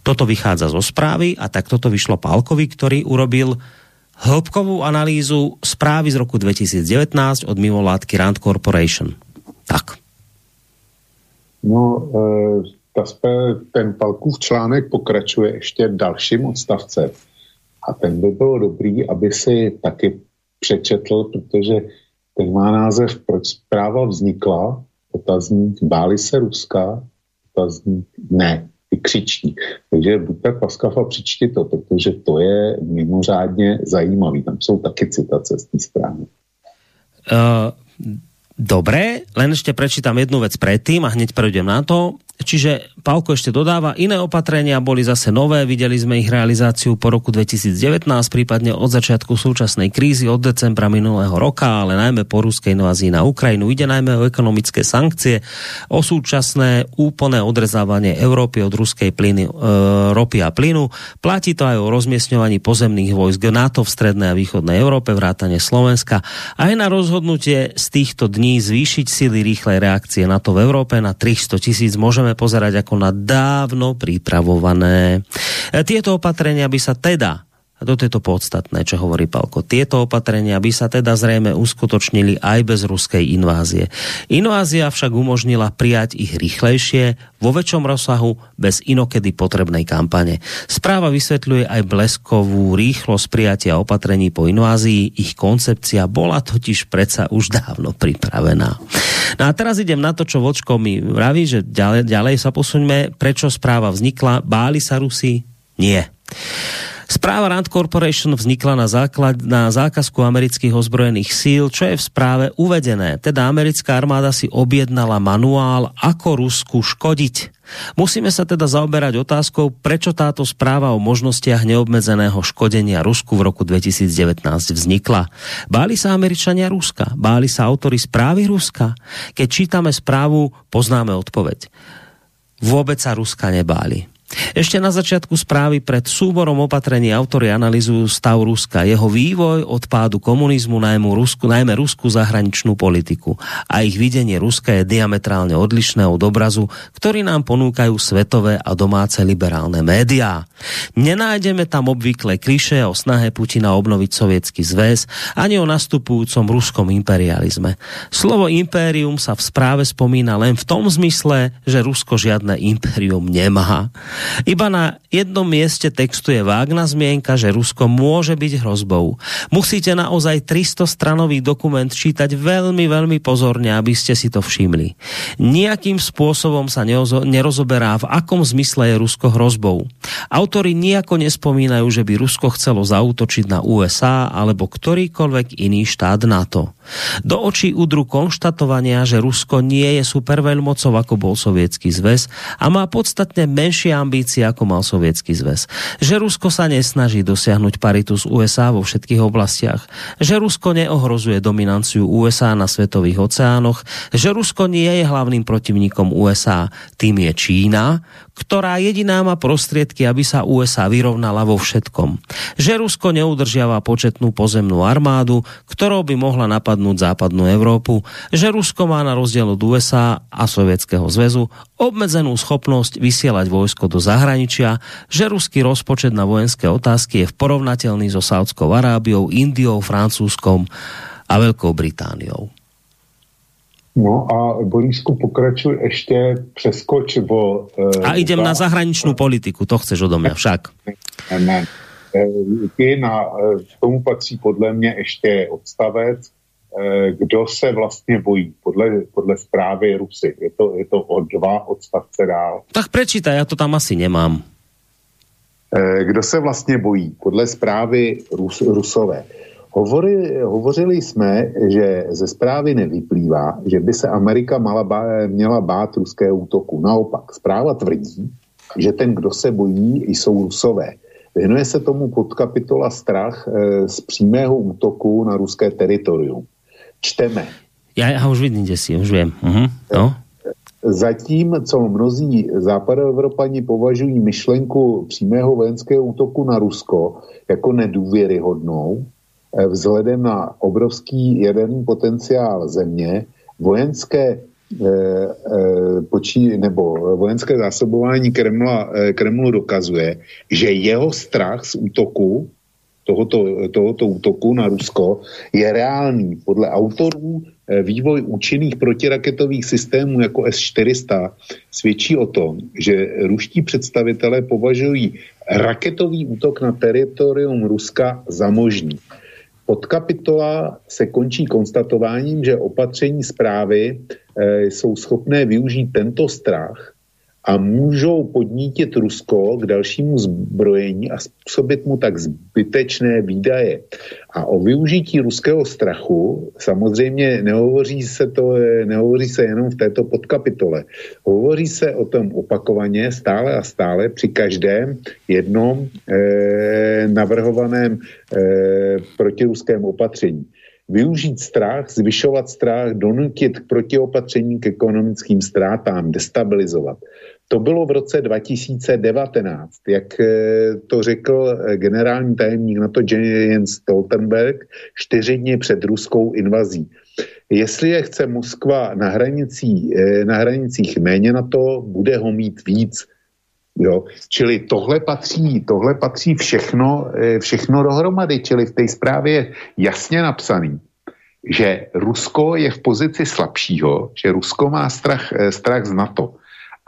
Toto vychádza zo správy a tak toto vyšlo Pálkovi, ktorý urobil hĺbkovú analýzu správy z roku 2019 od mimovládky Rand Corporation. Tak. No, e, ten Palkův článek pokračuje ještě dalším odstavcem a ten by bylo dobrý, aby si taky přečetl, protože ten má název Proč zpráva vznikla, otazník, báli se Ruska, otazník, ne, ty křičí. Takže buďte paskav a přečti to, protože to je mimořádně zajímavý. Tam jsou taky citace z té strany. Uh, Dobre, len ešte prečítam jednu vec predtým a hneď prejdem na to. Čiže Pálko ešte dodáva, iné opatrenia boli zase nové, videli sme ich realizáciu po roku 2019, prípadne od začiatku súčasnej krízy od decembra minulého roka, ale najmä po ruskej invázii na Ukrajinu. Ide najmä o ekonomické sankcie, o súčasné úplné odrezávanie Európy od ruskej plyny, e, ropy a plynu. Platí to aj o rozmiestňovaní pozemných vojsk NATO v strednej a východnej Európe, vrátane Slovenska. Aj na rozhodnutie z týchto dní zvýšiť sily rýchlej reakcie NATO v Európe na 300 tisíc môžeme môžeme pozerať ako na dávno pripravované. E, tieto opatrenia by sa teda a to je to podstatné, čo hovorí Palko. Tieto opatrenia by sa teda zrejme uskutočnili aj bez ruskej invázie. Invázia však umožnila prijať ich rýchlejšie, vo väčšom rozsahu, bez inokedy potrebnej kampane. Správa vysvetľuje aj bleskovú rýchlosť prijatia opatrení po invázii. Ich koncepcia bola totiž predsa už dávno pripravená. No a teraz idem na to, čo Vočko mi vraví, že ďalej, ďalej sa posuňme. Prečo správa vznikla? Báli sa Rusi? Nie. Správa Rand Corporation vznikla na, základ, na zákazku amerických ozbrojených síl, čo je v správe uvedené. Teda americká armáda si objednala manuál, ako Rusku škodiť. Musíme sa teda zaoberať otázkou, prečo táto správa o možnostiach neobmedzeného škodenia Rusku v roku 2019 vznikla. Báli sa Američania Ruska? Báli sa autory správy Ruska? Keď čítame správu, poznáme odpoveď. Vôbec sa Ruska nebáli. Ešte na začiatku správy pred súborom opatrení autory analizujú stav Ruska, jeho vývoj od pádu komunizmu, najmä Rusku, najmä Rusku zahraničnú politiku. A ich videnie Ruska je diametrálne odlišné od obrazu, ktorý nám ponúkajú svetové a domáce liberálne médiá. Nenájdeme tam obvykle kliše o snahe Putina obnoviť sovietský zväz ani o nastupujúcom ruskom imperializme. Slovo impérium sa v správe spomína len v tom zmysle, že Rusko žiadne impérium nemá Iba na jednom mieste textu je vágna zmienka, že Rusko môže byť hrozbou. Musíte naozaj 300 stranový dokument čítať veľmi, veľmi pozorne, aby ste si to všimli. Nijakým spôsobom sa nerozoberá, v akom zmysle je Rusko hrozbou. Autori nijako nespomínajú, že by Rusko chcelo zautočiť na USA alebo ktorýkoľvek iný štát NATO. Do očí udru konštatovania, že Rusko nie je superveľmocou ako bol Sovietský zväz a má podstatne menšie ambície ako mal Sovietský zväz. Že Rusko sa nesnaží dosiahnuť paritu z USA vo všetkých oblastiach. Že Rusko neohrozuje dominanciu USA na svetových oceánoch. Že Rusko nie je hlavným protivníkom USA. Tým je Čína, ktorá jediná má prostriedky, aby sa USA vyrovnala vo všetkom. Že Rusko neudržiava početnú pozemnú armádu, ktorou by mohla napadnúť západnú Európu. Že Rusko má na rozdiel od USA a Sovietskeho zväzu obmedzenú schopnosť vysielať vojsko do zahraničia, že ruský rozpočet na vojenské otázky je v porovnateľný so Saudskou Arábiou, Indiou, Francúzskom a Veľkou Britániou. No a Borisku pokračuj ještě přeskoč o... E, a idem na zahraničnú politiku, to chceš odo mňa však. Ne, ne. E, na, e, k tomu patří podle mě ještě odstavec, kdo se vlastně bojí, podle, podle zprávy Rusy. Je to, je to o dva odstavce dál. Tak prečítaj, já to tam asi nemám. E, kdo se vlastně bojí, podle zprávy Rus, Rusové. Hovorili, hovořili jsme, že ze zprávy nevyplývá, že by se Amerika mala bá, měla bát ruského útoku. Naopak, zpráva tvrdí, že ten, kdo se bojí, jsou rusové. Věnuje se tomu podkapitola strach e, z přímého útoku na ruské teritorium. Čteme. Já, já už vidím, kde si, už vím. Uh-huh. No. Zatím, co mnozí západoevropani považují myšlenku přímého vojenského útoku na Rusko jako nedůvěryhodnou, Eh, vzhledem na obrovský jaderný potenciál země, vojenské eh, eh, počí, nebo vojenské zásobování Kremla, Kremlu dokazuje, že jeho strach z útoku, tohoto, tohoto útoku na Rusko je reálný. Podle autorů vývoj účinných protiraketových systémů jako S-400 svědčí o tom, že ruští představitelé považují raketový útok na teritorium Ruska za možný. Podkapitola se končí konstatováním, že opatření zprávy e, jsou schopné využít tento strach a můžou podnítit Rusko k dalšímu zbrojení a způsobit mu tak zbytečné výdaje. A o využití ruského strachu samozřejmě nehovoří se, to, nehovoří se jenom v této podkapitole. Hovoří se o tom opakovaně stále a stále při každém jednom eh, navrhovaném eh, protiruském opatření využít strach, zvyšovat strach, donutit k protiopatření k ekonomickým ztrátám, destabilizovat. To bylo v roce 2019, jak eh, to řekl eh, generální tajemník na to Jens Stoltenberg čtyři dny před ruskou invazí. Jestli je chce Moskva na, hranicí, eh, na hranicích méně na to, bude ho mít víc. Jo? Čili tohle patří, tohle patří všechno, všechno dohromady, čili v té zprávě je jasně napsaný, že Rusko je v pozici slabšího, že Rusko má strach, strach z NATO.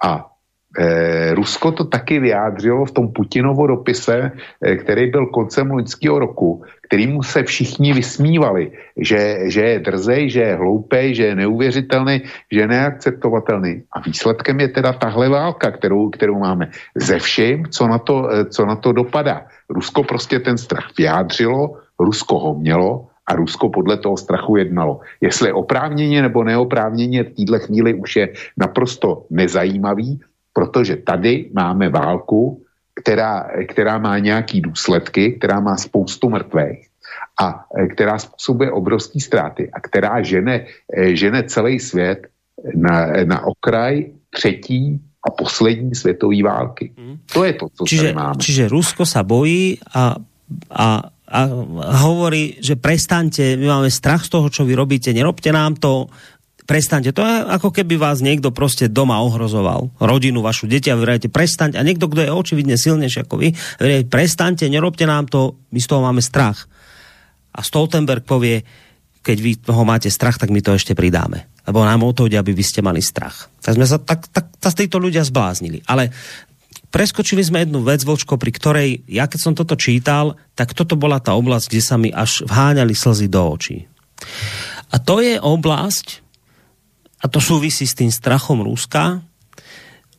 A Eh, Rusko to taky vyjádřilo v tom Putinovo dopise, eh, který byl koncem loňského roku, kterýmu se všichni vysmívali, že, že je drzej, že je hloupej, že je neuvěřitelný, že je neakceptovatelný. A výsledkem je teda tahle válka, kterou, kterou máme. Ze vším, co na, to, eh, co na to dopadá. Rusko prostě ten strach vyjádřilo, Rusko ho mělo a Rusko podle toho strachu jednalo. Jestli oprávněně nebo neoprávněně v této chvíli už je naprosto nezajímavý, protože tady máme válku, která, která má nějaký důsledky, která má spoustu mrtvých a e, která způsobuje obrovské ztráty a která žene, e, žene celý svět na, na okraj třetí a poslední světové války. Hmm. To je to, co čiže, tady máme. Čiže Rusko sa bojí a, a, a hovorí, že prestante, my máme strach z toho, čo vy robíte, nerobte nám to, prestaňte. To je ako keby vás niekto proste doma ohrozoval, rodinu, vašu deti a vrajete, prestaňte. A niekto, kto je očividne silnejší ako vy, vrajete, prestaňte, nerobte nám to, my z toho máme strach. A Stoltenberg povie, keď vy toho máte strach, tak my to ešte pridáme. Lebo nám o to ide, aby vy ste mali strach. Tak sme sa tak, tak, tak títo ľudia zbláznili. Ale preskočili sme jednu vec, Vočko, pri ktorej, ja keď som toto čítal, tak toto bola tá oblasť, kde sa mi až vháňali slzy do očí. A to je oblasť, a to súvisí s tým strachom Ruska,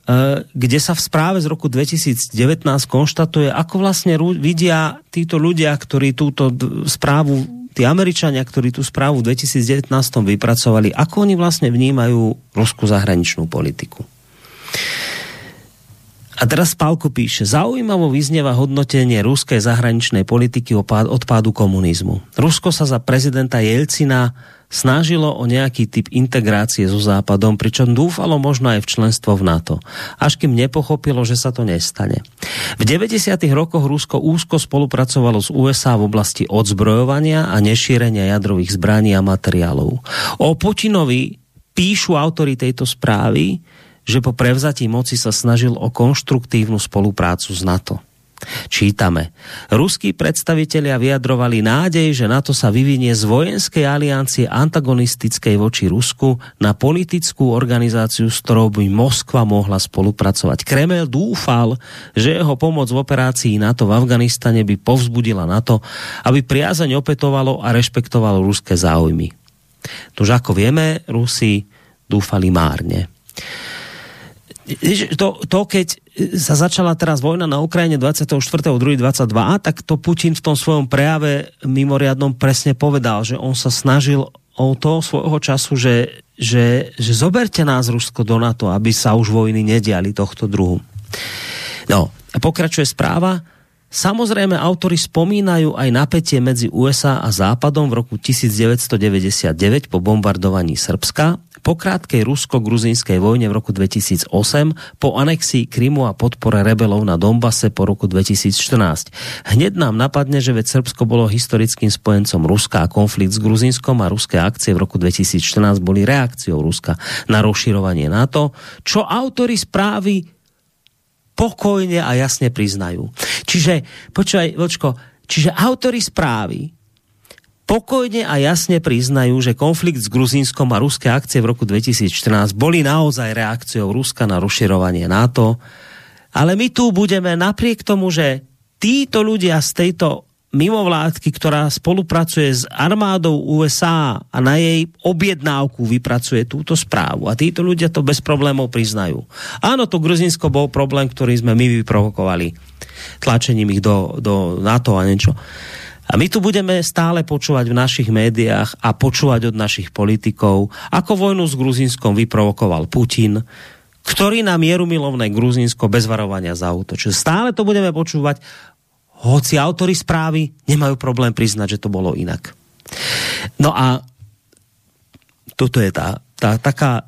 e, kde sa v správe z roku 2019 konštatuje, ako vlastne vidia títo ľudia, ktorí túto správu tí Američania, ktorí tú správu v 2019 vypracovali, ako oni vlastne vnímajú ruskú zahraničnú politiku. A teraz Pálko píše, zaujímavo vyznieva hodnotenie ruskej zahraničnej politiky od pádu komunizmu. Rusko sa za prezidenta Jelcina snažilo o nejaký typ integrácie so Západom, pričom dúfalo možno aj v členstvo v NATO, až kým nepochopilo, že sa to nestane. V 90. rokoch Rusko úzko spolupracovalo s USA v oblasti odzbrojovania a nešírenia jadrových zbraní a materiálov. O Putinovi píšu autory tejto správy, že po prevzatí moci sa snažil o konštruktívnu spoluprácu s NATO. Čítame. Ruskí predstavitelia vyjadrovali nádej, že NATO sa vyvinie z vojenskej aliancie antagonistickej voči Rusku na politickú organizáciu, s ktorou by Moskva mohla spolupracovať. Kreml dúfal, že jeho pomoc v operácii NATO v Afganistane by povzbudila NATO, aby priazeň opetovalo a rešpektovalo ruské záujmy. Tož ako vieme, Rusi dúfali márne to, to keď sa začala teraz vojna na Ukrajine 24.2.22, tak to Putin v tom svojom prejave mimoriadnom presne povedal, že on sa snažil o to svojho času, že, že, že zoberte nás Rusko do NATO, aby sa už vojny nediali tohto druhu. No, a pokračuje správa. Samozrejme, autory spomínajú aj napätie medzi USA a Západom v roku 1999 po bombardovaní Srbska po krátkej rusko-gruzínskej vojne v roku 2008, po anexii Krymu a podpore rebelov na Dombase po roku 2014. Hneď nám napadne, že veď Srbsko bolo historickým spojencom Ruska a konflikt s Gruzínskom a ruské akcie v roku 2014 boli reakciou Ruska na rozširovanie NATO, čo autory správy pokojne a jasne priznajú. Čiže, počúvaj, Vočko, čiže autory správy pokojne a jasne priznajú, že konflikt s Gruzínskom a ruské akcie v roku 2014 boli naozaj reakciou Ruska na rozširovanie NATO. Ale my tu budeme napriek tomu, že títo ľudia z tejto mimovládky, ktorá spolupracuje s armádou USA a na jej objednávku vypracuje túto správu. A títo ľudia to bez problémov priznajú. Áno, to Gruzinsko bol problém, ktorý sme my vyprovokovali tlačením ich do, do NATO a niečo. A my tu budeme stále počúvať v našich médiách a počúvať od našich politikov, ako vojnu s Gruzínskom vyprovokoval Putin, ktorý na mieru milovné Gruzínsko bez varovania zautočil. Stále to budeme počúvať, hoci autory správy nemajú problém priznať, že to bolo inak. No a toto je tá, tá taká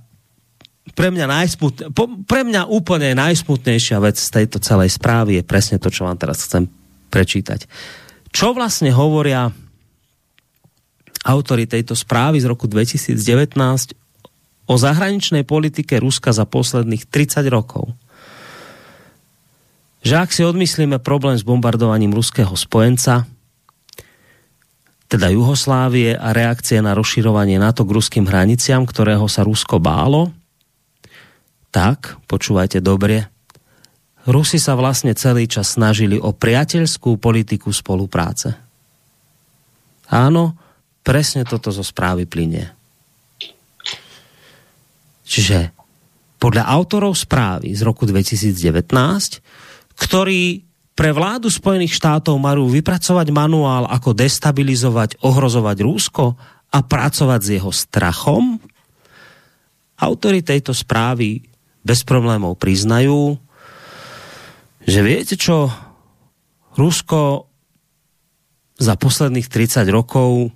pre mňa, najsmutne, pre mňa úplne najsmutnejšia vec z tejto celej správy je presne to, čo vám teraz chcem prečítať čo vlastne hovoria autory tejto správy z roku 2019 o zahraničnej politike Ruska za posledných 30 rokov. Že ak si odmyslíme problém s bombardovaním ruského spojenca, teda Juhoslávie a reakcie na rozširovanie NATO k ruským hraniciam, ktorého sa Rusko bálo, tak, počúvajte dobre, Rusi sa vlastne celý čas snažili o priateľskú politiku spolupráce. Áno, presne toto zo správy plynie. Čiže podľa autorov správy z roku 2019, ktorí pre vládu Spojených štátov majú vypracovať manuál, ako destabilizovať, ohrozovať Rúsko a pracovať s jeho strachom, autory tejto správy bez problémov priznajú, že viete čo, Rusko za posledných 30 rokov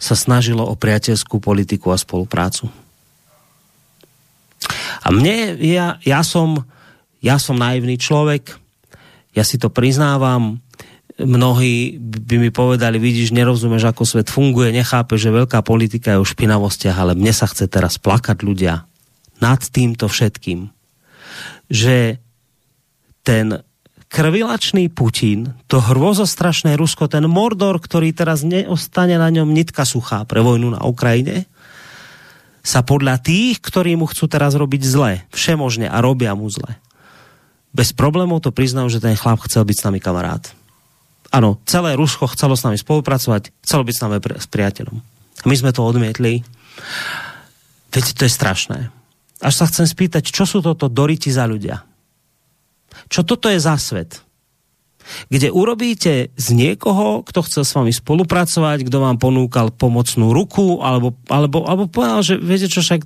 sa snažilo o priateľskú politiku a spoluprácu. A mne, ja, ja, som, ja som naivný človek, ja si to priznávam, mnohí by mi povedali, vidíš, nerozumieš, ako svet funguje, nechápe, že veľká politika je o špinavostiach, ale mne sa chce teraz plakať ľudia nad týmto všetkým. Že ten krvilačný Putin, to hrôzostrašné Rusko, ten Mordor, ktorý teraz neostane na ňom nitka suchá pre vojnu na Ukrajine, sa podľa tých, ktorí mu chcú teraz robiť zle, všemožne a robia mu zle, bez problémov to priznal, že ten chlap chcel byť s nami kamarát. Áno, celé Rusko chcelo s nami spolupracovať, chcelo byť s nami pri, s priateľom. A my sme to odmietli. Viete, to je strašné. Až sa chcem spýtať, čo sú toto doriti za ľudia? Čo toto je za svet? Kde urobíte z niekoho, kto chcel s vami spolupracovať, kto vám ponúkal pomocnú ruku, alebo, alebo, alebo povedal, že viete čo, však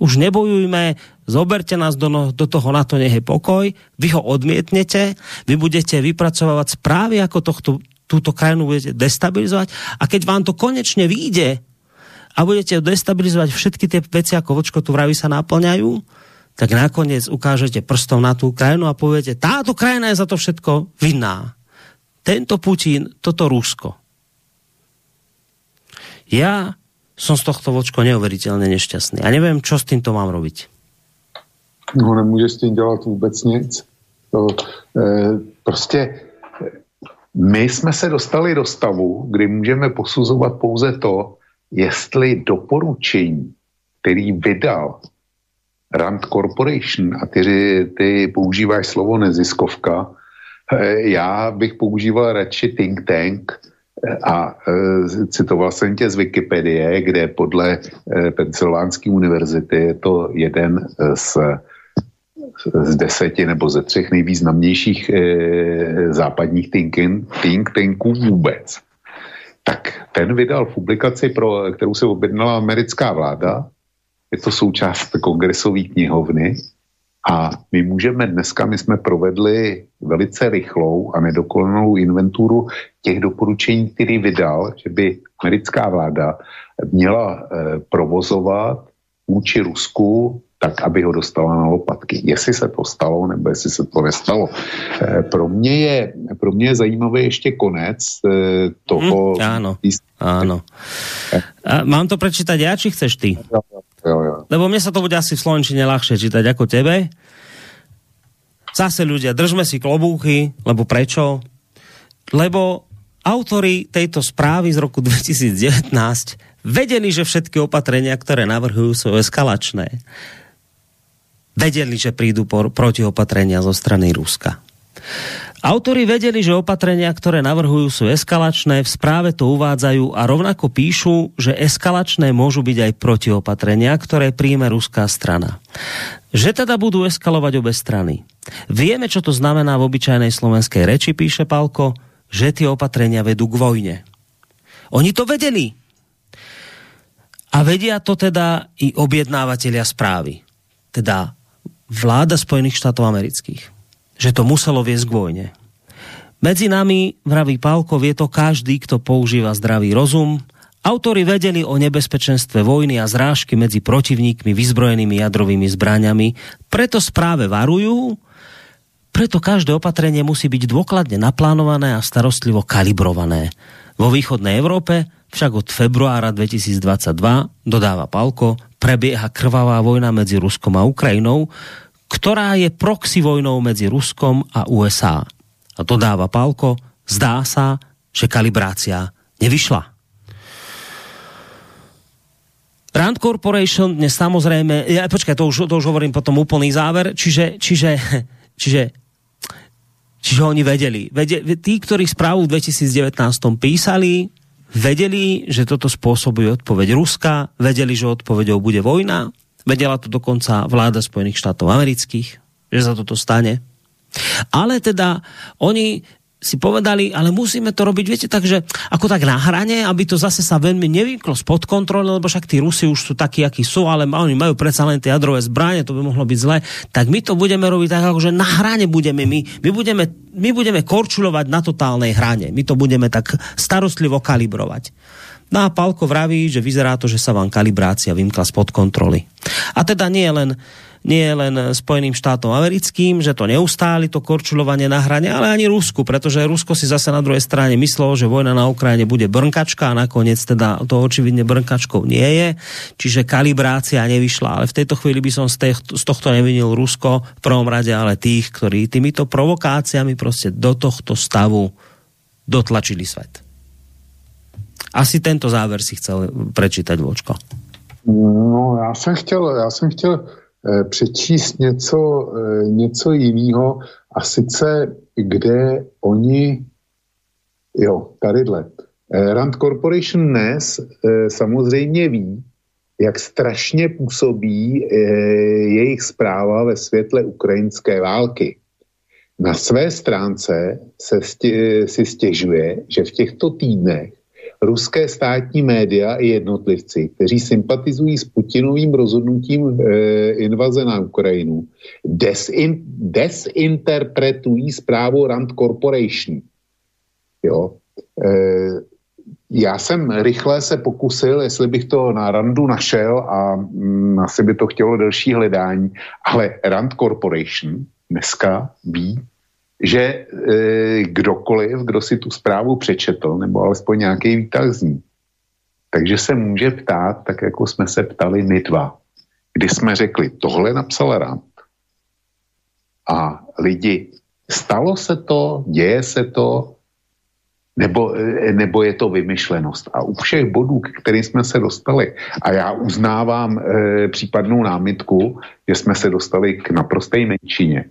už nebojujme, zoberte nás do, no, do toho, na to nech je pokoj, vy ho odmietnete, vy budete vypracovať správy, ako tohto, túto krajinu budete destabilizovať a keď vám to konečne vyjde a budete destabilizovať všetky tie veci, ako vočko tu vraví sa naplňajú, tak nakoniec ukážete prstom na tú krajinu a poviete, táto krajina je za to všetko vinná. Tento Putin, toto Rusko. Ja som z tohto vočko neuveriteľne nešťastný. A neviem, čo s týmto mám robiť. No nemůže s tím dělat vůbec nic. To, e, prostě my jsme se dostali do stavu, kdy můžeme posuzovat pouze to, jestli doporučení, který vydal Rand Corporation, a ty, ty používáš slovo neziskovka, e, já bych používal radši think tank, a e, citoval jsem tě z Wikipedie, kde podle e, Pensylvánské univerzity je to jeden z, z deseti nebo ze třech nejvýznamnějších e, západních think, think tanků vůbec. Tak ten vydal publikaci, pro, kterou se objednala americká vláda. Je to součást kongresové knihovny a my můžeme dneska, my jsme provedli velice rychlou a nedokonalou inventuru těch doporučení, který vydal, že by americká vláda měla e, provozovat vůči Rusku tak, aby ho dostala na lopatky. Jestli se to stalo, nebo jestli se to nestalo. E, pro, mě je, pro mě je zajímavý ještě konec e, toho... Mm, áno, áno. A mám to prečítať ja, či chceš ty? Jo, Lebo mne sa to bude asi v Slovenčine ľahšie čítať ako tebe. Zase ľudia, držme si klobúchy, lebo prečo? Lebo autori tejto správy z roku 2019 vedeli, že všetky opatrenia, ktoré navrhujú, sú eskalačné. Vedeli, že prídu protiopatrenia zo strany Ruska. Autori vedeli, že opatrenia, ktoré navrhujú, sú eskalačné, v správe to uvádzajú a rovnako píšu, že eskalačné môžu byť aj protiopatrenia, ktoré príjme ruská strana. Že teda budú eskalovať obe strany. Vieme, čo to znamená v obyčajnej slovenskej reči, píše Palko, že tie opatrenia vedú k vojne. Oni to vedeli. A vedia to teda i objednávateľia správy. Teda vláda Spojených štátov amerických že to muselo viesť k vojne. Medzi nami, vraví Pálko, vie to každý, kto používa zdravý rozum. Autori vedeli o nebezpečenstve vojny a zrážky medzi protivníkmi vyzbrojenými jadrovými zbraňami, preto správe varujú, preto každé opatrenie musí byť dôkladne naplánované a starostlivo kalibrované. Vo východnej Európe však od februára 2022, dodáva Palko, prebieha krvavá vojna medzi Ruskom a Ukrajinou, ktorá je proxy vojnou medzi Ruskom a USA. A to dáva Pálko, zdá sa, že kalibrácia nevyšla. Rand Corporation dnes samozrejme, ja, počkaj, to už, to už hovorím potom úplný záver, čiže, čiže, čiže, čiže oni vedeli. vedeli tí, ktorí správu v 2019 písali, vedeli, že toto spôsobuje odpoveď Ruska, vedeli, že odpoveďou bude vojna, Vedela to dokonca vláda Spojených štátov amerických, že sa toto stane. Ale teda oni si povedali, ale musíme to robiť, viete, takže ako tak na hrane, aby to zase sa veľmi nevyklo spod kontroly, lebo však tí Rusi už sú takí, akí sú, ale oni majú predsa len tie jadrové zbranie, to by mohlo byť zle, tak my to budeme robiť tak, že na hrane budeme my, my budeme, my budeme korčulovať na totálnej hrane, my to budeme tak starostlivo kalibrovať. No a Palko vraví, že vyzerá to, že sa vám kalibrácia vymkla spod kontroly. A teda nie len nie len Spojeným štátom americkým, že to neustáli to korčulovanie na hrane, ale ani Rusku, pretože Rusko si zase na druhej strane myslelo, že vojna na Ukrajine bude brnkačka a nakoniec teda to očividne brnkačkou nie je, čiže kalibrácia nevyšla. Ale v tejto chvíli by som z, z tohto nevinil Rusko v prvom rade, ale tých, ktorí týmito provokáciami proste do tohto stavu dotlačili svet. Asi tento záver si chcel prečítať, Vočko. No, já jsem chtěl, já jsem chtěl přečíst něco, něco jiného a sice kde oni, jo, tadyhle. Rand Corporation dnes samozřejmě ví, jak strašně působí jejich zpráva ve světle ukrajinské války. Na své stránce se stě, si stěžuje, že v těchto týdnech ruské státní média i jednotlivci, kteří sympatizují s Putinovým rozhodnutím e, invaze na Ukrajinu, desin, desinterpretují zprávu Rand Corporation. Jo? E, já jsem rychle se pokusil, jestli bych to na Randu našel a mm, asi by to chtělo delší hledání, ale Rand Corporation dneska ví, že e, kdokoliv, kdo si tu zprávu přečetl, nebo alespoň nějaký výtah z ní, takže se může ptát, tak jako jsme se ptali my dva, kdy jsme řekli, tohle napsal Rand. A lidi, stalo se to, děje se to, nebo, e, nebo je to vymyšlenost. A u všech bodů, k kterým jsme se dostali, a já uznávám e, případnou námitku, že jsme se dostali k naprosté menšině,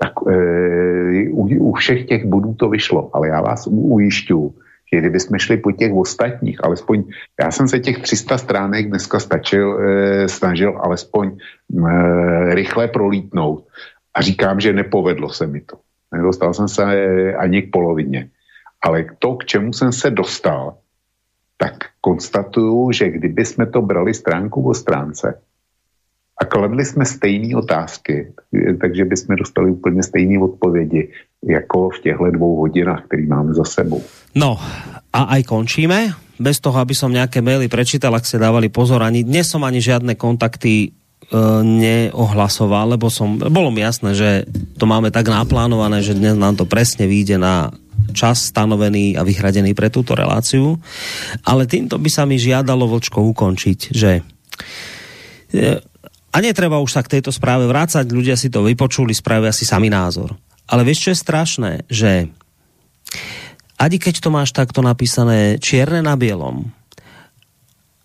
tak e, u, u všech těch bodů to vyšlo. Ale já vás ujišťuju, že kdyby jsme šli po těch ostatních, alespoň já jsem se těch 300 stránek dneska stačil, e, snažil alespoň e, rychle prolítnout a říkám, že nepovedlo se mi to. Nedostal jsem se e, ani k polovině. Ale to, k čemu jsem se dostal, tak konstatuju, že kdyby jsme to brali stránku po stránce, a kladli jsme stejné otázky, takže bychom dostali úplně stejné odpovědi, jako v těchto dvou hodinách, které máme za sebou. No a aj končíme. Bez toho, aby som nejaké maily prečítal, ak ste dávali pozor, ani dnes som ani žiadne kontakty e, neohlasoval, lebo som, bolo mi jasné, že to máme tak naplánované, že dnes nám to presne vyjde na čas stanovený a vyhradený pre túto reláciu. Ale týmto by sa mi žiadalo Vlčko ukončiť, že e, a netreba už sa k tejto správe vrácať, ľudia si to vypočuli, spravia si sami názor. Ale vieš, čo je strašné? Že ani keď to máš takto napísané čierne na bielom,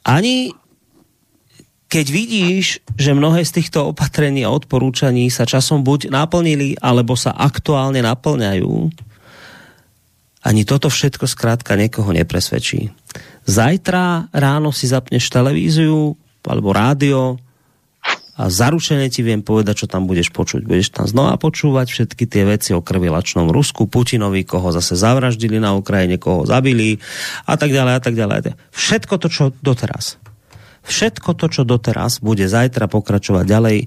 ani keď vidíš, že mnohé z týchto opatrení a odporúčaní sa časom buď naplnili, alebo sa aktuálne naplňajú, ani toto všetko skrátka niekoho nepresvedčí. Zajtra ráno si zapneš televíziu alebo rádio a zaručene ti viem povedať, čo tam budeš počuť. Budeš tam znova počúvať všetky tie veci o krvilačnom Rusku, Putinovi, koho zase zavraždili na Ukrajine, koho zabili a tak ďalej a tak ďalej. Všetko to, čo doteraz. Všetko to, čo doteraz, bude zajtra pokračovať ďalej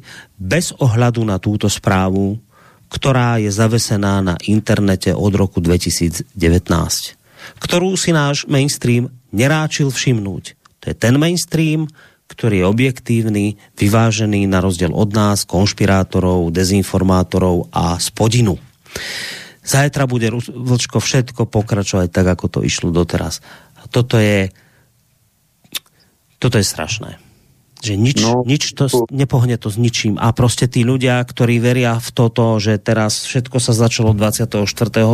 bez ohľadu na túto správu, ktorá je zavesená na internete od roku 2019, ktorú si náš mainstream neráčil všimnúť. To je ten mainstream, ktorý je objektívny, vyvážený na rozdiel od nás, konšpirátorov, dezinformátorov a spodinu. Zajtra bude Vlčko všetko pokračovať tak, ako to išlo doteraz. A toto je toto je strašné. Že nič, no, nič to, nepohne to s ničím. A proste tí ľudia, ktorí veria v toto, že teraz všetko sa začalo 24.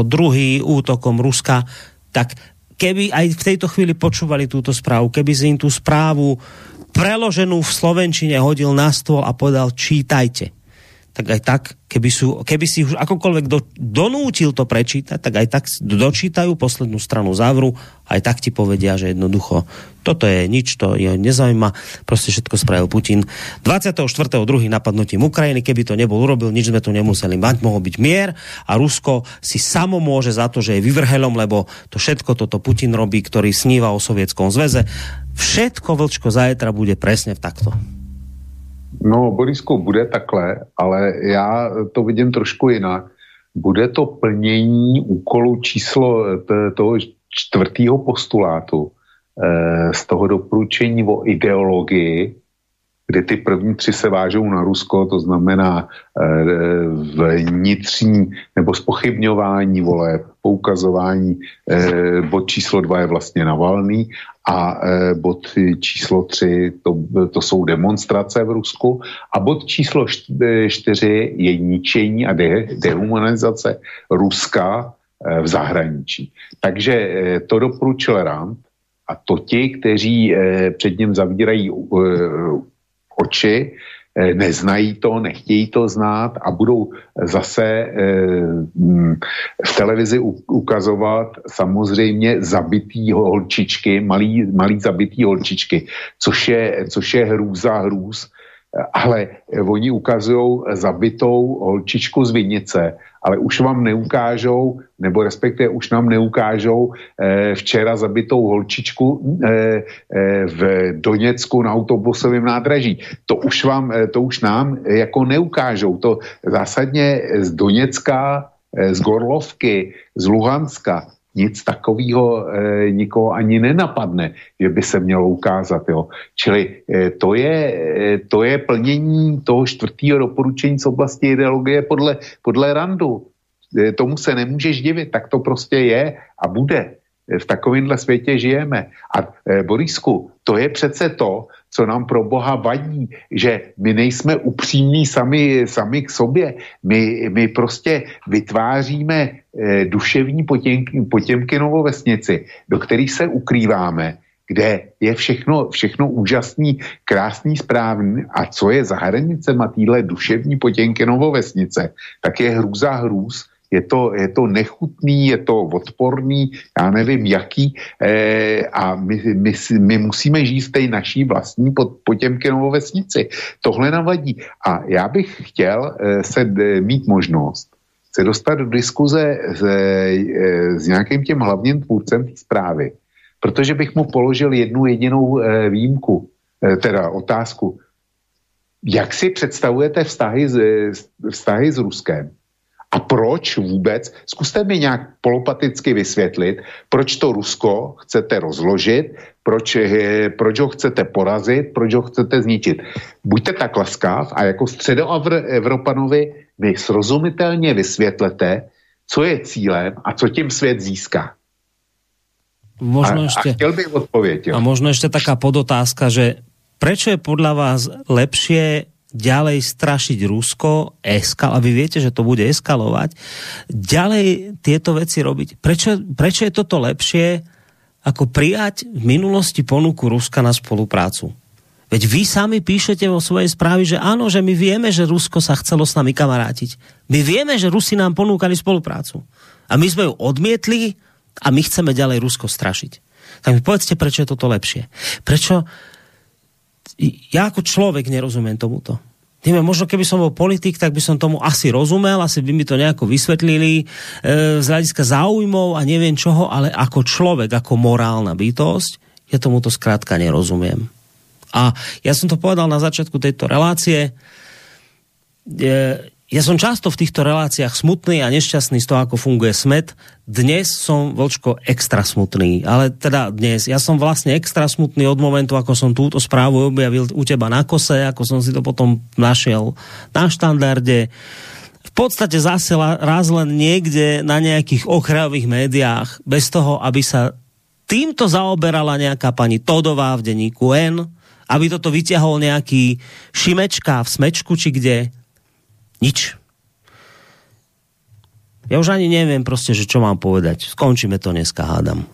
druhý útokom Ruska, tak keby aj v tejto chvíli počúvali túto správu, keby si im tú správu preloženú v Slovenčine hodil na stôl a povedal čítajte. Tak aj tak, keby, sú, keby si už akokoľvek do, donútil to prečítať, tak aj tak dočítajú poslednú stranu závru, aj tak ti povedia, že jednoducho toto je nič, to je nezaujíma, proste všetko spravil Putin. 24.2. napadnutím Ukrajiny, keby to nebol urobil, nič sme tu nemuseli mať, mohol byť mier a Rusko si samo môže za to, že je vyvrhelom, lebo to všetko toto Putin robí, ktorý sníva o Sovietskom zväze Všetko, Vlčko, zajtra bude presne v takto. No, Borisku, bude takhle, ale já to vidím trošku jinak. Bude to plnění úkolu číslo toho čtvrtého postulátu eh, z toho doporučení o ideologii, kde ty první tři se vážou na Rusko, to znamená e, vnitřní nebo spochybňování vole, poukazování, e, bod číslo dva je vlastně navalný a e, bod číslo tři to, to jsou demonstrace v Rusku a bod číslo čtyři je ničení a de, dehumanizace Ruska e, v zahraničí. Takže e, to doporučil Rand a to ti, kteří e, před ním zavírají e, oči, neznají to, nechtějí to znát a budou zase eh, mm, v televizi ukazovat samozřejmě zabitý holčičky, malý, malý zabitý holčičky, což je, což je hrůza hrůz, ale oni ukazují zabitou holčičku z Vinice ale už vám neukážou, nebo respektive už nám neukážou eh, včera zabitou holčičku eh, eh, v Doněcku na autobusovém nádraží. To už, vám, eh, to už nám jako neukážou. To zásadně z Doněcka, eh, z Gorlovky, z Luhanska, nic takového e, nikoho ani nenapadne, že by se mělo ukázat. Jo. Čili e, to, je, e, to je plnění toho čtvrtého doporučení z oblasti ideologie podle, podle Randu. E, tomu se nemůžeš divit, tak to prostě je a bude. E, v takovémhle světě žijeme. A e, Borisku, to je přece to, co nám pro Boha vadí, že my nejsme upřímní sami, sami k sobě. My, my prostě vytváříme eh, duševní Potěmkinovo vesnici, do kterých se ukrýváme, kde je všechno, všechno úžasný, krásný, správný a co je za hranicema téhle duševní Potěmkinovo vesnice, tak je hrůza hrůz, je to, je to nechutný, je to odporný, já nevím jaký eh, a my, my, my musíme žít v naší vlastní pod, Potěmkinovo vesnici. Tohle navadí. A já bych chtěl eh, se eh, mít možnost se dostat do diskuze s, eh, s nějakým tím hlavním tvůrcem té zprávy, protože bych mu položil jednu jedinou eh, výjimku, eh, teda otázku. Jak si představujete vztahy s, vztahy s Ruskem? A proč vůbec? Zkuste mi nějak polopaticky vysvětlit, proč to Rusko chcete rozložit, proč, eh, proč ho chcete porazit, proč ho chcete zničit. Buďte tak laskav a jako středoevropanovi mi srozumitelně vysvětlete, co je cílem a co tím svět získá. Možno a, ešte, a chtěl bych odpověď. Jo. A možno ešte taká podotázka, že prečo je podľa vás lepšie ďalej strašiť Rusko, eskal, a vy viete, že to bude eskalovať, ďalej tieto veci robiť. Prečo, prečo je toto lepšie, ako prijať v minulosti ponuku Ruska na spoluprácu? Veď vy sami píšete vo svojej správe, že áno, že my vieme, že Rusko sa chcelo s nami kamarátiť. My vieme, že Rusi nám ponúkali spoluprácu. A my sme ju odmietli a my chceme ďalej Rusko strašiť. Tak mi povedzte, prečo je toto lepšie. Prečo ja ako človek nerozumiem tomuto. Tým, možno keby som bol politik, tak by som tomu asi rozumel, asi by mi to nejako vysvetlili e, z hľadiska záujmov a neviem čoho, ale ako človek, ako morálna bytosť, ja tomuto skrátka nerozumiem. A ja som to povedal na začiatku tejto relácie. E, ja som často v týchto reláciách smutný a nešťastný z toho, ako funguje smet. Dnes som, Vlčko, extra smutný. Ale teda dnes. Ja som vlastne extra smutný od momentu, ako som túto správu objavil u teba na kose, ako som si to potom našiel na štandarde. V podstate zase raz len niekde na nejakých okrajových médiách, bez toho, aby sa týmto zaoberala nejaká pani Todová v denníku N, aby toto vyťahol nejaký Šimečka v Smečku, či kde, nič. Ja už ani neviem proste, že čo mám povedať. Skončíme to dneska, hádam.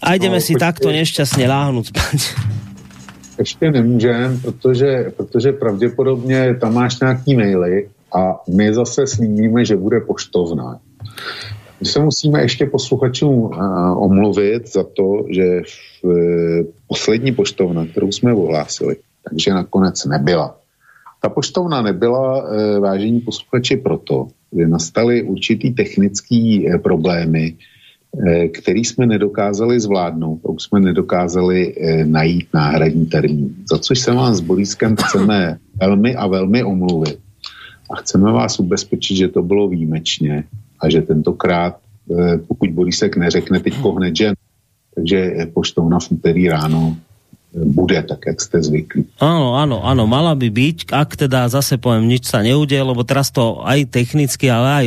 A ideme no, si takto nešťastne láhnuť spať. Ještě nemůžem, protože, protože pravděpodobně tam máš nějaký maily a my zase slíbíme, že bude poštovná. My se musíme ještě posluchačům uh, omluvit za to, že v, uh, poslední poštovna, kterou jsme ohlásili, takže nakonec nebyla. Ta poštovna nebyla, eh, vážení posluchači, proto, že nastaly určitý technický eh, problémy, eh, který jsme nedokázali zvládnout, už jsme nedokázali najít náhradní termín. Za což se vám s Boriskem chceme velmi a velmi omluvit. A chceme vás ubezpečit, že to bylo výjimečně a že tentokrát, pokud Borisek neřekne teď hned, že takže poštovna v úterý ráno bude tak, jak ste zvykli. Áno, áno, áno, mala by byť, ak teda zase poviem, nič sa neudie, lebo teraz to aj technicky, ale aj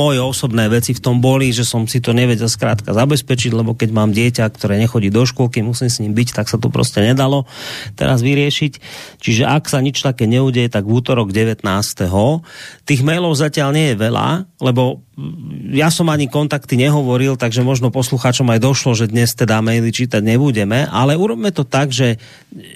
moje osobné veci v tom boli, že som si to nevedel skrátka zabezpečiť, lebo keď mám dieťa, ktoré nechodí do škôlky, musím s ním byť, tak sa to proste nedalo teraz vyriešiť. Čiže ak sa nič také neudie, tak v útorok 19. Tých mailov zatiaľ nie je veľa, lebo ja som ani kontakty nehovoril, takže možno poslucháčom aj došlo, že dnes teda maily čítať nebudeme, ale urobme to tak, že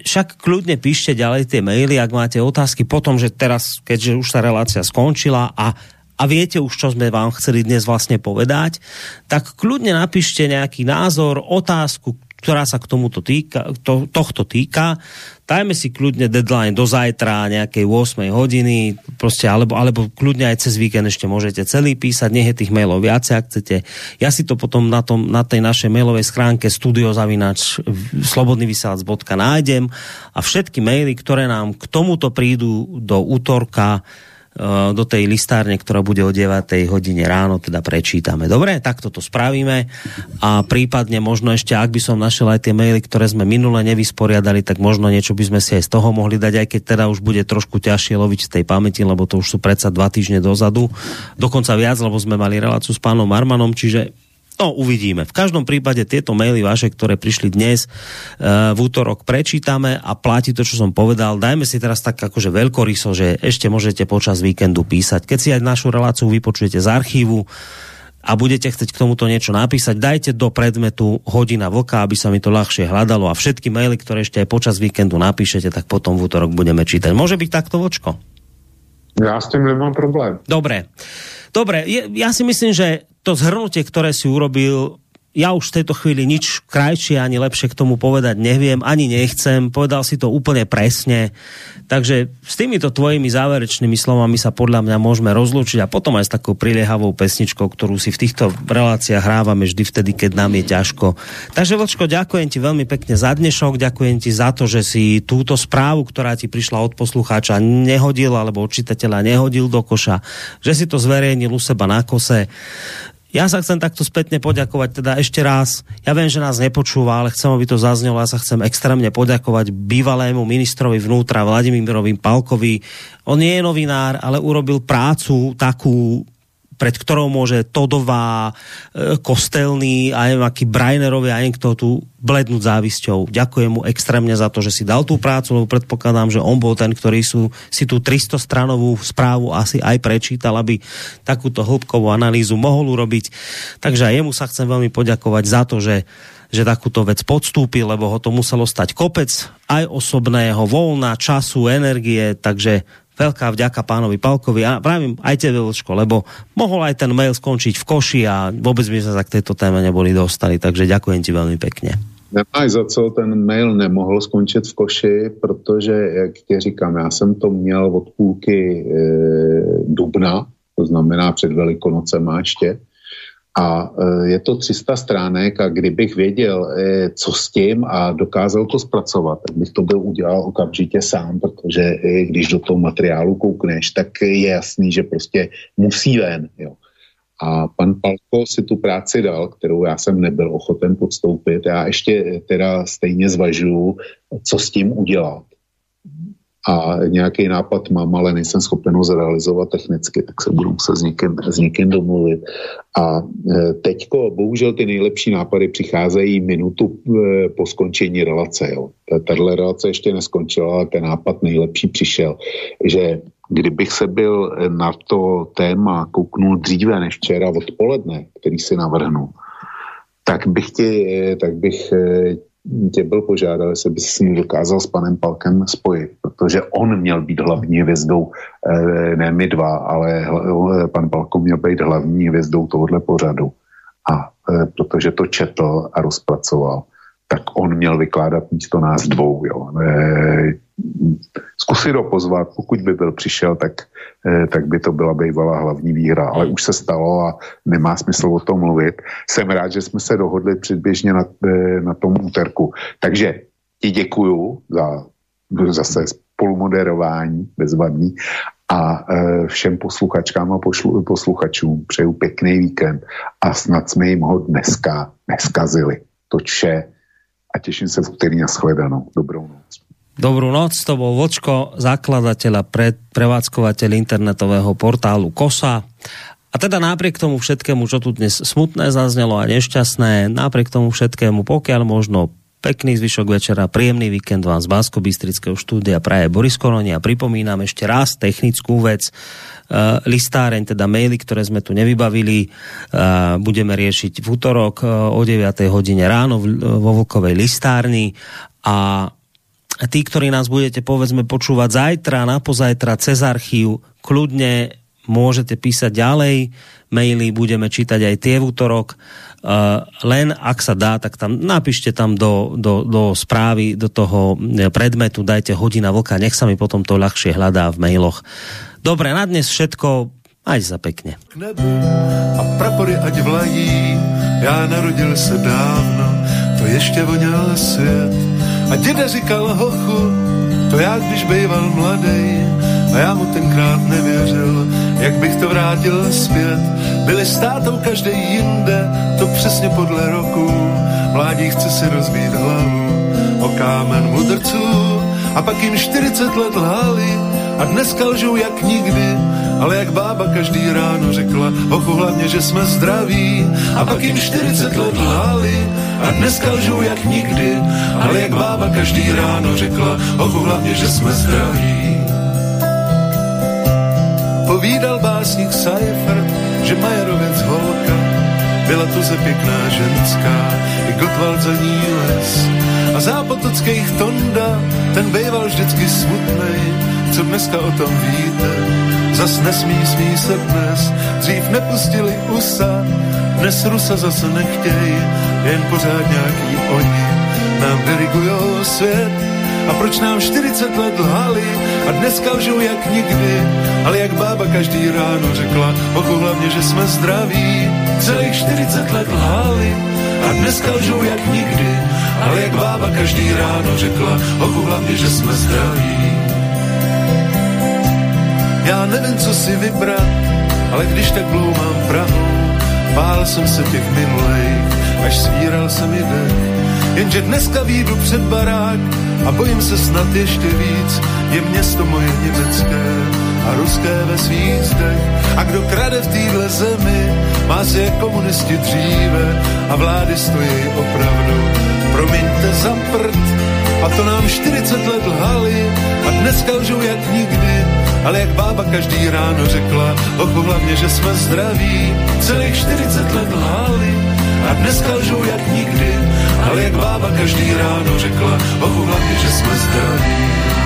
však kľudne píšte ďalej tie maily, ak máte otázky potom, že teraz, keďže už tá relácia skončila a a viete už, čo sme vám chceli dnes vlastne povedať, tak kľudne napíšte nejaký názor, otázku, ktorá sa k tomuto týka, to, tohto týka. Dajme si kľudne deadline do zajtra, nejakej 8 hodiny, proste, alebo, alebo kľudne aj cez víkend ešte môžete celý písať, nech je tých mailov viacej, ak chcete. Ja si to potom na, tom, na tej našej mailovej schránke studiozavinač slobodnyvysielac.sk nájdem a všetky maily, ktoré nám k tomuto prídu do útorka, do tej listárne, ktorá bude o 9. hodine ráno, teda prečítame. Dobre, tak toto spravíme a prípadne možno ešte, ak by som našiel aj tie maily, ktoré sme minule nevysporiadali, tak možno niečo by sme si aj z toho mohli dať, aj keď teda už bude trošku ťažšie loviť z tej pamäti, lebo to už sú predsa dva týždne dozadu, dokonca viac, lebo sme mali reláciu s pánom Marmanom, čiže No, uvidíme. V každom prípade tieto maily vaše, ktoré prišli dnes uh, v útorok, prečítame a platí to, čo som povedal. Dajme si teraz tak akože veľkoryso, že ešte môžete počas víkendu písať. Keď si aj našu reláciu vypočujete z archívu a budete chcieť k tomuto niečo napísať, dajte do predmetu hodina vlka, aby sa mi to ľahšie hľadalo a všetky maily, ktoré ešte aj počas víkendu napíšete, tak potom v útorok budeme čítať. Môže byť takto vočko? Ja s tým nemám problém. Dobre. Dobre, ja si myslím, že to zhrnutie, ktoré si urobil, ja už v tejto chvíli nič krajšie ani lepšie k tomu povedať neviem, ani nechcem. Povedal si to úplne presne. Takže s týmito tvojimi záverečnými slovami sa podľa mňa môžeme rozlúčiť a potom aj s takou priliehavou pesničkou, ktorú si v týchto reláciách hrávame vždy vtedy, keď nám je ťažko. Takže Vlčko, ďakujem ti veľmi pekne za dnešok, ďakujem ti za to, že si túto správu, ktorá ti prišla od poslucháča, nehodil alebo od čitateľa nehodil do koša, že si to zverejnil u seba na kose. Ja sa chcem takto spätne poďakovať teda ešte raz. Ja viem, že nás nepočúva, ale chcem, aby to zaznelo. Ja sa chcem extrémne poďakovať bývalému ministrovi vnútra Vladimírovi Palkovi. On nie je novinár, ale urobil prácu takú pred ktorou môže Todová, e, Kostelný a neviem aký Brainerovi a niekto tu blednúť závisťou. Ďakujem mu extrémne za to, že si dal tú prácu, lebo predpokladám, že on bol ten, ktorý sú, si tú 300 stranovú správu asi aj prečítal, aby takúto hĺbkovú analýzu mohol urobiť. Takže aj jemu sa chcem veľmi poďakovať za to, že že takúto vec podstúpil, lebo ho to muselo stať kopec aj osobného voľna, času, energie, takže veľká vďaka pánovi Palkovi a pravím aj tebe, Vlčko, lebo mohol aj ten mail skončiť v koši a vôbec by sme sa k tejto téme neboli dostali, takže ďakujem ti veľmi pekne. Nemáš za co, ten mail nemohl skončit v koši, protože, jak tě říkám, já jsem to měl od půlky e, dubna, to znamená před Velikonocem a ještě, a e, je to 300 stránek a kdybych věděl, e, co s tím a dokázal to zpracovat, tak bych to byl udělal okamžitě sám, protože e, když do toho materiálu koukneš, tak je jasný, že prostě musí ven. Jo. A pan Palko si tu práci dal, kterou já jsem nebyl ochoten podstoupit. Já ještě teda stejně zvažuju, co s tím udělat a nějaký nápad mám, ale nejsem schopen ho zrealizovat technicky, tak se budu muset s někým, s někým domluvit. A e, teďko, bohužel ty nejlepší nápady přicházejí minutu e, po skončení relace. Jo. Tahle relace ještě neskončila, ale ten nápad nejlepší přišel, že kdybych se byl na to téma kouknul dříve než včera odpoledne, který si navrhnu, tak bych, ti, e, tak bych tě byl požádal, jestli by si dokázal s panem Palkem spojit, protože on měl být hlavní hvězdou, eh, ne my dva, ale pan Palko měl být hlavní hvězdou tohohle pořadu. A eh, protože to četl a rozpracoval, tak on měl vykládat místo nás dvou. Jo. E, zkusit ho pozvat, pokud by byl přišel, tak, e, tak by to byla bývalá hlavní výhra, ale už se stalo a nemá smysl o tom mluvit. Jsem rád, že jsme se dohodli předběžně na, e, na tom úterku. Takže ti děkuju za zase spolumoderování bezvadný a e, všem posluchačkám a pošlu, posluchačům přeju pěkný víkend a snad jsme jim ho dneska neskazili. To vše a teším sa v úterý na shledanou. Dobrou noc. Dobrú noc, to bol Vočko, zakladateľ a pre, prevádzkovateľ internetového portálu KOSA. A teda napriek tomu všetkému, čo tu dnes smutné zaznelo a nešťastné, napriek tomu všetkému, pokiaľ možno Pekný zvyšok večera, príjemný víkend vám z Bansko Bystrického štúdia Praje Boris Koroni a pripomínam ešte raz technickú vec. Uh, listáreň, teda maily, ktoré sme tu nevybavili, uh, budeme riešiť v útorok uh, o 9. hodine ráno v, vo Vlkovej listárni a tí, ktorí nás budete povedzme počúvať zajtra, na pozajtra cez archív, kľudne môžete písať ďalej, maily budeme čítať aj tie v útorok. Uh, len ak sa dá, tak tam napíšte tam do, do, do správy, do toho predmetu, dajte hodina vlka, nech sa mi potom to ľahšie hľadá v mailoch. Dobre, na dnes všetko, aj za pekne. A prapory ať vlají, já narodil se dávno, to ještě voněl svět. A děda říkal hochu, to já když býval mladej, a já mu tenkrát nevěřil, jak bych to vrátil zpět. Byli státou každý jinde, to přesně podle roku. Mládí chce si rozbít hlavu o kámen mudrců a pak jim 40 let lhali a dneska lžou jak nikdy, ale jak bába každý ráno řekla, ochu hlavně, že jsme zdraví. A pak jim 40 let lhali a dneska lžou jak nikdy, ale jak bába každý ráno řekla, ochu hlavně, že jsme zdraví. Povídal básník Seifert, že Majerovec holka byla tuze pěkná ženská, i Gottwald za ní les. A zápotockých Tonda, ten bejval vždycky smutnej, co dneska o tom víte. Zas nesmí, smí se dnes, dřív nepustili USA, dnes Rusa zase nechtěj, jen pořád nějaký oni nám dirigujou svět. A proč nám 40 let lhali a dneska lžou jak nikdy, ale jak bába každý ráno řekla, oku hlavně, že jsme zdraví. Celých 40 let lhali a dneska lžou jak nikdy, ale jak bába každý ráno řekla, oku hlavně, že jsme zdraví. Já nevím, co si vybrat, ale když tak bloumám Prahou, bál jsem se těch minulejch, až svíral se mi dech. Jenže dneska výjdu před barák a bojím se snad ještě víc, je město moje německé a ruské ve svých zdech. A kdo krade v téhle zemi, má si je komunisti dříve a vlády stojí opravdu. Promiňte za prd, a to nám 40 let lhali a dneska lžou jak nikdy, ale jak bába každý ráno řekla, ochu hlavně, že jsme zdraví, celých 40 let lhali a dneska lžou jak nikdy, ale jak bába každý ráno řekla, ochu hlavně, že jsme zdraví.